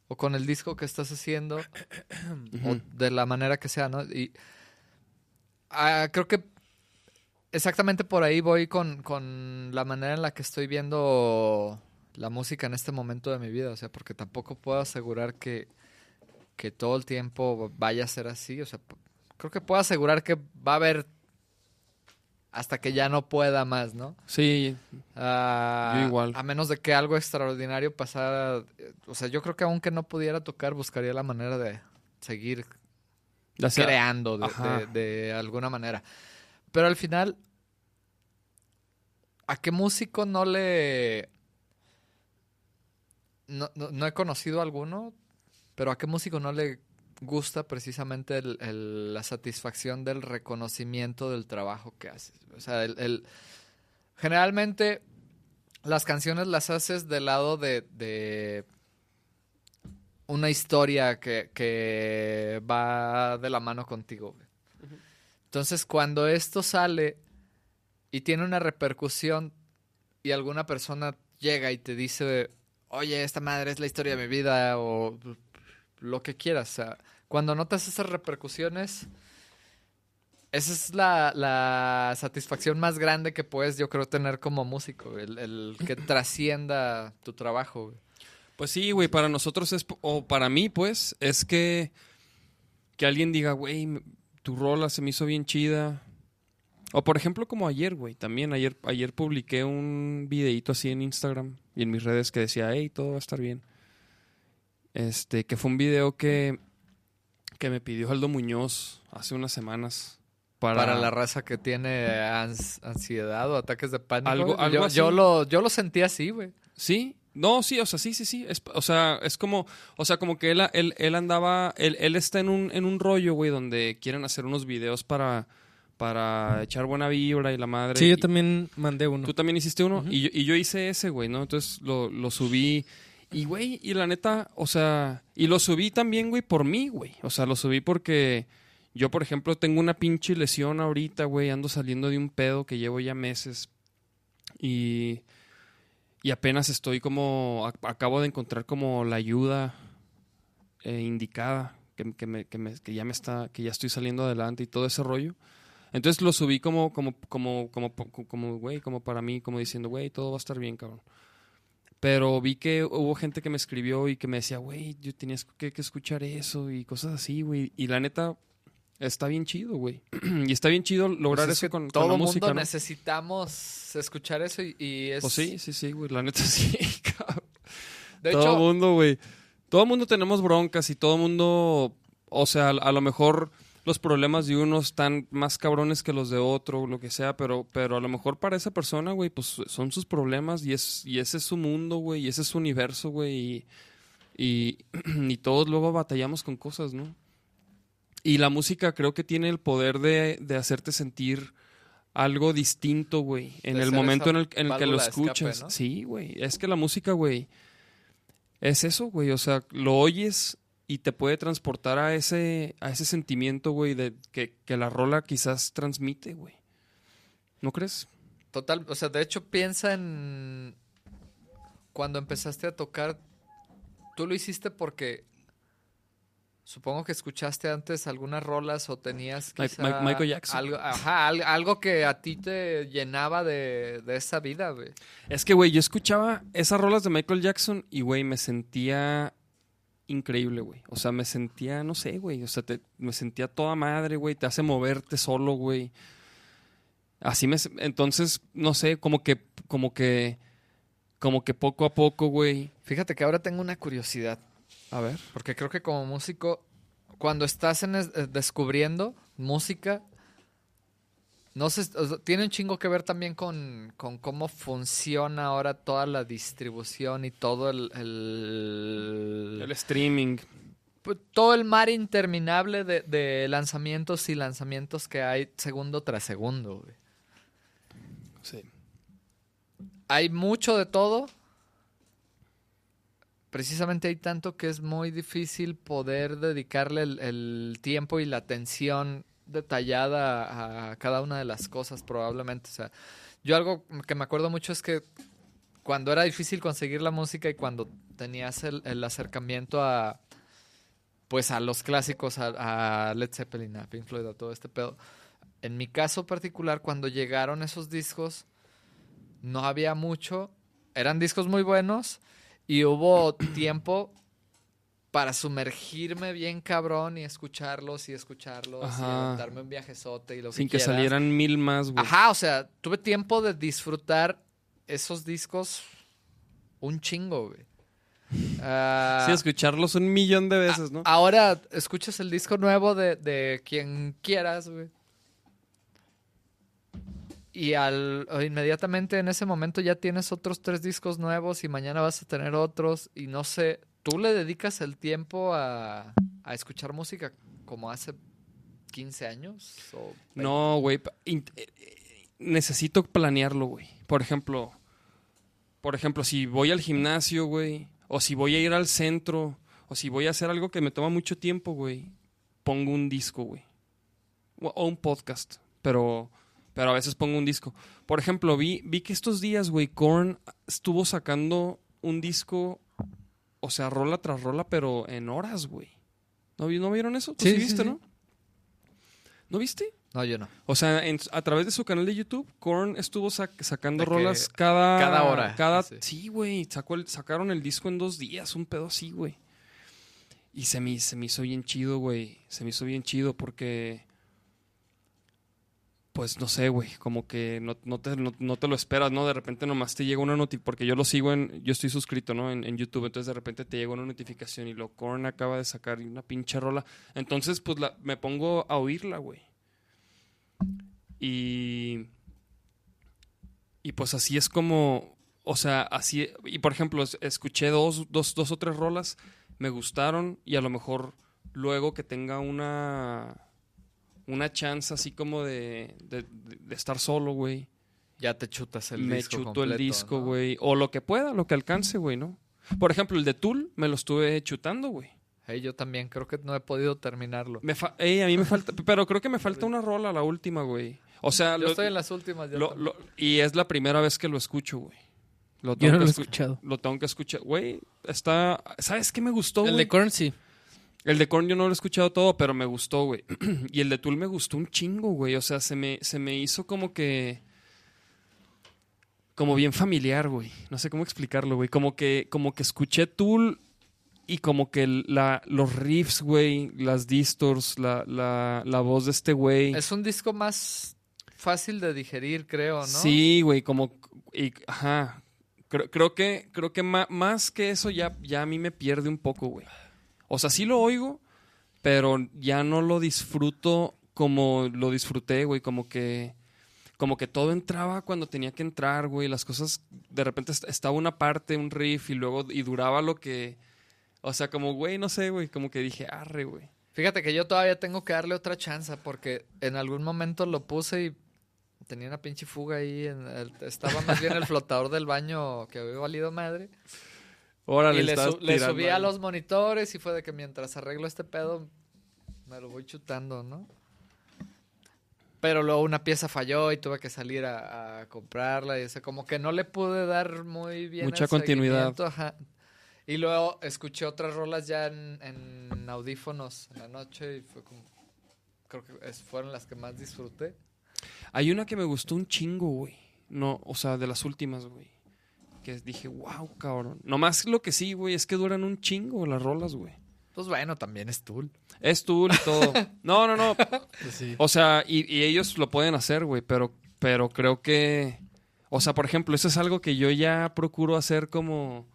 o con el disco que estás haciendo, o de la manera que sea, ¿no? Y ah, creo que exactamente por ahí voy con, con la manera en la que estoy viendo la música en este momento de mi vida, o sea, porque tampoco puedo asegurar que, que todo el tiempo vaya a ser así, o sea, creo que puedo asegurar que va a haber hasta que ya no pueda más, ¿no? Sí, Ah, Yo igual. A menos de que algo extraordinario pasara. eh, O sea, yo creo que aunque no pudiera tocar, buscaría la manera de seguir ya sea- creando de, ajá. de- de alguna manera. Pero al final, ¿a qué músico no le... No, no- no he conocido alguno, pero ¿a qué músico no le gusta precisamente el- el- la satisfacción del reconocimiento del trabajo que haces? O sea, el, generalmente las canciones las haces del lado de, de una historia que, que va de la mano contigo. Entonces, cuando esto sale y tiene una repercusión y alguna persona llega y te dice, oye, esta madre es la historia de mi vida o lo que quieras, o sea, cuando notas esas repercusiones, esa es la, la satisfacción más grande que puedes, yo creo, tener como músico, el, el que trascienda tu trabajo. güey. Pues sí, güey, para nosotros es, o para mí, pues, es que, que alguien diga, güey, tu rola se me hizo bien chida. O por ejemplo, como ayer, güey, también ayer, ayer publiqué un videito así en Instagram y en mis redes que decía, hey, todo va a estar bien. Este, que fue un video que, que me pidió Aldo Muñoz hace unas semanas. Para, Para la raza que tiene ans- ansiedad o ataques de pánico. Algo- yo, así. yo lo, yo lo sentí así, güey. Sí, no, sí, o sea, sí, sí, sí. Es, o sea, es como, o sea, como que él, él, él andaba, él, él está en un, en un rollo, güey, donde quieren hacer unos videos para, para echar buena vibra y la madre. Sí, yo también mandé uno. Tú también hiciste uno y, yo, y yo hice ese, güey, ¿no? Entonces lo, lo subí y, güey, y la neta, o sea, y lo subí también, güey, por mí, güey. O sea, lo subí porque yo, por ejemplo, tengo una pinche lesión ahorita, güey, ando saliendo de un pedo que llevo ya meses y, y apenas estoy como, ac- acabo de encontrar como la ayuda eh, indicada, que, que, me- que, me- que ya me está, que ya estoy saliendo adelante y todo ese rollo. Entonces lo subí como, como, como, como, como, güey, como para mí, como diciendo, güey, todo va a estar bien, cabrón. Pero vi que hubo gente que me escribió y que me decía, güey, yo tenías que, que escuchar eso y cosas así, güey. Y la neta, está bien chido, güey. y está bien chido lograr Pues es eso con, con todo la mundo música, ¿no? necesitamos escuchar eso y, y es... Pues sí, sí, sí, güey, la neta sí, cabrón. De todo hecho, mundo, güey. Todo mundo tenemos broncas y todo mundo, o sea, a lo mejor los problemas de uno están más cabrones que los de otro, lo que sea, pero, pero a lo mejor para esa persona, güey, pues son sus problemas y, es, y ese es su mundo, güey, y ese es su universo, güey, y, y, y todos luego batallamos con cosas, ¿no? Y la música creo que tiene el poder de, de hacerte sentir algo distinto, güey, en De el momento en el, en el que lo escape, escuchas. ¿no? Sí, güey, es que la música, güey, es eso, güey, o sea, lo oyes y te puede transportar a ese, a ese sentimiento, güey, de que, que la rola quizás transmite, güey. ¿No crees? total, o sea, de hecho piensa en cuando empezaste a tocar, tú lo hiciste porque supongo que escuchaste antes algunas rolas o tenías Michael Jackson. algo, ajá, al- algo que a ti te llenaba de, de esa vida, güey. Es que, güey, yo escuchaba esas rolas de Michael Jackson y, güey, me sentía increíble, güey. O sea, me sentía, no sé, güey. O sea, te- me sentía toda madre, güey. Te hace moverte solo, güey. Así me... Entonces, no sé, como que... Como que... Como que poco a poco, güey. Fíjate que ahora tengo una curiosidad. A ver. Porque creo que como músico, cuando estás en es- eh, descubriendo música, no sé, o sea, tiene un chingo que ver también con, con cómo funciona ahora toda la distribución y todo el, el- El streaming. pues, todo el mar interminable de, de lanzamientos y lanzamientos que hay segundo tras segundo. güey. Sí. hay mucho de todo. Precisamente hay tanto que es muy difícil poder dedicarle el, el tiempo y la atención detallada a cada una de las cosas, probablemente. O sea, yo algo que me acuerdo mucho es que cuando era difícil conseguir la música y cuando tenías el, acercamiento a pues a los clásicos, a, a Led Zeppelin, a Pink Floyd, a todo este pedo. En mi caso particular, cuando llegaron esos discos, no había mucho. Eran discos muy buenos y hubo tiempo para sumergirme bien cabrón y escucharlos y escucharlos y darme un viajezote y lo Sin que salieran mil más, güey. Ajá, o sea, tuve tiempo de disfrutar esos discos un chingo, güey. Ah, Sí, escucharlos un millón de veces, ¿no? Ahora escuchas el disco nuevo de, de quien quieras, güey. Y al inmediatamente en ese momento ya tienes otros tres discos nuevos y mañana vas a tener otros y no sé, ¿tú le dedicas el tiempo a, a escuchar música como hace 15 años? O 20? No, güey. eh, Necesito planearlo, güey. Por ejemplo, por ejemplo, si voy al gimnasio, güey, o si voy a ir al centro, o si voy a hacer algo que me toma mucho tiempo, güey, pongo un disco, güey. O, o un podcast, pero, pero a veces pongo un disco. Por ejemplo, vi, vi que estos días, güey, Korn estuvo sacando un disco, o sea, rola tras rola, pero en horas, güey. ¿No, ¿No vieron eso? ¿Tú Sí, sí, sí, viste, sí. no? ¿No viste? No, yo no. O sea, en- a través de su canal de YouTube, Korn estuvo sac- sacando rolas cada... cada hora, Cada, sí. sí, güey. sacó el- sacaron el disco en dos días, un pedo así, güey. Y se me, se me hizo bien chido, güey. Se me hizo bien chido porque... Pues no sé, güey. Como que no, no te, no, te lo esperas, ¿no? De repente nomás te llega una notificación. Porque yo lo sigo en... Yo estoy suscrito, ¿no? En, YouTube. Entonces de repente te llega una notificación y lo Korn acaba de sacar una pinche rola. Entonces, pues me pongo a oírla, güey. Y. Y pues así es como. O sea, así. Y por ejemplo, es- escuché dos, dos, dos o tres rolas, me gustaron, y a lo mejor luego que tenga una. Una chance así como de, de, de estar solo, güey. Ya te chutas el Me disco chuto completo, el disco, ¿no? güey. O lo que pueda, lo que alcance, güey, ¿no? Por ejemplo, el de Tool me lo estuve chutando, güey. Hey, yo también creo que no he podido terminarlo. Me fa- Ey, a mí me falta. Pero creo que me falta una rola, la última, güey. O sea, Yo lo- estoy en las últimas. ya Lo- lo- y es la primera vez que lo escucho, güey. Lo Yo tengo no lo que he escu- escuchado. Lo tengo que escuchar. Güey, está... ¿Sabes qué me gustó, El güey? de sí. El de Korn yo no lo he escuchado todo, pero me gustó, güey. y el de Tool me gustó un chingo, güey. O sea, se me, se me hizo como que... Como bien familiar, güey. No sé cómo explicarlo, güey. Como que, como que escuché Tool y como que la, los riffs, güey, las distors, la, la, la voz de este güey. Es un disco más fácil de digerir, creo, ¿no? Sí, güey, como... y- ajá. Creo, creo que, creo que ma- más que eso ya, ya a mí me pierde un poco, güey. O sea, sí lo oigo, pero ya no lo disfruto como lo disfruté, güey. Como que... Como que todo entraba cuando tenía que entrar, güey. Las cosas... De repente est- estaba una parte, un riff, y luego... Y duraba lo que... O sea, como, güey, no sé, güey. Como que dije, arre, güey. Fíjate que yo todavía tengo que darle otra chance porque en algún momento lo puse y tenía una pinche fuga ahí. En el- estaba más bien el flotador del baño que había valido madre. Órale, y le, estás su- le tirando subí a los monitores y fue de que mientras arreglo este pedo me lo voy chutando, ¿no? Pero luego una pieza falló y tuve que salir a, a comprarla y o sea, como que no le pude dar muy bien Mucha el continuidad. ajá. Y luego escuché otras rolas ya en, en audífonos en la noche y fue como creo que es- fueron las que más disfruté. Hay una que me gustó un chingo, güey. No, o sea, de las últimas, güey. Que dije, wow, cabrón. Nomás lo que sí, güey, es que duran un chingo las rolas, güey. Pues bueno, también es Tool. Es Tool y todo. No, no, no. Pues sí. O sea, y, y ellos lo pueden hacer, güey, pero, pero creo que... O sea, por ejemplo, eso es algo que yo ya procuro hacer como,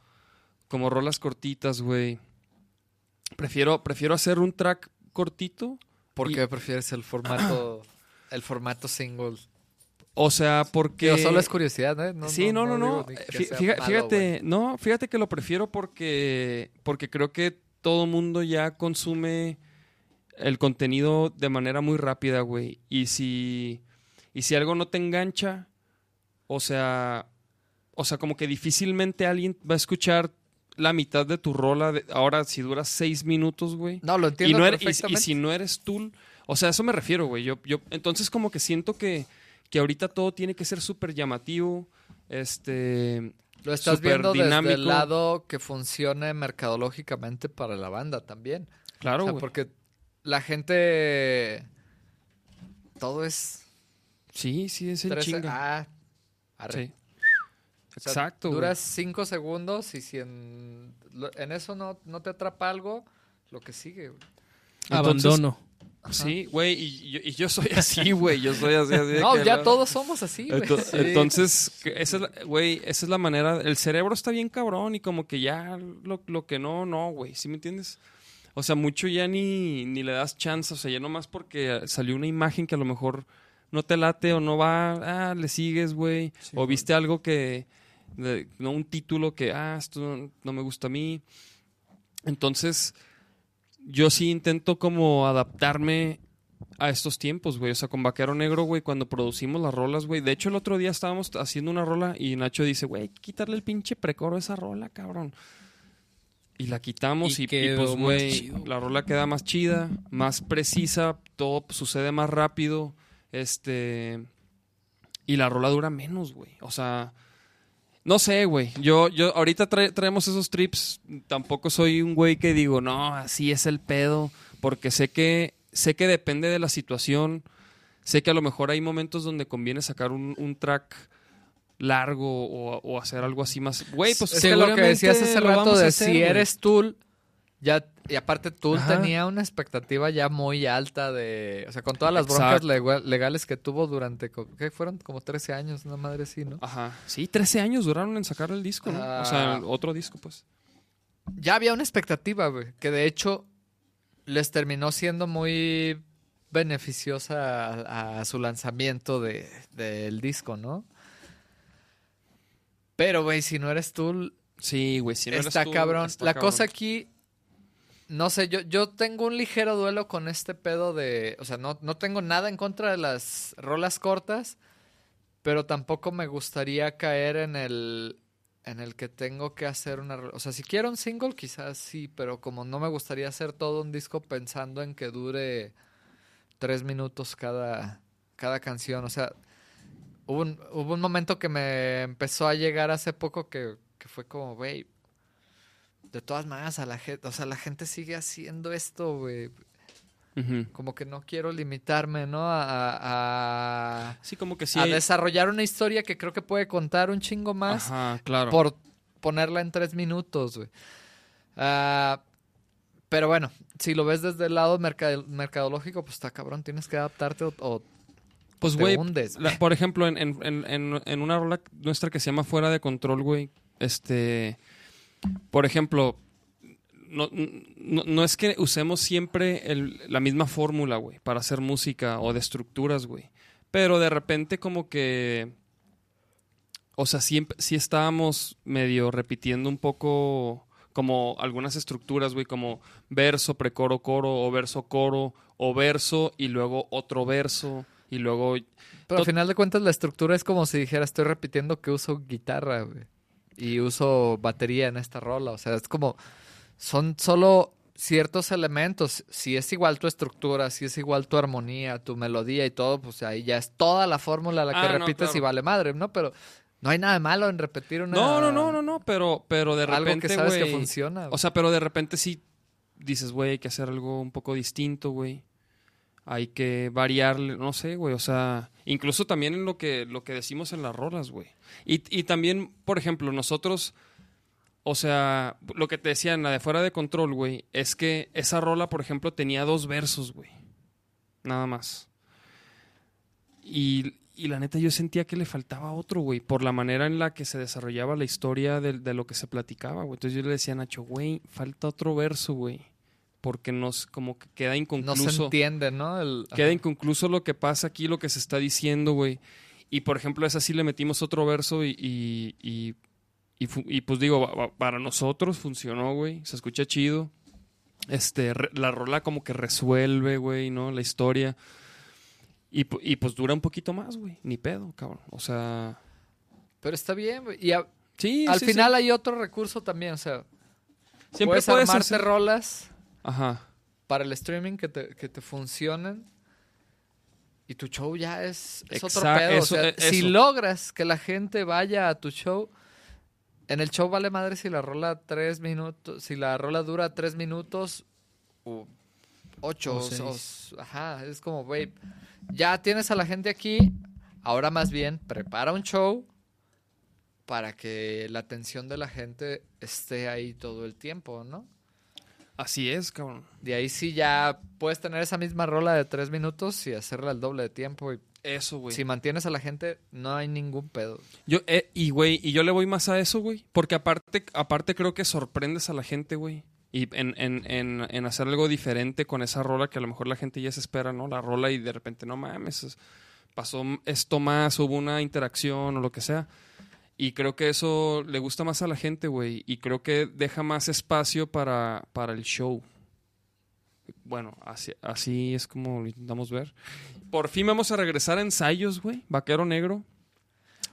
como rolas cortitas, güey. Prefiero, prefiero hacer un track cortito. ¿Por Y- qué prefieres el formato el formato single? O sea, porque... Digo, solo es curiosidad, ¿eh? No, sí, no, no, no. fíjate, malo, fíjate- no, fíjate que lo prefiero porque, porque creo que todo mundo ya consume el contenido de manera muy rápida, güey. Y si, y si algo no te engancha, o sea, o sea, como que difícilmente alguien va a escuchar la mitad de tu rola. de- ahora, si dura seis minutos, güey. No, lo Y, entiendo no eres- y- y si no eres tú, o sea, a eso me refiero, güey. Yo, yo, entonces como que siento que, que ahorita todo tiene que ser súper llamativo, este... Lo estás súper viendo desde dinámico. el lado que funcione mercadológicamente para la banda también. Claro, o sea, güey. porque la gente... Todo es... Sí, sí, es el 13 chinga. Ah, arre. Sí. O sea, Exacto. Duras cinco segundos y si en, eso no, no te atrapa algo, lo que sigue. Entonces- Abandono. Sí, güey, y, yo- y yo soy así, güey. Yo soy así. así de No, ya la- todos somos así, güey. Ento- Sí. Entonces, esa es la- güey, esa es la manera. El cerebro está bien cabrón y como que ya lo, lo que no, no, güey. ¿Sí me entiendes? O sea, mucho ya ni, ni le das chance. O sea, ya nomás porque salió una imagen que a lo mejor no te late o no va, ah, le sigues, güey. o viste algo que, de- no un título que, ah, esto no me gusta a mí. Entonces, yo sí intento como adaptarme a estos tiempos, güey. O sea, con Vaquero Negro, güey, cuando producimos las rolas, güey. De hecho, el otro día estábamos haciendo una rola y Nacho dice, güey, quitarle el pinche precoro a esa rola, cabrón. Y la quitamos Y y, y, quedó pues, güey, la rola queda más chida, más precisa, todo sucede más rápido, este... Y la rola dura menos, güey. O sea, no sé, güey. Yo, yo, ahorita trae- traemos esos trips. Tampoco soy un güey que digo, no, así es el pedo. Porque sé que, sé que depende de la situación. Sé que a lo mejor hay momentos donde conviene sacar un, un track largo o, o hacer algo así más. Güey, pues es que lo que decías hace rato de hacer, si eres Tool, ya, y aparte Tool Ajá. tenía una expectativa ya muy alta de, o sea, con todas las Exacto. broncas lega- legales que tuvo durante, ¿qué fueron? Como 13 años, una madre así, ¿no? Ajá. Sí, 13 años duraron en sacar el disco, ¿no? O sea, Ah. otro disco, pues. Ya había una expectativa, güey, que de hecho les terminó siendo muy beneficiosa a, a su lanzamiento de, del disco, ¿no? Pero, güey, si no eres Tool, Sí, güey. Si no eres está tú, cabrón. está la cabrón. cosa aquí, no sé, yo, yo tengo un ligero duelo con este pedo de, o sea, no, no tengo nada en contra de las rolas cortas, pero tampoco me gustaría caer en el, en el que tengo que hacer una, o sea, si quiero un single quizás sí, pero como no me gustaría hacer todo un disco pensando en que dure tres minutos cada, cada canción, o sea, hubo un, hubo un momento que me empezó a llegar hace poco que, que fue como, güey, de todas maneras a la gente, o sea, la gente sigue haciendo esto, güey. Como que no quiero limitarme, ¿no? A, a, a- Sí, como que sí. a hay- desarrollar una historia que creo que puede contar un chingo más Ajá, claro. por ponerla en tres minutos, güey. Ah, pero bueno, si lo ves desde el lado merca- mercadológico, pues está cabrón, tienes que adaptarte o, o Pues, te güey, hundes. la- por ejemplo, en, en, en, en- en una rola nuestra que se llama Fuera de Control, güey, este, por ejemplo, no, no, no es que usemos siempre el- la misma fórmula, güey, para hacer música o de estructuras, güey, pero de repente como que, o sea, siempre, sí estábamos medio repitiendo un poco como algunas estructuras, güey, como verso, precoro, coro, o verso, coro, o verso, y luego otro verso, y luego Pero al final de cuentas la estructura es como si dijera, estoy repitiendo que uso guitarra, güey. Y uso batería en esta rola. O sea, es como, son solo ciertos elementos. Si es igual tu estructura, si es igual tu armonía, tu melodía y todo, pues ahí ya es toda la fórmula la que Ah, no, repites y vale madre, ¿no? Pero no hay nada de malo en repetir una... No, no, no, no, no, pero, pero de Algo repente, que sabes que funciona. O sea, pero de repente sí dices, güey, hay que hacer algo un poco distinto, güey. Hay que variarle, no sé, güey, o sea, incluso también en lo que, lo que decimos en las rolas, güey. Y, y también, por ejemplo, nosotros, o sea, lo que te decía en la de fuera de control, güey, es que esa rola, por ejemplo, tenía dos versos, güey. Nada más. Y, y la neta yo sentía que le faltaba otro, güey, por la manera en la que se desarrollaba la historia de, de lo que se platicaba, güey. Entonces yo le decía a Nacho, güey, falta otro verso, güey. Porque nos, como que queda no inconcluso. se entiende, ¿no? El, Queda inconcluso lo que pasa aquí, lo que se está diciendo, güey. Y por ejemplo, es así, le metimos otro verso y, y, y, y fu- y, pues digo, para nosotros funcionó, güey. Se escucha chido. Este, la rola como que resuelve, güey, ¿no? La historia. Y, y pues dura un poquito más, güey. Ni pedo, cabrón. O sea, Pero está bien, güey. Y a- Sí, al sí, final sí. hay otro recurso también, o sea, siempre puedes, puedes armarte hacer- rolas Ajá. para el streaming que te, que te funcionen y tu show ya es, es otro pedo. eso- o sea, eh, si logras que la gente vaya a tu show, en el show vale madre si la rola tres minutos, si la rola dura tres minutos o ocho O o seis. o- ajá, es como, güey, ya tienes a la gente aquí, ahora más bien prepara un show para que la atención de la gente esté ahí todo el tiempo, ¿no? Así es, cabrón. De ahí sí ya puedes tener esa misma rola de tres minutos y hacerla el doble de tiempo. Y Eso, güey. si mantienes a la gente, no hay ningún pedo. Yo, eh, y güey, y yo le voy más a eso, güey. Porque aparte, aparte creo que sorprendes a la gente, güey. Y en, en, en, en hacer algo diferente con esa rola que a lo mejor la gente ya se espera, ¿no? La rola y de repente, no mames, es- pasó esto más, hubo una interacción o lo que sea. Y creo que eso le gusta más a la gente, güey. Y creo que deja más espacio para, para el show. Bueno, así, así es como lo intentamos ver. Por fin vamos a regresar a ensayos, güey. Vaquero Negro.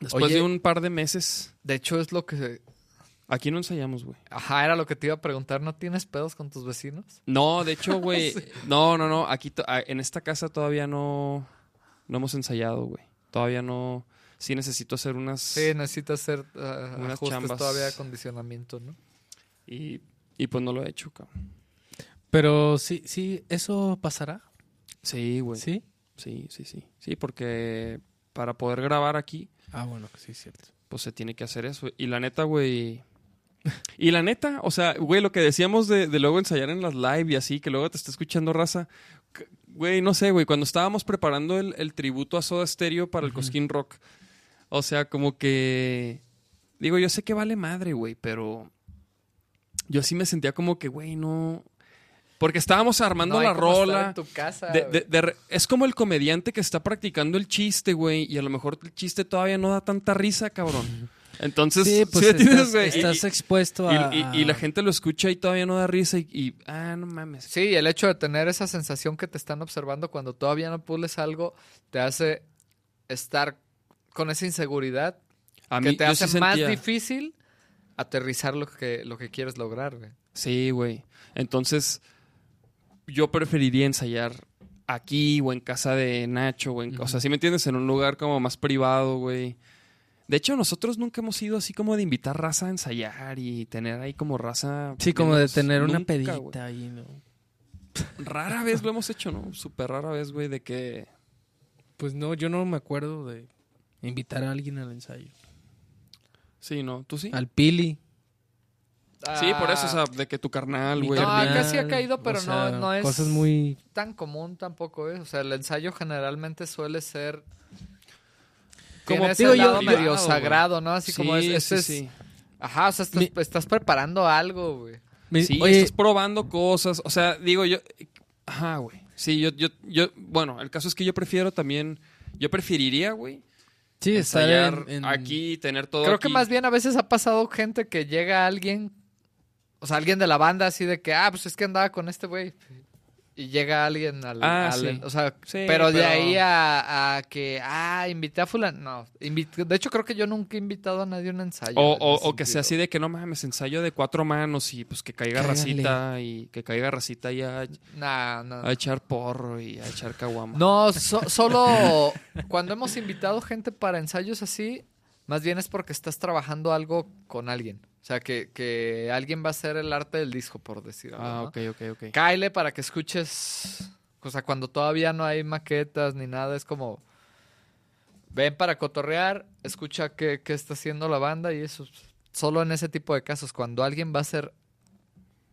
Después Oye. de un par de meses. De hecho, es lo que... Aquí no ensayamos, güey. Ajá, era lo que te iba a preguntar. ¿No tienes pedos con tus vecinos? No, de hecho, güey. No, no, no. Aquí, en esta casa todavía no, no hemos ensayado, güey. Todavía no. Sí necesito hacer unas. Sí, necesitas hacer ah, Unas ajustes chambas. todavía de acondicionamiento, ¿no? Y, y pues no lo he hecho, cabrón. Pero sí, sí, ¿eso pasará? Sí, güey. ¿Sí? Sí, sí, sí. Sí, porque para poder grabar aquí, Ah, bueno, que sí, es cierto. pues se tiene que hacer eso. Y la neta, güey. Y la neta, o sea, güey, lo que decíamos de, de luego ensayar en las live y así, que luego te está escuchando raza. Güey, no sé, güey, cuando estábamos preparando el, el tributo a Soda Stereo para el Cosquín Rock, o sea, como que. Digo, yo sé que vale madre, güey, pero. Yo sí me sentía como que, güey, no. Porque estábamos armando No hay la rola. en tu casa, De- güey. de- de re- es como el comediante que está practicando el chiste, güey, y a lo mejor el chiste todavía no da tanta risa, cabrón. Entonces, Sí, pues ¿sí me entiendes, estás, y- expuesto y, a... y- y la gente lo escucha y todavía no da risa y, y- ah, no mames. Sí, el hecho de tener esa sensación que te están observando cuando todavía no pules algo te hace estar con esa inseguridad A que mí te yo hace sí más sentía- difícil aterrizar lo que, lo que quieres lograr, güey. Sí, güey. Entonces, yo preferiría ensayar aquí o en casa de Nacho, o en, o sea, si me entiendes, en un lugar como más privado, güey. De hecho, nosotros nunca hemos ido así como de invitar raza a ensayar y tener ahí como raza. Sí, como de tener una pedita ahí, ¿no? Rara vez lo hemos hecho, ¿no? Súper rara vez, güey, de que... Pues no, yo no me acuerdo de invitar a alguien al ensayo. Sí, ¿no? ¿Tú sí? Al Pili. Sí, por eso, o sea, Ah, de que tu carnal, güey. No, carnal, acá sí ha caído, pero o sea, no- no es- Cosas muy... tan común tampoco es. O sea, el ensayo generalmente suele ser. Como Como digo yo, medio güey. sagrado, ¿no? Así como es. Sí, este sí, es- sí. Ajá, o sea, estás, Mi- estás preparando algo, güey. Mi- Sí, Oye, estás probando cosas. O sea, digo yo. Ajá, güey. Sí, yo, yo, yo. Bueno, el caso es que yo prefiero también. Yo preferiría, güey. Sí, estar ensayar en, en- aquí, tener todo. Creo que más bien a veces ha pasado gente que llega alguien, o sea, alguien de la banda así de que, ah, pues es que andaba con este güey. Y llega alguien al... Ah, al- sí. O sea, Sí, pero, de ahí a, a que, ah, invité a fulano. No, invit- de hecho creo que yo nunca he invitado a nadie a un ensayo. O, o- que sea así de que no mames, ensayo de cuatro manos y pues que caiga Cáigale. racita y que caiga racita y a, Nah, a echar porro y a echar caguama. No, so- solo cuando hemos invitado gente para ensayos así, más bien es porque estás trabajando algo con alguien. O sea, que, que alguien va a hacer el arte del disco, por decir algo. Ah, ¿no? ok, ok, ok. Cáele para que escuches. O sea, cuando todavía no hay maquetas ni nada, es como. Ven para cotorrear, escucha qué, qué está haciendo la banda y eso. Solo en ese tipo de casos, cuando alguien va a hacer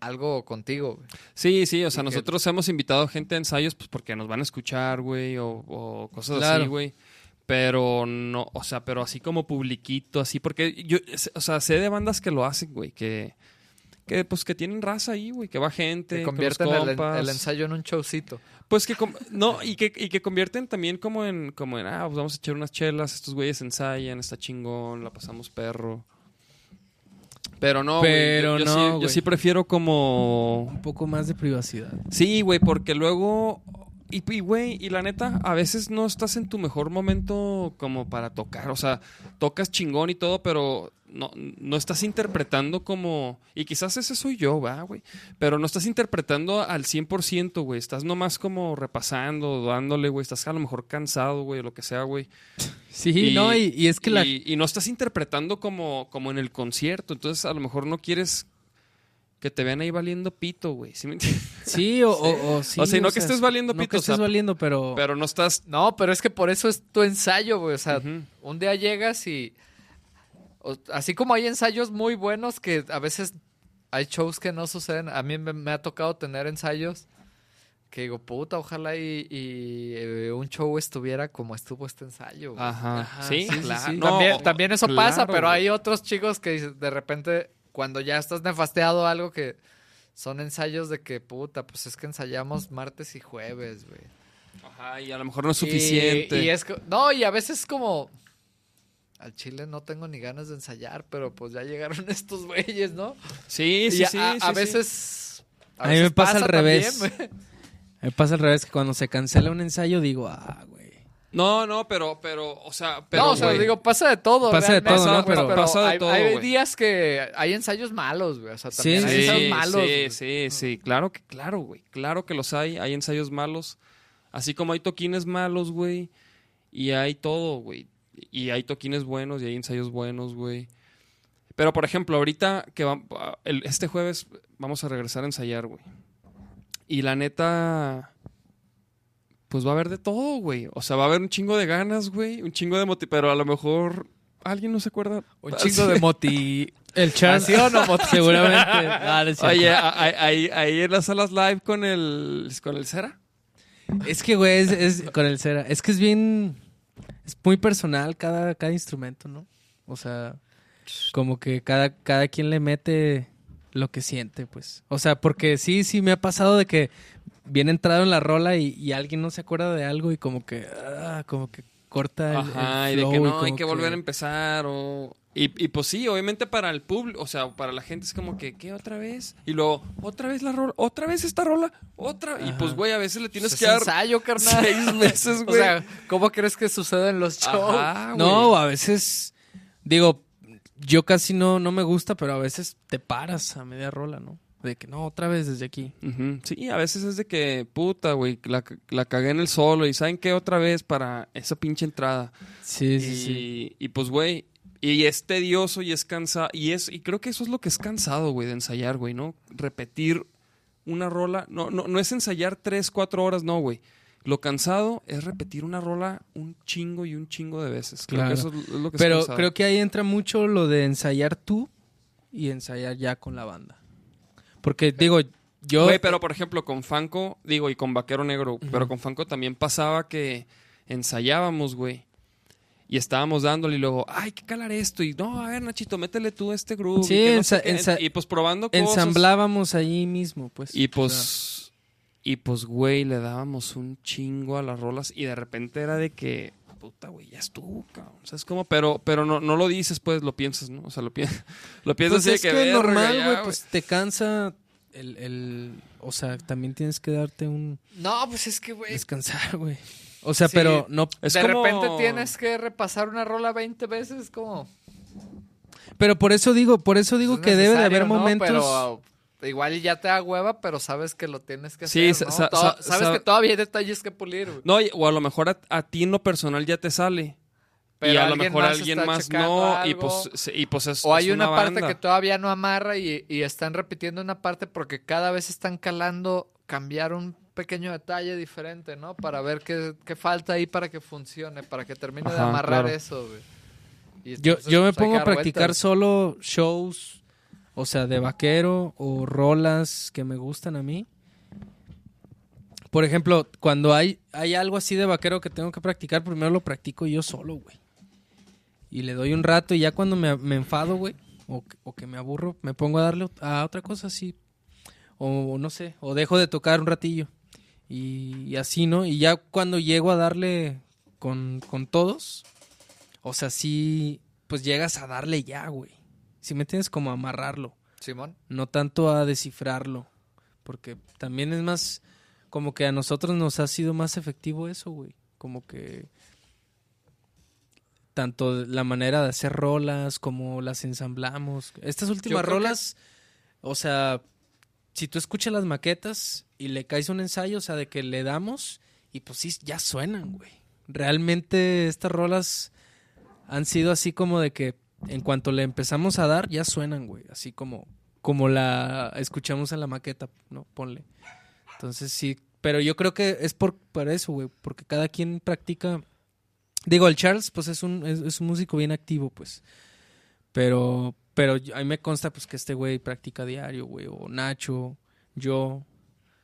algo contigo. güey. Sí, sí, o sea, Y que- nosotros hemos invitado gente a ensayos pues porque nos van a escuchar, güey, o, o cosas Claro. así, güey. Pero no, o sea, pero así como publiquito, así, porque yo, o sea, sé de bandas que lo hacen, güey, que, que pues que tienen raza ahí, güey, que va gente, Que convierten el, ensayo en un showcito. Pues que, no, y que, y que convierten también como en, como en, ah, pues vamos a echar unas chelas, estos güeyes ensayan, está chingón, la pasamos perro. Pero no, güey, Pero yo, yo no, sí, yo güey. sí prefiero como... un poco más de privacidad. Sí, güey, porque luego y, güey, y la neta, a veces no estás en tu mejor momento como para tocar. O sea, tocas chingón y todo, pero no, no estás interpretando como... Y quizás ese soy yo, va, güey. Pero no estás interpretando al 100%, güey. Estás nomás como repasando, dándole, güey. Estás a lo mejor cansado, güey, o lo que sea, güey. Sí, no, y, y es que la... y, y no estás interpretando como, como en el concierto. Entonces, a lo mejor no quieres que te vean ahí valiendo pito, güey. ¿Sí me entiendes? Sí, o, o, o sí, O sea, no que estés valiendo no pito, que o sea, estés valiendo, pero... Pero no estás... No, pero es que por eso es tu ensayo, güey. O sea, un día llegas y. o- así como hay ensayos muy buenos que a veces hay shows que no suceden. A mí me, me ha tocado tener ensayos que digo, puta, ojalá y, y, eh, un show estuviera como estuvo este ensayo. güey. Ajá. Ajá, sí, sí, sí, claro. sí. No, también, también eso pasa, pero güey. hay otros chicos que de repente, cuando ya estás nefasteado algo que son ensayos de que, puta, pues es que ensayamos martes y jueves, güey. Ajá, y a lo mejor no es Y- suficiente. Y, es co- no, y a veces como al chile no tengo ni ganas de ensayar, pero pues ya llegaron estos güeyes, ¿no? Sí, y sí, a, sí. a- sí, a sí. veces A mí me pasa al también, revés. güey. Me pasa al revés, que cuando se cancela un ensayo digo, ah, güey. No, no, pero, pero, o sea, pero, no, o sea, güey, digo, pasa de todo. Pasa de realmente, todo, ¿no? Pero- Pasa de hay, todo, hay güey. días que hay ensayos malos, güey. O sea, también Sí, hay Sí, ensayos malos. sí, güey. sí, sí, claro que, claro, güey, claro que los hay, hay ensayos malos, así como hay toquines malos, güey, y hay todo, güey, y hay toquines buenos y hay ensayos buenos, güey. Pero, por ejemplo, ahorita que va- el- este jueves vamos a regresar a ensayar, güey. Y la neta, pues va a haber de todo, güey. O sea, va a haber un chingo de ganas, güey, un chingo de motivación, pero a lo mejor alguien no se acuerda. Un chingo de moti... El chance. ¿Así o no, Moti? Seguramente. Ah, no. Oye, ahí, ahí en las salas live con el, con el Cera. Es que, güey, es, es- con el cera. Es que es bien. Es muy personal cada, cada instrumento, ¿no? O sea, como que cada, cada quien le mete lo que siente, pues. O sea, porque sí, sí me ha pasado de que viene entrado en la rola y, y alguien no se acuerda de algo y como que. ah, como que corta el. Ajá, el y de que no, hay que volver a empezar o... Y, y pues sí, obviamente para el público, o sea, para la gente es como que, ¿qué otra vez? Y luego, otra vez la rola, otra vez esta rola, otra. Y pues, güey, a veces le tienes Pues que dar ensayo, carnal. seis meses, O güey. sea, ¿cómo crees que sucede en los shows? Ajá, güey. No, a veces. Digo, yo casi no, no me gusta, pero a veces te paras a media rola, ¿no? De que no, otra vez desde aquí. Sí, a veces es de que, puta, güey, la, la cagué en el solo y ¿saben qué? Otra vez para esa pinche entrada. Sí, y, sí, sí. y pues, güey, y es tedioso y es cansado. Y, es, y creo que eso es lo que es cansado, güey, de ensayar, güey, ¿no? Repetir una rola. No, no, no es ensayar tres, cuatro horas, no, güey. Lo cansado es repetir una rola un chingo y un chingo de veces. Creo Claro. que eso es lo que es Pero creo que ahí entra mucho lo de ensayar tú y ensayar ya con la banda. Porque digo, yo... Güey, pero por ejemplo, con Fanco, digo, y con Vaquero Negro, pero con Fanco también pasaba que ensayábamos, güey. Y estábamos dándole y luego, ay, qué calar esto. Y no, a ver, Nachito, métele tú este groove. Sí, y, no sé y pues probando cosas. ensamblábamos allí mismo, pues. Y O pues, y pues, güey, le dábamos un chingo a las rolas. Y de repente era de que, puta, güey, ya estuvo, cabrón. O sea, es como, pero, pero no, no lo dices, pues, lo piensas, ¿no? O sea, lo, pi- lo piensas pues así es de que, que, verga, normal, güey, pues te cansa el, el... O sea, también tienes que darte un... No, pues es que, güey. Descansar, güey. O sea, Sí. pero no... Es de como- repente tienes que repasar una rola 20 veces, como. Pero por eso digo, por eso digo es que debe de haber momentos... Pero igual ya te da hueva, pero sabes que lo tienes que Sí, hacer. ¿no? sa- To- sa- sabes sa- que todavía hay detalles que pulir, güey. No, o a lo mejor a, a ti en lo personal ya te sale. Pero y a lo alguien mejor más alguien más no. Y pues, se- y pues es. O hay es una, parte banda. que todavía no amarra y, y están repitiendo una parte porque cada vez están calando cambiar un pequeño detalle diferente, ¿no? Para ver qué, qué falta ahí para que funcione, para que termine de amarrar claro. eso, güey. Yo, yo me pues, pongo a practicar vueltas. solo shows, o sea, de vaquero o rolas que me gustan a mí. Por ejemplo, cuando hay, hay algo así de vaquero que tengo que practicar, primero lo practico yo solo, güey. Y le doy un rato y ya cuando me, me enfado, güey, o, o que me aburro, me pongo a darle a otra cosa así. O no sé, o dejo de tocar un ratillo. Y, y así, ¿no? Y ya cuando llego a darle con, con todos, o sea, sí, pues llegas a darle ya, güey. Si me tienes como a amarrarlo, Simón. no tanto a descifrarlo. Porque también es más como que a nosotros nos ha sido más efectivo eso, güey. Como que tanto la manera de hacer rolas como las ensamblamos. Estas últimas que- rolas, o sea, si tú escuchas las maquetas y le caes un ensayo, o sea, de que le damos y pues sí, ya suenan, güey. Realmente estas rolas han sido así como de que en cuanto le empezamos a dar, ya suenan, güey. Así como, como la escuchamos en la maqueta, ¿no? Ponle. Entonces sí, pero yo creo que es por, por eso, güey, porque cada quien practica. Digo, el Charles, pues es un, es, es un músico bien activo, pues. Pero, pero yo- a mí me consta, pues, que este güey practica diario, güey, o Nacho, yo.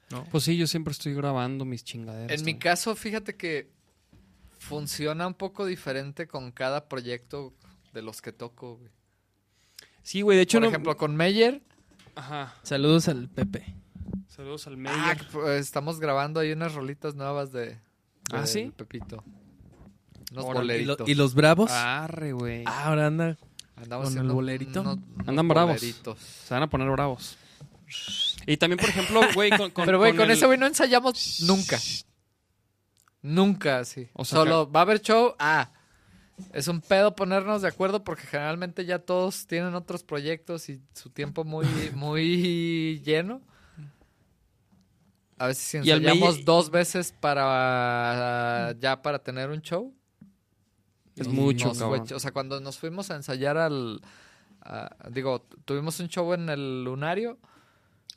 ¿no? Pues sí, yo siempre estoy grabando mis chingaderas. En mi caso, fíjate que funciona un poco diferente con cada proyecto de los que toco, güey. Sí, güey, de hecho Por no... ejemplo, con Meyer, Ajá. Saludos al Pepe. Saludos al ah, Meyer. pues, estamos grabando ahí unas rolitas nuevas de, de ¿Ah, sí? Pepito. Unos Órale. ¿Y, lo- boleritos. y los bravos? Arre, güey. Ah, ahora anda. Andamos con el bolerito. Andan bravos. boleritos. Se van a poner bravos. Y también, por ejemplo, güey, con, con- Pero, güey, con, el- ese güey no ensayamos nunca. Nunca, sí. O sea, Solo va a haber show. Ah, es un pedo ponernos de acuerdo porque generalmente ya todos tienen otros proyectos y su tiempo muy, muy lleno. A veces Y ensayamos dos veces para ya para tener un show. Es mucho, fue o sea, cuando nos fuimos a ensayar al... a- digo, tuvimos un show en el Lunario.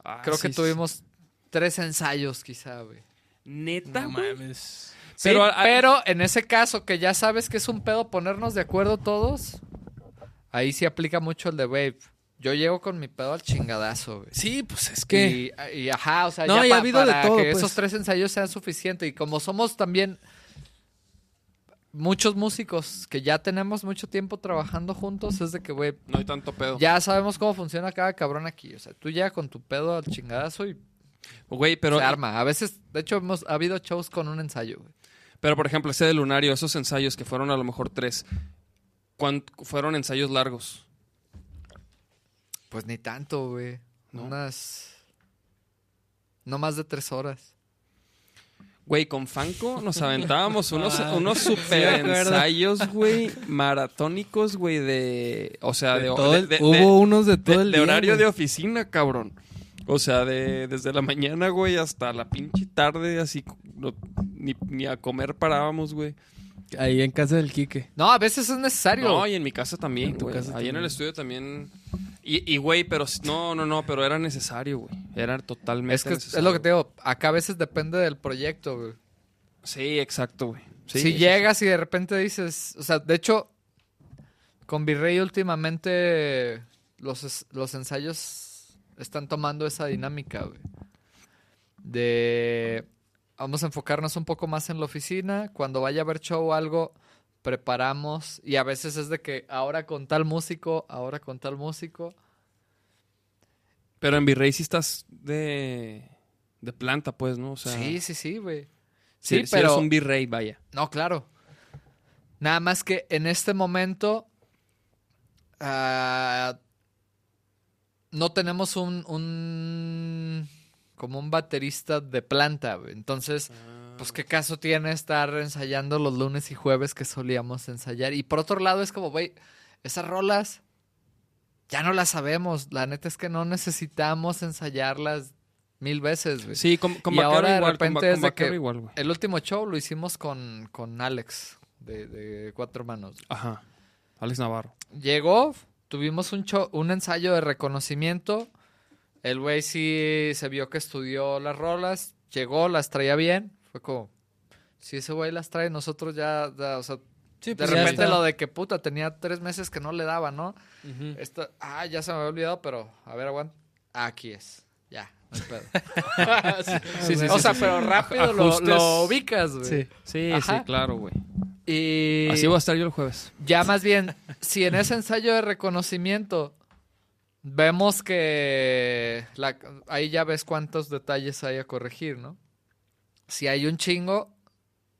Ah, Creo sí, que sí. tuvimos tres ensayos quizá, güey. Neta, No güey. Sí, Pero en ese caso que ya sabes que es un pedo ponernos de acuerdo todos, ahí sí aplica mucho el de Wave. Yo llego con mi pedo al chingadazo, güey. Sí, pues es que. Y, y, ajá, o sea, No, ya y ha habido de para todo, que pues. esos tres ensayos sean suficientes. Y como somos también muchos músicos que ya tenemos mucho tiempo trabajando juntos, es de que, güey, No hay tanto pedo. ya sabemos cómo funciona cada cabrón aquí. O sea, tú llegas con tu pedo al chingadazo y Güey, pero, se arma. A veces, de hecho, hemos ha habido shows con un ensayo, güey. Pero por ejemplo, ese de Lunario, esos ensayos que fueron a lo mejor tres, ¿cuán- fueron ensayos largos? Pues ni tanto, güey. ¿No? Unas. No más de tres horas. Güey, con Fanco nos aventábamos unos, Ah, unos super ensayos, güey, maratónicos, güey, de... O sea, de, de todo de- el- de- hubo de- unos de de- todo el de día. horario de oficina, cabrón. O sea, de desde la mañana, güey, hasta la pinche tarde, así, no- ni, ni a comer parábamos, güey. Ahí en casa del Quique. No, a veces es necesario. No, y en mi casa también, En tu güey. casa Ahí en el también. estudio también. Y, y, güey, pero no, no, no, pero era necesario, güey. Era totalmente es que es, es necesario. lo que te digo. Acá a veces depende del proyecto, güey. Sí, exacto, güey. Sí, si sí, llegas y de repente dices. O sea, de hecho, con Virrey últimamente los, los ensayos están tomando esa dinámica, güey. De. Vamos a enfocarnos un poco más en la oficina. Cuando vaya a haber show o algo, preparamos. Y a veces es de que ahora con tal músico, ahora con tal músico. Pero en Virrey sí estás de, de planta, pues, ¿no? O sea, sí, sí, sí, güey. sí, pero. eres un virrey, vaya. No, claro. Nada más que en este momento ah, no tenemos un, un como un baterista de planta. Entonces, pues qué caso tiene estar ensayando los lunes y jueves que solíamos ensayar. Y por otro lado es como, güey, esas rolas ya no las sabemos. La neta es que no necesitamos ensayarlas mil veces, güey. Sí, con, con Y Vaquero ahora de igual, con repente es de que- igual. El último show lo hicimos con, con Alex de, de Cuatro Manos. Ajá. Alex Navarro. Llegó, tuvimos un, show- un ensayo de reconocimiento. El güey sí se vio que estudió las rolas, llegó, las traía bien. Fue como, si ese güey las trae, nosotros ya, ya, o sea, Sí, de pues ya repente está. lo de que puta, tenía tres meses que no le daba, ¿no? Esto, ah, ya se me había olvidado, pero a ver, aguanta. Aquí es, ya, no hay pedo. sí, sí, sí, o sea, pero rápido lo, lo ubicas, güey. Sí. Sí, Ajá. sí, claro, güey. Y Así voy a estar yo el jueves. ya más bien, si en ese ensayo de reconocimiento vemos que la- ahí ya ves cuántos detalles hay a corregir, ¿no? Si hay un chingo,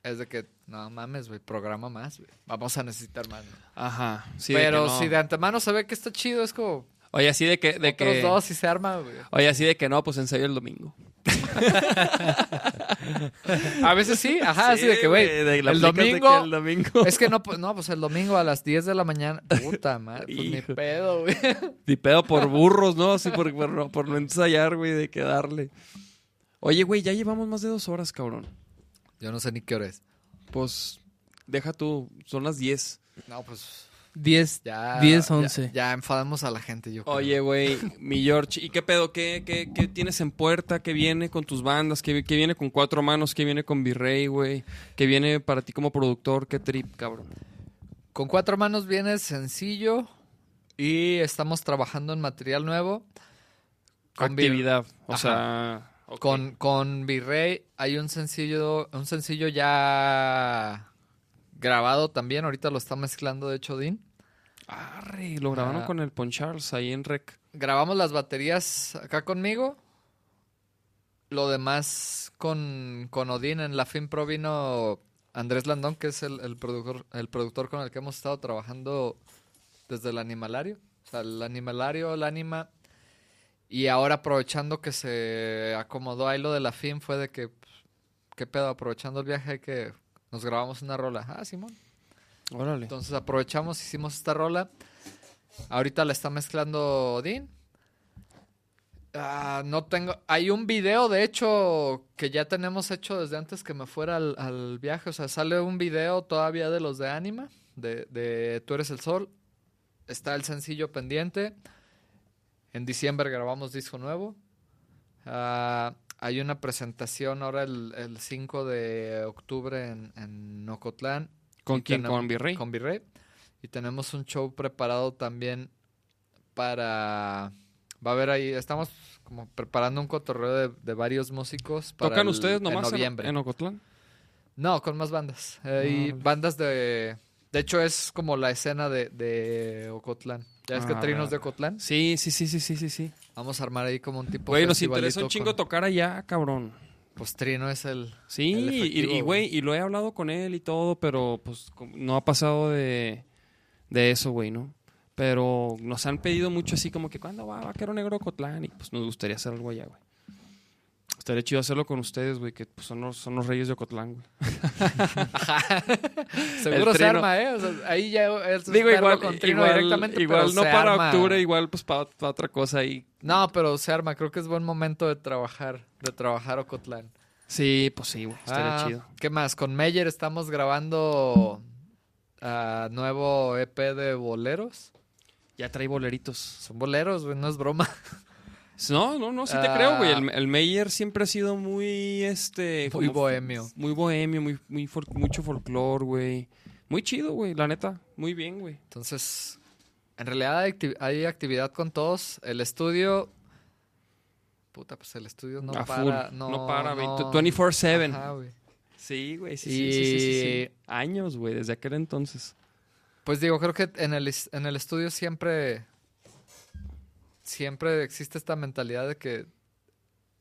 es de que, no mames, güey, programa más, güey. Vamos a necesitar más. ¿no? Ajá. Sí, Pero no. si de antemano se ve que está chido, es como Oye, así de que... De otros que... dos y se arma, güey. Oye, así de que no, pues ensayo el domingo. A veces sí, ajá, así de que, güey, el de que domingo... el domingo. Es que no, pues, no, pues el domingo a las 10 de la mañana. Puta madre, pues ni pedo, güey. Ni pedo por burros, ¿no? Así por, por, no- por no ensayar, güey, de que darle. Oye, güey, ya llevamos más de dos horas, cabrón. Yo no sé ni qué hora es. Pues, deja tú, son las 10. No, pues 10, ya. 10, ya- 11. Ya, enfadamos a la gente, yo creo. Oye, güey, mi George, ¿y qué pedo? ¿Qué, qué, qué tienes en puerta? ¿Qué viene con tus bandas? ¿Qué, qué viene con Cuatro Manos? ¿Qué viene con Virrey, güey? ¿Qué viene para ti como productor? ¿Qué trip, cabrón? Con cuatro manos viene sencillo y estamos trabajando en material nuevo. Con Actividad, o Ajá. sea... Con, con Virrey hay un sencillo, un sencillo ya grabado también. Ahorita lo está mezclando, de hecho, Dean. Arre, lo grabaron Ah. con el Poncharles ahí en Rec. Grabamos las baterías acá conmigo. Lo demás con, con Odín. En la Film Pro vino Andrés Landón, que es el, el productor, el productor con el que hemos estado trabajando desde el animalario. O sea, el animalario, el anima. Y ahora aprovechando que se acomodó ahí lo de la Film, fue de que, pues, ¿qué pedo? Aprovechando el viaje, hay que nos grabamos una rola. Ah, Simón. Órale. Entonces aprovechamos, hicimos esta rola. Ahorita la está mezclando Odín. Ah, no tengo. Hay un video, de hecho, que ya tenemos hecho desde antes que me fuera al, al viaje. O sea, sale un video todavía de los de Anima, de, de Tú eres el sol. Está el sencillo pendiente. En diciembre grabamos disco nuevo. Ah, hay una presentación ahora el, el 5 de octubre en, en Ocotlán. ¿Con Y quién? tenemos- ¿Con Virrey? Con Virrey. Y tenemos un show preparado también para... Va a haber ahí, estamos como preparando un cotorreo de, de varios músicos para ¿Tocan el- ustedes nomás en noviembre. en Ocotlán? No, con más bandas. Hay Órale. bandas de... De hecho, es como la escena de, de Ocotlán. Ya es que Ah, Trinos de. Ocotlán. Sí, sí, sí, sí, sí, sí, sí. Vamos a armar ahí como un tipo Güey, nos interesa un chingo con- tocar allá, cabrón. Pues Trino es el... Sí, El y- efectivo, y güey, y lo he hablado con él y todo, pero pues no ha pasado de, de eso, güey, ¿no? Pero nos han pedido mucho así como que cuando va Vaquero Negro a Cotlán y pues nos gustaría hacer algo allá, güey. Estaría chido hacerlo con ustedes, güey, que pues, son, los, son los reyes de Ocotlán, güey. Seguro se arma, ¿eh? O sea, ahí ya es Digo, igual, con Trino igual, directamente, igual pero no se para arma. octubre, igual pues para, otra cosa ahí. No, pero se arma. Creo que es buen momento de trabajar, de trabajar Ocotlán. Sí, pues sí, güey, estaría Ah, chido. ¿Qué más? Con Meyer estamos grabando ah, nuevo EP de boleros. Ya trae boleritos. Son boleros, güey, no es broma. No, no, no, sí te Ah. creo, güey. El, el Meyer siempre ha sido muy, este... Muy bohemio. Muy bohemio, muy, mucho folclore, güey. Muy chido, güey, la neta. Muy bien, güey. Entonces, en realidad hay, acti- hay actividad con todos. El estudio... Puta, pues el estudio no A para. full. No, No para, güey. no- 24/7. Ajá, güey. Sí, güey, sí, Y- sí, sí, sí, sí. Años, güey, desde aquel entonces. Pues digo, creo que en el, en el estudio siempre, siempre existe esta mentalidad de que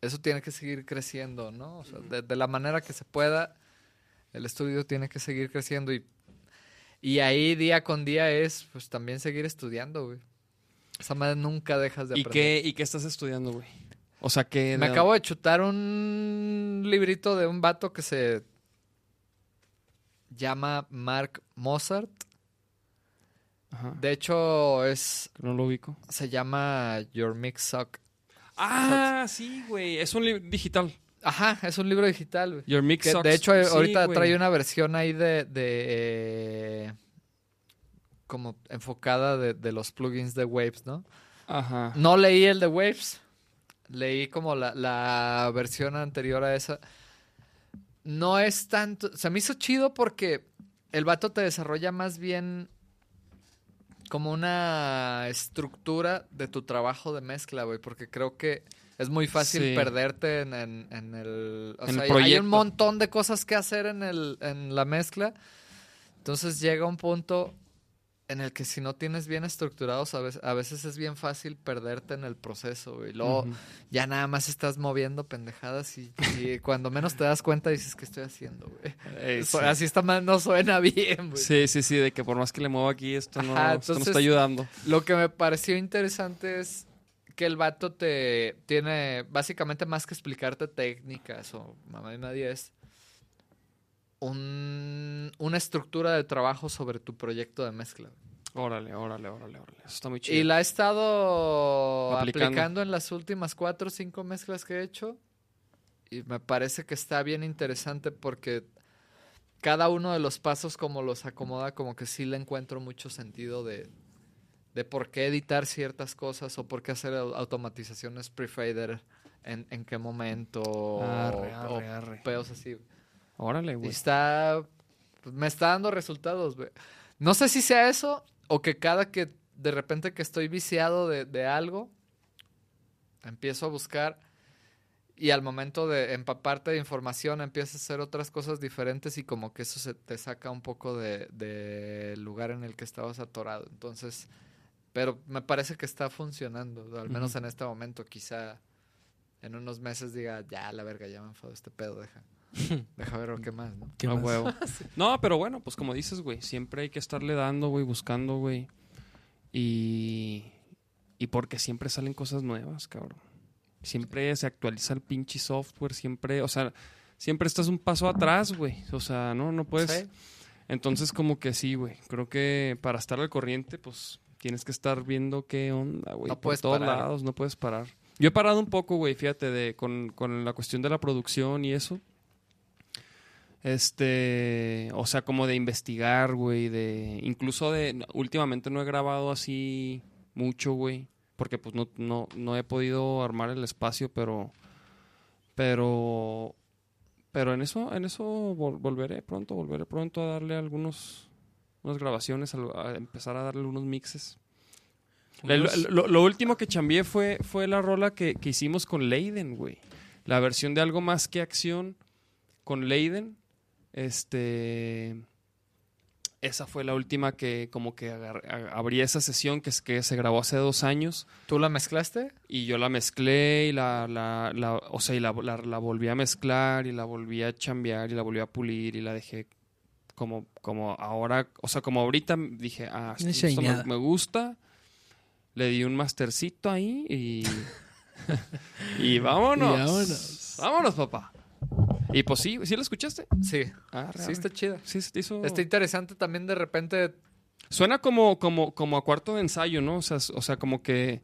eso tiene que seguir creciendo, ¿no? O sea, de, de la manera que se pueda, el estudio tiene que seguir creciendo y, y ahí día con día es, pues también seguir estudiando, güey. Esa madre nunca dejas de ¿Y aprender. qué, ¿Y qué estás estudiando, güey? O sea, que... Me acabo de chutar un librito de un vato que se llama Mark Mozart. Ajá, De hecho, es no lo ubico. Se llama Your Mix Suck. Ah, sí, güey. Es un libro digital. Ajá, es un libro digital, güey. Your Mix Que, Sucks. de hecho, eh, Sí, ahorita trae una versión ahí de... de, eh, como enfocada de, de los plugins de Waves, ¿no? Ajá. No leí el de Waves. Leí como la, la versión anterior a esa. No es tanto... Se me hizo chido porque el vato te desarrolla más bien como una estructura de tu trabajo de mezcla, güey. Porque creo que es muy fácil Sí. perderte en, en- en el... O En sea, el hay- un montón de cosas que hacer en, el, en la mezcla. Entonces llega un punto en el que si no tienes bien estructurados, a veces, a veces es bien fácil perderte en el proceso, güey. Luego ya nada más estás moviendo pendejadas y, y cuando menos te das cuenta dices, ¿qué estoy haciendo, güey? Eh, sí. Así está mal, no suena bien, güey. Sí, sí, sí, de que por más que le muevo aquí, esto no, Ajá, esto no está ayudando. Lo que me pareció interesante es que el vato te tiene, básicamente más que explicarte técnicas o mamá y nadie es un- una estructura de trabajo sobre tu proyecto de mezcla. Órale, órale, órale, órale. Eso está muy chido. Y la he estado Aplicando. aplicando. en las últimas cuatro o cinco mezclas que he hecho. Y me parece que está bien interesante porque cada uno de los pasos como los acomoda, como que sí le encuentro mucho sentido de, de por qué editar ciertas cosas o por qué hacer au- automatizaciones pre-fader en, en qué momento Arre, o, arre, arre. pedos así. Órale, Y güey. está. Me está dando resultados, güey. No sé si sea eso o que cada que de repente que estoy viciado de, de algo, empiezo a buscar y al momento de empaparte de información empiezas a hacer otras cosas diferentes y como que eso se te saca un poco de- del lugar en el que estabas atorado. Entonces, pero me parece que está funcionando, al menos en este momento. Quizá en unos meses diga, ya la verga, ya me enfadó este pedo, deja. Deja ver que más, ¿no? ¿Qué A más? huevo. No, pero bueno, pues como dices, güey, siempre hay que estarle dando, güey, buscando, güey. Y, y porque siempre salen cosas nuevas, cabrón. Siempre se actualiza el pinche software, siempre, o sea, siempre estás un paso atrás, güey. O sea, no, no puedes. Sí. Entonces, como que sí, güey. Creo que para estar al corriente, pues tienes que estar viendo qué onda, güey. No por puedes todos parar. lados, no puedes parar. Yo he parado un poco, güey, fíjate, de, con, con la cuestión de la producción y eso. Este, o sea, como de investigar, güey, de, incluso de, últimamente no he grabado así mucho, güey, porque pues no, no, no he podido armar el espacio, pero, pero, pero en eso, en eso vol- volveré pronto, volveré pronto a darle algunos, unas grabaciones, a, a empezar a darle unos mixes. La- lo último que chambié fue, fue la rola que, que hicimos con Leiden, güey. La versión de algo más que acción con Leiden. Este. Esa fue la última que como que abrí esa sesión que, es- que se grabó hace dos años. ¿Tú la mezclaste? Y yo la mezclé y la, la, la- o sea, y la, la- la volví a mezclar y la volví a chambear y la volví a pulir y la dejé como, como ahora, o sea, como ahorita dije, ah, esto, me, gusta. Le di un mastercito ahí y... y vámonos. Y vámonos. Vámonos, papá. Y pues sí, ¿sí la escuchaste? Sí. Ah, Sí, está chida. Sí, se te hizo... Está interesante también de repente. Suena como, como, como a cuarto de ensayo, ¿no? O sea, o sea, como que.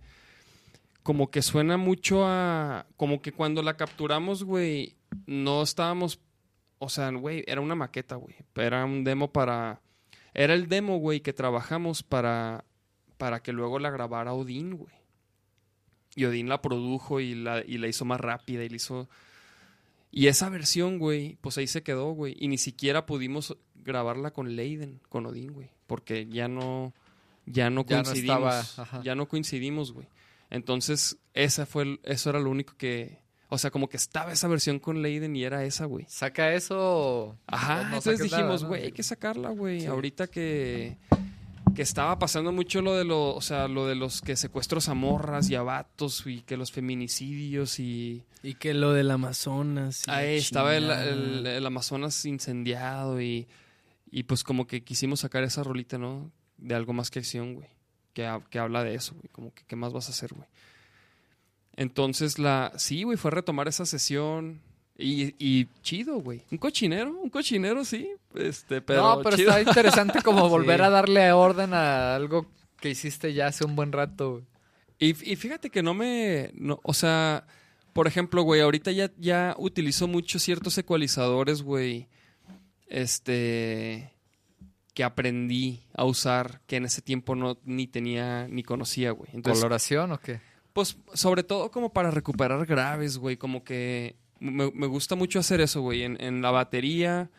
Como que suena mucho a. Como que cuando la capturamos, güey, no estábamos. O sea, güey, era una maqueta, güey. Era un demo para. Era el demo, güey, que trabajamos para. Para que luego la grabara Odín, güey. Y Odín la produjo y la, y la hizo más rápida y la hizo. Y esa versión, güey, pues ahí se quedó, güey. Y ni siquiera pudimos grabarla con Leiden, con Odín, güey. Porque ya no, ya no Ya no coincidimos. estaba, ya no coincidimos, güey. Entonces, esa fue el- eso era lo único que. O sea, como que estaba esa versión con Leiden y era esa, güey. Saca eso. Ajá, no entonces dijimos, güey, hay que sacarla, güey. Sí. Ahorita que, que estaba pasando mucho lo de lo, o sea, lo de los que secuestros a morras y a vatos y que los feminicidios y Y que lo del Amazonas. ahí estaba el, el- el Amazonas incendiado y, y pues como que quisimos sacar esa rolita, ¿no? De algo más que acción, güey. Que, que habla de eso, güey. Como que, ¿qué más vas a hacer, güey? Entonces, la... Sí, güey, fue retomar esa sesión. Y, y chido, güey. Un cochinero, un cochinero, sí. Este, pero no, pero chido. está interesante como volver Sí. a darle orden a algo que hiciste ya hace un buen rato. güey. Y, y fíjate que no me. no, o sea, por ejemplo, güey, ahorita ya, ya utilizo mucho ciertos ecualizadores, güey. Este. Que aprendí a usar, que en ese tiempo no ni tenía ni conocía, güey. Entonces, ¿Coloración o qué? pues, sobre todo como para recuperar graves, güey. Como que me, me gusta mucho hacer eso, güey. En, en la batería,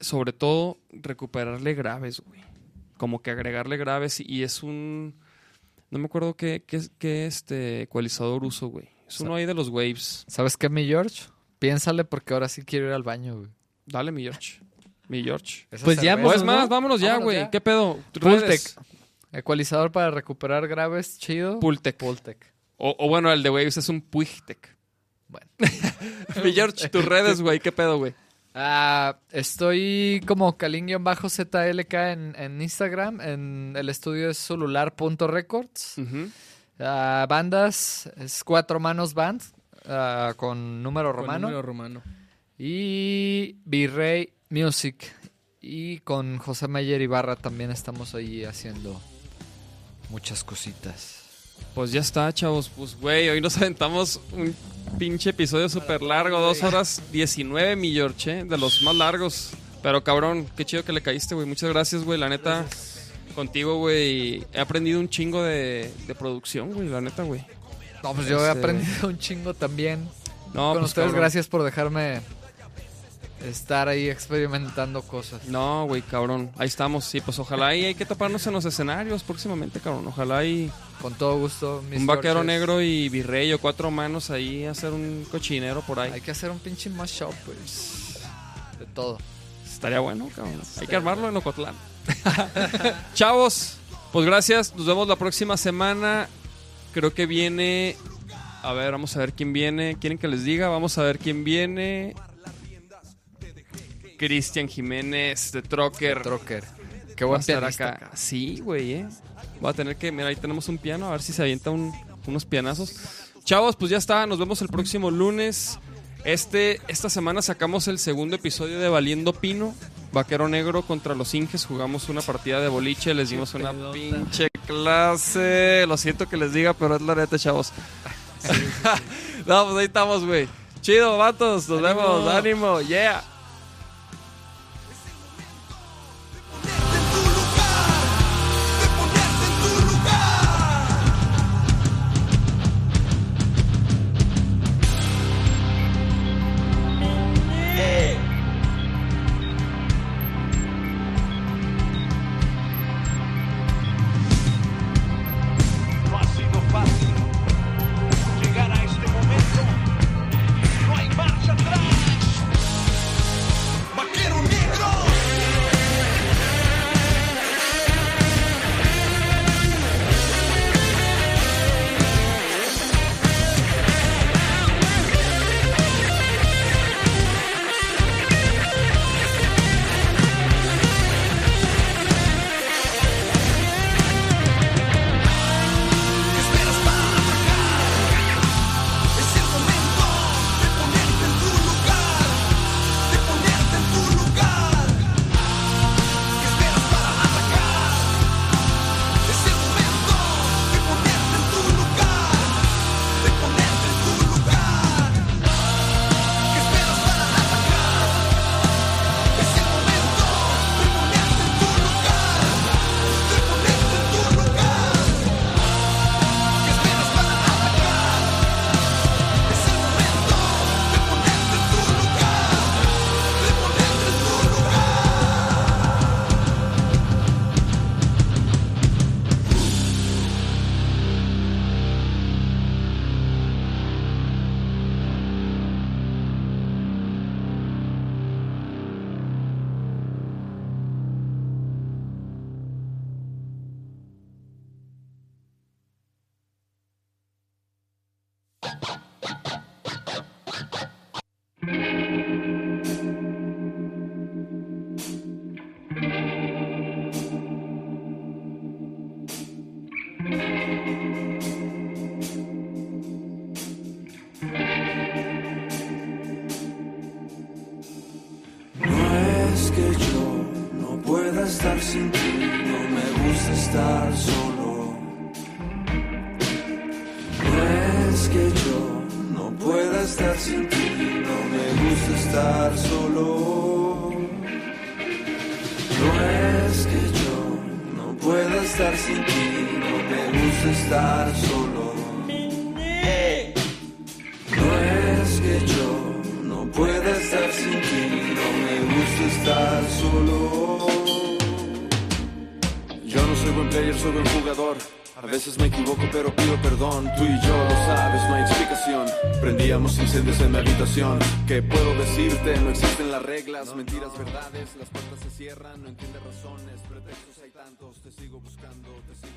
sobre todo, recuperarle graves, güey. Como que agregarle graves y, es un... No me acuerdo qué, qué, qué este ecualizador uso, güey. Es uno ahí de los waves. ¿Sabes qué, mi George? Piénsale porque ahora sí quiero ir al baño, güey. Dale, mi George. Mi George. Esa Pues ya, cerveza- O es ¿no? más, vámonos ya, güey. ¿Qué pedo? Pultec. Ecualizador para recuperar graves, chido. Pultec. Pultec. O, o bueno, el de waves es un Puigtec. Bueno. mi George, tus redes, güey. ¿Qué pedo, güey? Ah, estoy como Kalin-ZLK en, en Instagram. En el estudio es celular.records. Ujú. Ah, bandas, es Cuatro Manos Band, ah, con número Con romano. número romano. Y Virrey Music. Y con José Mayer Ibarra también estamos ahí haciendo muchas cositas. Pues ya está, chavos. Pues, güey, hoy nos aventamos un pinche episodio súper largo. Dos horas 19, mi George, ¿eh? de los más largos. Pero cabrón, qué chido que le caíste, güey. Muchas gracias, güey. La neta, contigo, güey. He aprendido un chingo de, de producción, güey. La neta, güey. No, pues yo he Este- aprendido un chingo también. No, con pues, ustedes, cabrón. gracias por dejarme estar ahí experimentando cosas. No, güey, cabrón. Ahí estamos. Sí, pues ojalá y hay que taparnos en los escenarios próximamente, cabrón. Ojalá y Con todo gusto. mis un vaquero negro y virrey o cuatro manos ahí hacer un cochinero por ahí. Hay que hacer un pinche mashup, pues. De todo. Estaría bueno, cabrón. Hay que armarlo en Ocotlán. Chavos, pues gracias. Nos vemos la próxima semana. Creo que viene. A ver, vamos a ver quién viene. ¿Quieren que les diga? Vamos a ver quién viene. Cristian Jiménez de Trocker. Trocker. Qué Va a buen estar acá. Sí, güey, eh. Voy a tener que. Mira, ahí tenemos un piano. A ver si se avienta un- unos pianazos. Chavos, pues ya está. Nos vemos el próximo lunes. Este, esta semana sacamos el segundo episodio de Valiendo Pino. Vaquero Negro contra los Inges. Jugamos una partida de boliche. Les dimos una pinche clase. Lo siento que les diga, pero es la neta, chavos. no, pues ahí estamos, güey. Chido, vatos. Nos Ánimo. vemos. Ánimo. Yeah. buscándote